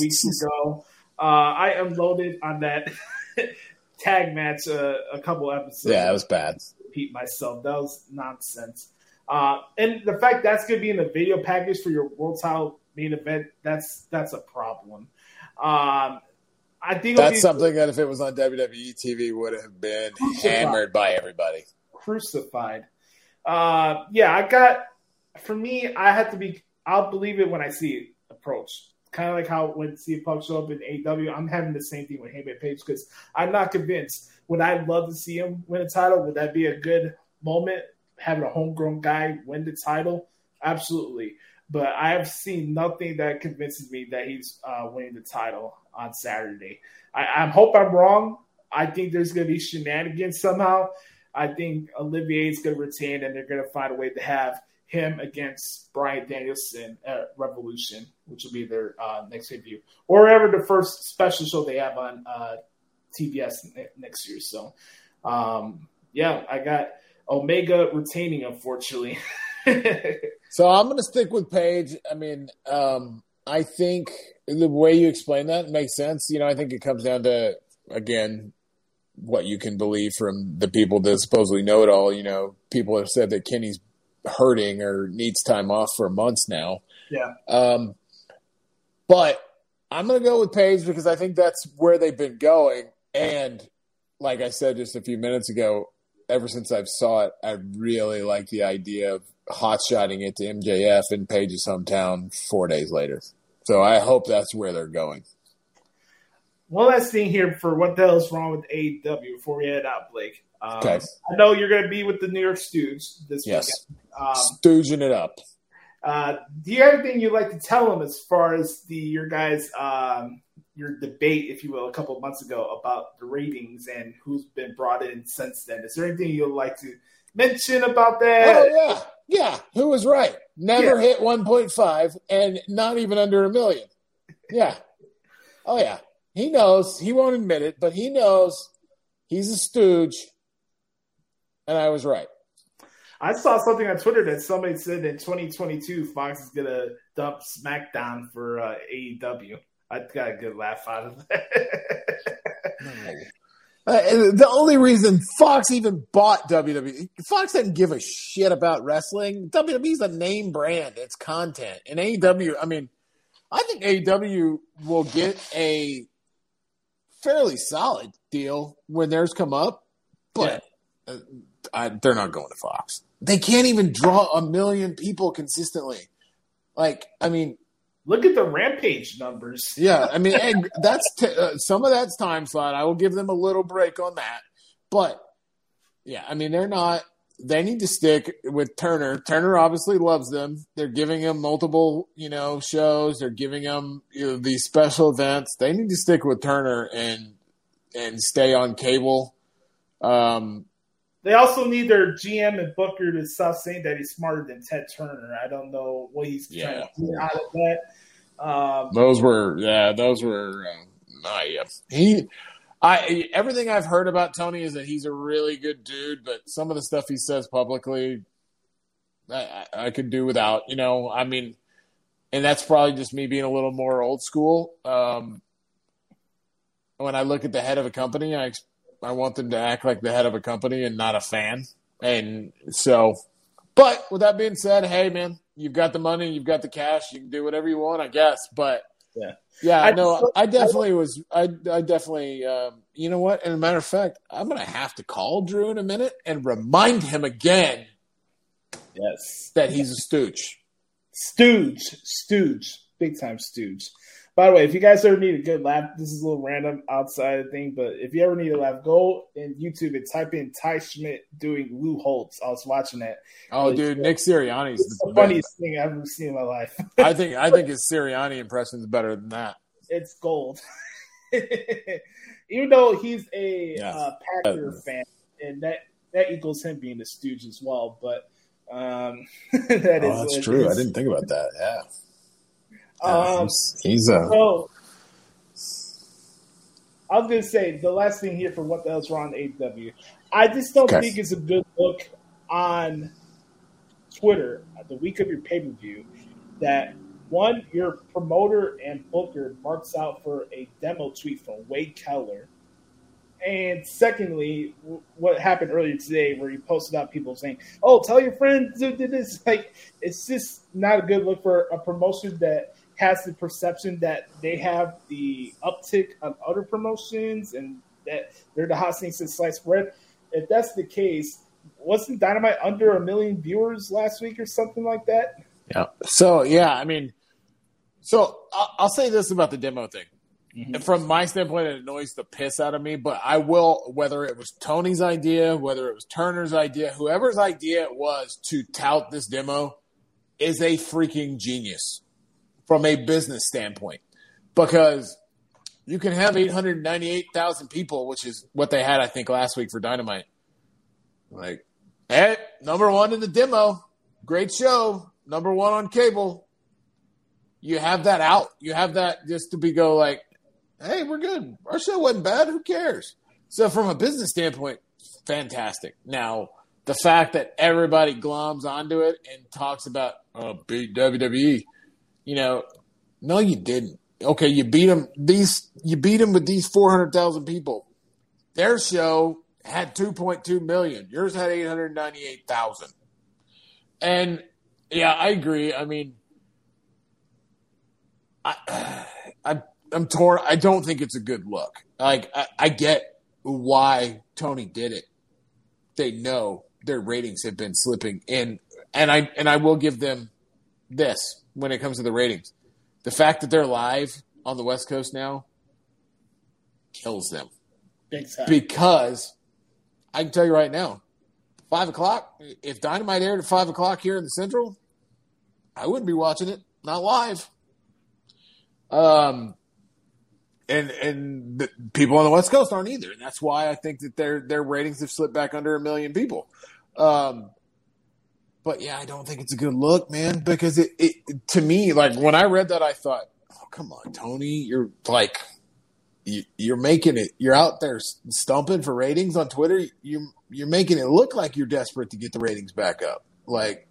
weeks ago. Uh, I unloaded on that tag match uh, a couple episodes. Yeah, it was bad. Repeat myself. That was nonsense. Uh, and the fact that's going to be in the video package for your world title main event, that's that's a problem. Um, I think That's be something that if it was on WWE TV would have been hammered by everybody. crucified. Uh, yeah, I got. For me, I have to be. I'll believe it when I see it approach. Kind of like how when CM Punk showed up in AW, I'm having the same thing with Hangman Page because I'm not convinced. Would I love to see him win a title? Would that be a good moment? Having a homegrown guy win the title? Absolutely. But I have seen nothing that convinces me that he's uh, winning the title on Saturday. I, I hope I'm wrong. I think there's going to be shenanigans somehow. I think Omega is going to retain, and they're going to find a way to have him against Bryan Danielson at Revolution, which will be their uh, next debut, or whatever the first special show they have on uh, TBS ne- next year. So, um, yeah, I got Omega retaining, unfortunately. So I'm going to stick with Page. I mean, um, I think the way you explain that makes sense. You know, I think it comes down to again what you can believe from the people that supposedly know it all. You know, people have said that Kenny's hurting or needs time off for months now. yeah. Um, but I'm going to go with Paige because I think that's where they've been going. And like I said just a few minutes ago, ever since I've saw it, I really like the idea of hot shotting it to MJF in Paige's hometown four days later. So I hope that's where they're going. One last thing here for what the hell is wrong with AEW before we head out, Blake. Um, Okay. I know you're going to be with the New York Stooges this Yes. weekend. Um, Stooging it up. Uh, do you have anything you'd like to tell them as far as the your guys um, your debate, if you will, a couple of months ago about the ratings and who's been brought in since then? Is there anything you'd like to mention about that? Oh yeah, yeah. Who was right? Never hit 1.5, and not even under a million. Yeah. Oh yeah. He knows. He won't admit it, but he knows he's a stooge, and I was right. I saw something on Twitter that somebody said in 2022 Fox is gonna dump SmackDown for uh, AEW. I got a good laugh out of that. Uh, the only reason Fox even bought WWE, Fox didn't give a shit about wrestling. WWE's a name brand; it's content. And AEW, I mean, I think AEW will get a fairly solid deal when theirs come up, but uh, I, they're not going to Fox. They can't even draw a million people consistently. Like, I mean, Look at the Rampage numbers. yeah, I mean, that's t- uh, some of that's time slot. I will give them a little break on that, but yeah, I mean, they're not. They need to stick with Turner. Turner obviously loves them. They're giving him multiple, you know, shows. They're giving him you know, these special events. They need to stick with Turner and and stay on cable. Um, They also need their GM and Booker to stop saying that he's smarter than Ted Turner. I don't know what he's trying to get out of that. Um, Those were yeah, those were uh, yeah. He I everything I've heard about Tony is that he's a really good dude, but some of the stuff he says publicly I, I, could do without, you know. I mean, and that's probably just me being a little more old school. Um, when I look at the head of a company, I I want them to act like the head of a company and not a fan. And so, but with that being said, hey man, you've got the money, you've got the cash, you can do whatever you want, I guess. But Yeah. yeah, I no, just- I definitely was. I I definitely. Um, you know what? And a matter of fact, I'm gonna have to call Drew in a minute and remind him again yes. that he's a stooge. Stooge. Stooge. Big time stooge. By the way, if you guys ever need a good laugh, this is a little random outside thing, but if you ever need a laugh, go in YouTube and type in Ty Schmidt doing Lou Holtz. I was watching that. Oh, dude, Nick Sirianni's the the funniest thing I've ever seen in my life. I think I think his Sirianni impression is better than that. it's gold. Even though he's a uh, Packer fan, and that that equals him being a Stooge as well. But um, that is oh, that's what it true. I didn't think about that. Yeah, Um, he's, he's a So I was gonna say the last thing here for what the hell's wrong with AEW. I just don't Okay. think it's a good look on Twitter at the week of your pay per view that one your promoter and booker marks out for a demo tweet from Wade Keller. And secondly, what happened earlier today, where you posted out people saying, "Oh, tell your friends who did this." Like, it's just not a good look for a promotion that has the perception that they have the uptick on other promotions and that they're the hot thing since sliced bread. If that's the case, wasn't Dynamite under a million viewers last week or something like that? Yeah. So yeah, I mean, So I'll, I'll say this about the demo thing. Mm-hmm. And From my standpoint, it annoys the piss out of me. But I will, whether it was Tony's idea, whether it was Turner's idea, whoever's idea it was to tout this demo, is a freaking genius from a business standpoint because you can have 898,000 people, which is what they had, I think, last week for Dynamite. Like, hey, number one in the demo, great show, number one on cable. You have that out. You have that just to be go like, hey, we're good. Our show wasn't bad. Who cares? So from a business standpoint, fantastic. Now, the fact that everybody gloms onto it and talks about oh, WWE, you know, no, you didn't. Okay, you beat them. These you beat them with these four hundred thousand people. Their show had two point two million. Yours had eight hundred ninety eight thousand. And yeah, I agree. I mean, I, I I'm torn. I don't think it's a good look. Like I, I get why Tony did it. They know their ratings have been slipping, and and I and I will give them this when it comes to the ratings. The fact that they're live on the West Coast now kills them Big time. because I can tell you right now, five o'clock. If Dynamite aired at five o'clock here in the Central, I wouldn't be watching it. Not live. Um, and and the people on the West Coast aren't either, and that's why I think that their their ratings have slipped back under a million people. Um, but yeah, I don't think it's a good look, man, because it, it to me, like when I read that, I thought, oh come on, Tony, you're like you, you're making it. You're out there stumping for ratings on Twitter. You you're making it look like you're desperate to get the ratings back up. Like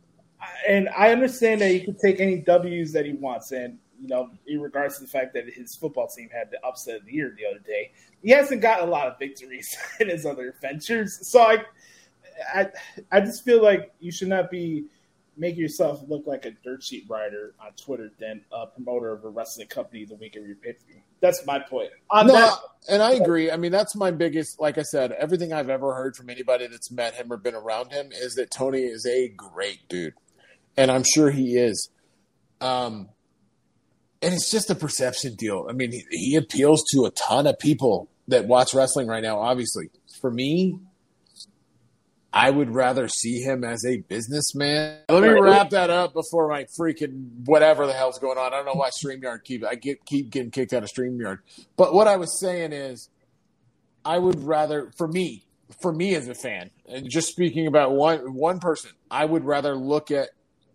and I understand that he could take any W's that he wants, and you know, in regards to the fact that his football team had the upset of the year the other day, he hasn't got a lot of victories in his other ventures. So I, I, I just feel like you should not be making yourself look like a dirt sheet writer on Twitter than a promoter of a wrestling company the week of your pay per view. That's my point. On no, that, and I agree. I mean, that's my biggest. Like I said, everything I've ever heard from anybody that's met him or been around him is that Tony is a great dude, and I'm sure he is. Um, and it's just a perception deal. I mean, he, he appeals to a ton of people that watch wrestling right now. Obviously, for me, I would rather see him as a businessman. Let me wrap that up before my freaking whatever the hell's going on. I don't know why StreamYard keep I get keep getting kicked out of StreamYard. But what I was saying is, I would rather for me, for me as a fan, and just speaking about one one person, I would rather look at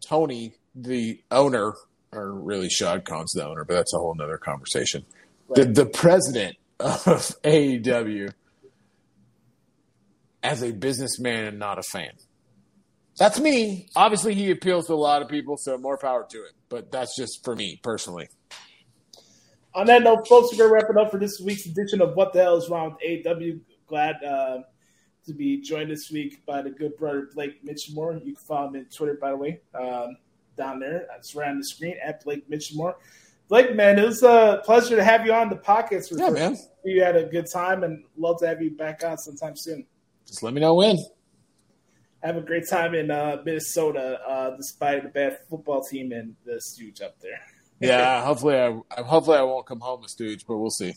Tony, the owner, or really Shad Khan's the owner, but that's a whole nother conversation. The the president of AEW as a businessman and not a fan. That's me. Obviously, he appeals to a lot of people, so more power to it. But that's just for me personally. On that note, folks, we're gonna wrap it up for this week's edition of What the Hell is Wrong with AEW. Glad uh, to be joined this week by the good brother Blake Mitchamore. You can follow him on Twitter, by the way, um, down there. It's right on the screen at Blake Mitchamore. Blake, man, it was a pleasure to have you on the podcast. Yeah, man. You had a good time, and love to have you back on sometime soon. Just let me know when. Have a great time in uh, Minnesota, uh, despite the bad football team and the stooge up there. Yeah, hopefully I hopefully I won't come home a stooge, but we'll see.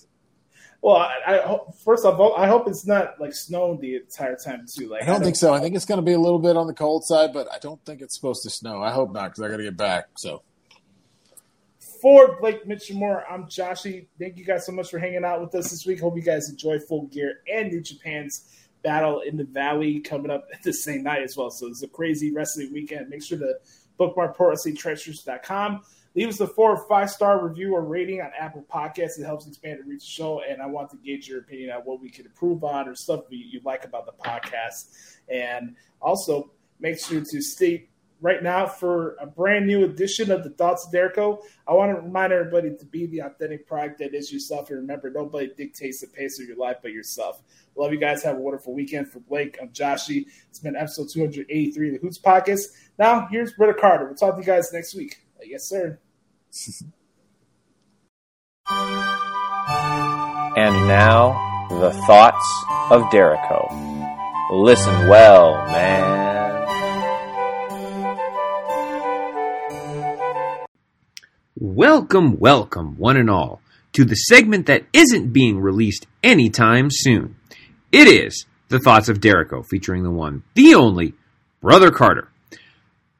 Well, I, I hope- first off, I hope it's not like snowing the entire time too. Like I don't think so. I think it's going to be a little bit on the cold side, but I don't think it's supposed to snow. I hope not because I got to get back. So For Blake Mitchamore, I'm Joshie. Thank you guys so much for hanging out with us this week. Hope you guys enjoy Full Gear and New Japan's Battle in the Valley coming up the same night as well. So it's a crazy wrestling weekend. Make sure to bookmark ProWrestlingTranscriptions.com. Leave us a four or five star review or rating on Apple Podcasts. It helps expand and reach the show. And I want to gauge your opinion on what we can improve on or stuff you like about the podcast. And also make sure to stay right now for a brand new edition of the Thoughts of Dericho. I want to remind everybody to be the authentic product that is yourself. And remember, nobody dictates the pace of your life but yourself. Love you guys. Have a wonderful weekend. For Blake, I'm Joshie. It's been episode 283 of the Hoots Podcast. Now, here's Brother Carter. We'll talk to you guys next week. Yes, sir. And now, the thoughts of Dericho. Listen well, man. Welcome, welcome, one and all, to the segment that isn't being released anytime soon. It is The Thoughts of Jericho, featuring the one, the only, Brother Carter.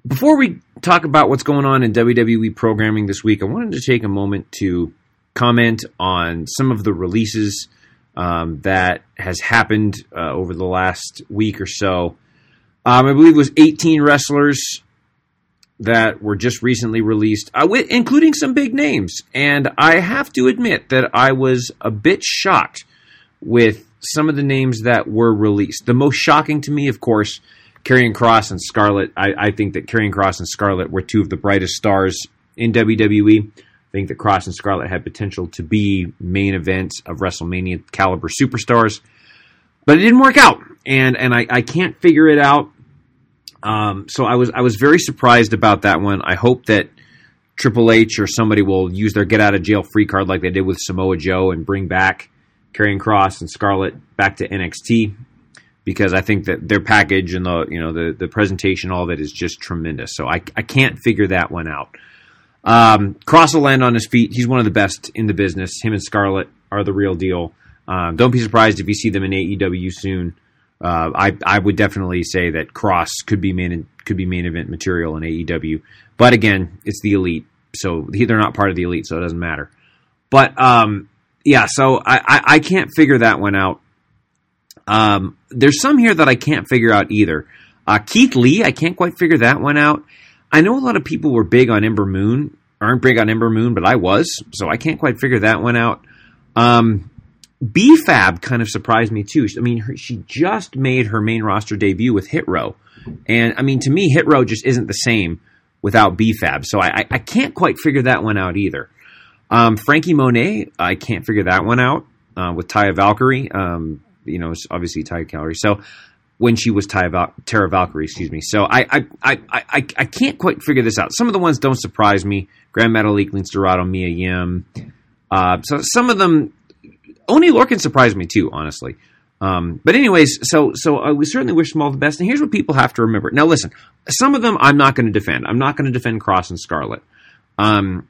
Before we talk about what's going on in WWE programming this week, I wanted to take a moment to comment on some of the releases um, that has happened uh, over the last week or so. Um, I believe it was 18 wrestlers that were just recently released, uh, including some big names. And I have to admit that I was a bit shocked with some of the names that were released. The most shocking to me, of course, Karrion Kross and Scarlett. I, I think that Karrion Kross and Scarlett were two of the brightest stars in WWE. I think that Kross and Scarlett had potential to be main events of WrestleMania caliber superstars, but it didn't work out, and and I, I can't figure it out. Um, so I was I was very surprised about that one. I hope that Triple H or somebody will use their get out of jail free card like they did with Samoa Joe and bring back Karrion Kross and Scarlett back to NXT because I think that their package and the you know the the presentation, all of it is just tremendous. So I I can't figure that one out. Um, Kross will land on his feet. He's one of the best in the business. Him and Scarlett are the real deal. Um, don't be surprised if you see them in AEW soon. Uh, I I would definitely say that Kross could be main could be main event material in AEW, but again, it's the elite, so they're not part of the elite, so it doesn't matter. But um, yeah, so I, I, I can't figure that one out. Um, there's some here that I can't figure out either. Uh, Keith Lee, I can't quite figure that one out. I know a lot of people were big on Ember Moon, aren't big on Ember Moon, but I was, so I can't quite figure that one out. Um, B-Fab kind of surprised me too. I mean, her, she just made her main roster debut with Hit Row, and I mean, to me, Hit Row just isn't the same without B-Fab. So I, I, can't quite figure that one out either. Um, Franky Monet, I can't figure that one out uh, with Taya Valkyrie. Um, you know, it's obviously Taya Valkyrie. So when she was Taya Val- Tara Valkyrie, excuse me. So I, I, I, I, I can't quite figure this out. Some of the ones don't surprise me. Grand Metalik, Lince Dorado, Mia Yim. Uh, so some of them, Oney Lorcan surprised me too, honestly. Um, but anyways, so so uh, we certainly wish them all the best. And here's what people have to remember. Now, listen, some of them I'm not going to defend. I'm not going to defend Kross and Scarlett. Um,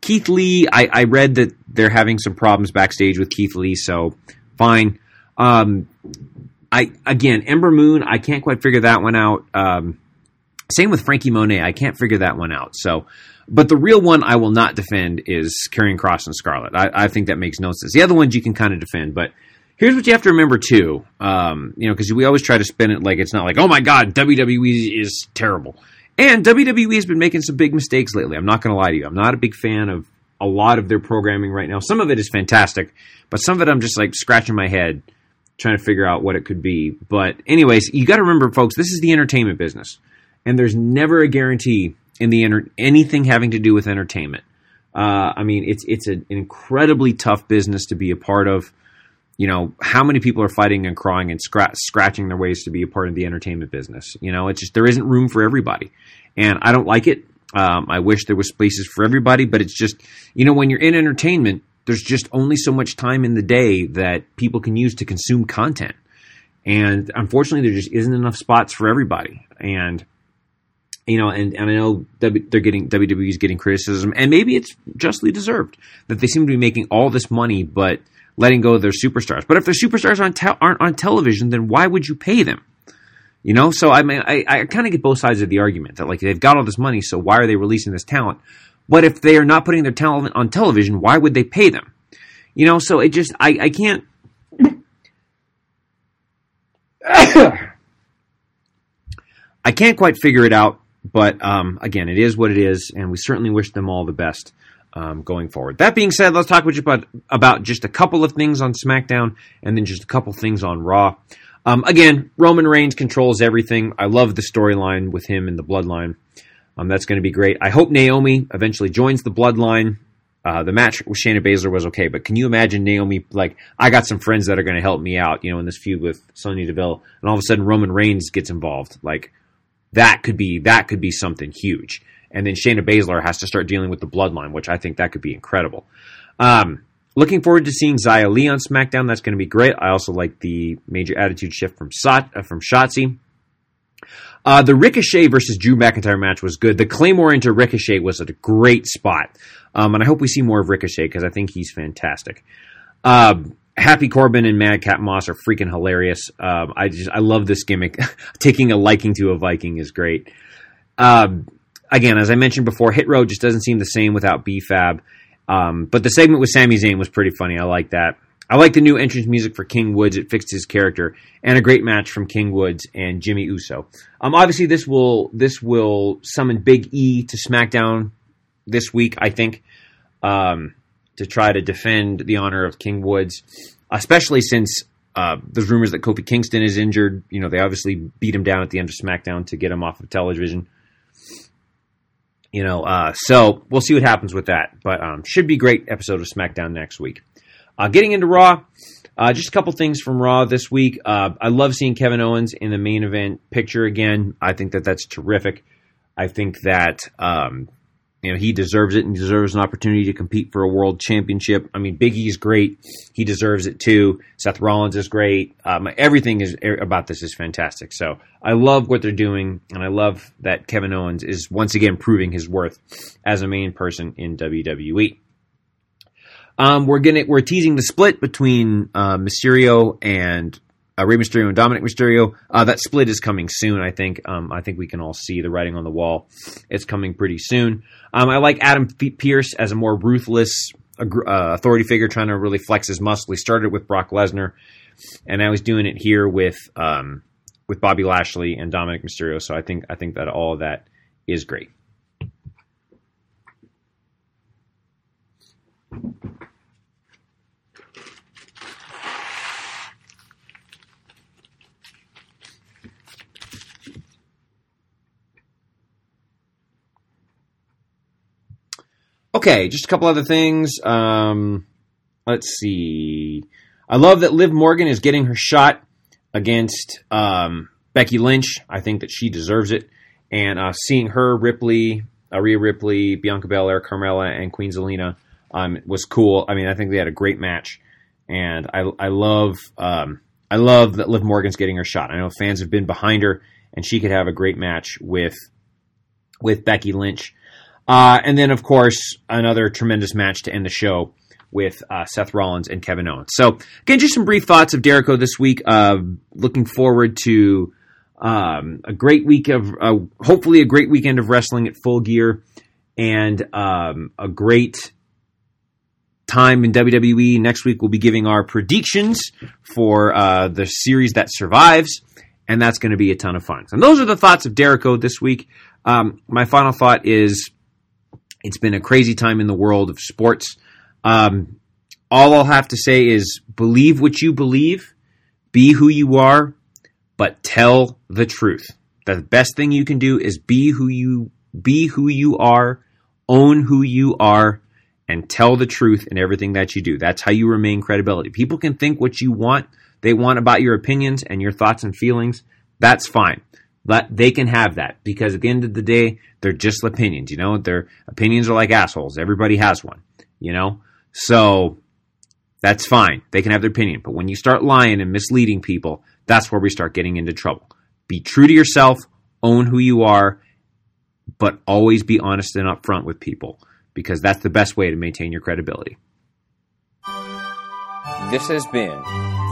Keith Lee, I, I read that they're having some problems backstage with Keith Lee, so fine. Um, I again, Ember Moon, I can't quite figure that one out. Um, same with Franky Monet, I can't figure that one out. So, but the real one I will not defend is Karrion Kross and Scarlett. I, I think that makes no sense. The other ones you can kind of defend, but here's what you have to remember too. Um, you know, because we always try to spin it like it's not like, oh my god, WWE is terrible. And WWE has been making some big mistakes lately. I'm not going to lie to you. I'm not a big fan of a lot of their programming right now. Some of it is fantastic, but some of it I'm just like scratching my head trying to figure out what it could be. But anyways, you got to remember, folks, this is the entertainment business, and there's never a guarantee in the anything having to do with entertainment. Uh, I mean, it's it's an incredibly tough business to be a part of. You know, how many people are fighting and crying and scra- scratching their ways to be a part of the entertainment business? You know, it's just there isn't room for everybody, and I don't like it. Um, I wish there was places for everybody, but it's just you know when you're in entertainment, there's just only so much time in the day that people can use to consume content. And unfortunately, there just isn't enough spots for everybody. And, you know, and, and I know they're getting, WWE's getting criticism, and maybe it's justly deserved that they seem to be making all this money, but letting go of their superstars. But if their superstars aren't, te- aren't on television, then why would you pay them? You know, so I mean, I, I kind of get both sides of the argument that like they've got all this money, so why are they releasing this talent? But if they are not putting their talent on television, why would they pay them? You know, so it just I, I can't I can't quite figure it out, but um, again, it is what it is, and we certainly wish them all the best um, going forward. That being said, let's talk with you about, about just a couple of things on SmackDown and then just a couple things on Raw. Um, again, Roman Reigns controls everything. I love the storyline with him and the bloodline. Um, that's going to be great. I hope Naomi eventually joins the bloodline. Uh, the match with Shayna Baszler was okay, but can you imagine Naomi like I got some friends that are going to help me out, you know, in this feud with Sonya Deville, and all of a sudden Roman Reigns gets involved. Like that could be that could be something huge, and then Shayna Baszler has to start dealing with the bloodline, which I think that could be incredible. Um, looking forward to seeing Xia Li on SmackDown. That's going to be great. I also like the major attitude shift from Sot, uh, from Shotzi. Uh, the Ricochet versus Drew McIntyre match was good. The Claymore into Ricochet was a great spot. Um, and I hope we see more of Ricochet because I think he's fantastic. Uh, Happy Corbin and Madcap Moss are freaking hilarious. Um, I just I love this gimmick. Taking a liking to a Viking is great. Um, again, as I mentioned before, Hit Row just doesn't seem the same without B-Fab. Um, but the segment with Sami Zayn was pretty funny. I like that. I like the new entrance music for King Woods. It fixed his character, and a great match from King Woods and Jimmy Uso. Um, obviously this will this will summon Big E to SmackDown this week. I think um, to try to defend the honor of King Woods, especially since uh, there's rumors that Kofi Kingston is injured. You know, they obviously beat him down at the end of SmackDown to get him off of television. You know, uh, so we'll see what happens with that. But um, should be great episode of SmackDown next week. Uh, getting into Raw, uh, just a couple things from Raw this week. Uh, I love seeing Kevin Owens in the main event picture again. I think that that's terrific. I think that um, you know he deserves it and deserves an opportunity to compete for a world championship. I mean, Big E's great; he deserves it too. Seth Rollins is great. Um, everything is about this is fantastic. So I love what they're doing, and I love that Kevin Owens is once again proving his worth as a main person in WWE. Um, we're gonna we're teasing the split between uh, Mysterio and uh, Rey Mysterio and Dominic Mysterio. Uh, that split is coming soon. I think. Um, I think we can all see the writing on the wall. It's coming pretty soon. Um, I like Adam Pearce as a more ruthless uh, authority figure, trying to really flex his muscle. He started with Brock Lesnar, and now he's doing it here with um, with Bobby Lashley and Dominic Mysterio. So I think I think that all of that is great. Okay, just a couple other things. Um, let's see. I love that Liv Morgan is getting her shot against um, Becky Lynch. I think that she deserves it. And uh, seeing her, Ripley, Rhea Ripley, Bianca Belair, Carmella, and Queen Zelina um, was cool. I mean, I think they had a great match, and I, I love um, I love that Liv Morgan's getting her shot. I know fans have been behind her, and she could have a great match with with Becky Lynch. Uh, and then, of course, another tremendous match to end the show with uh, Seth Rollins and Kevin Owens. So, again, just some brief thoughts of Jericho this week. Uh, looking forward to um, a great week of, uh, hopefully, a great weekend of wrestling at full gear and um, a great time in WWE. Next week, we'll be giving our predictions for uh, the series that survives, and that's going to be a ton of fun. And those are the thoughts of Jericho this week. Um, my final thought is it's been a crazy time in the world of sports. Um, all I'll have to say is believe what you believe, be who you are, but tell the truth. The best thing you can do is be who you be who you are, own who you are, and tell the truth in everything that you do. That's how you remain credibility. People can think what you want, they want about your opinions and your thoughts and feelings. That's fine. But they can have that because at the end of the day, they're just opinions. You know, their opinions are like assholes. Everybody has one. You know, so that's fine. They can have their opinion. But when you start lying and misleading people, that's where we start getting into trouble. Be true to yourself, own who you are, but always be honest and upfront with people because that's the best way to maintain your credibility. This has been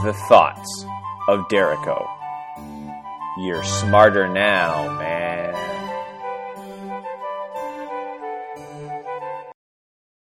The Thoughts of Dericho. You're smarter now, man.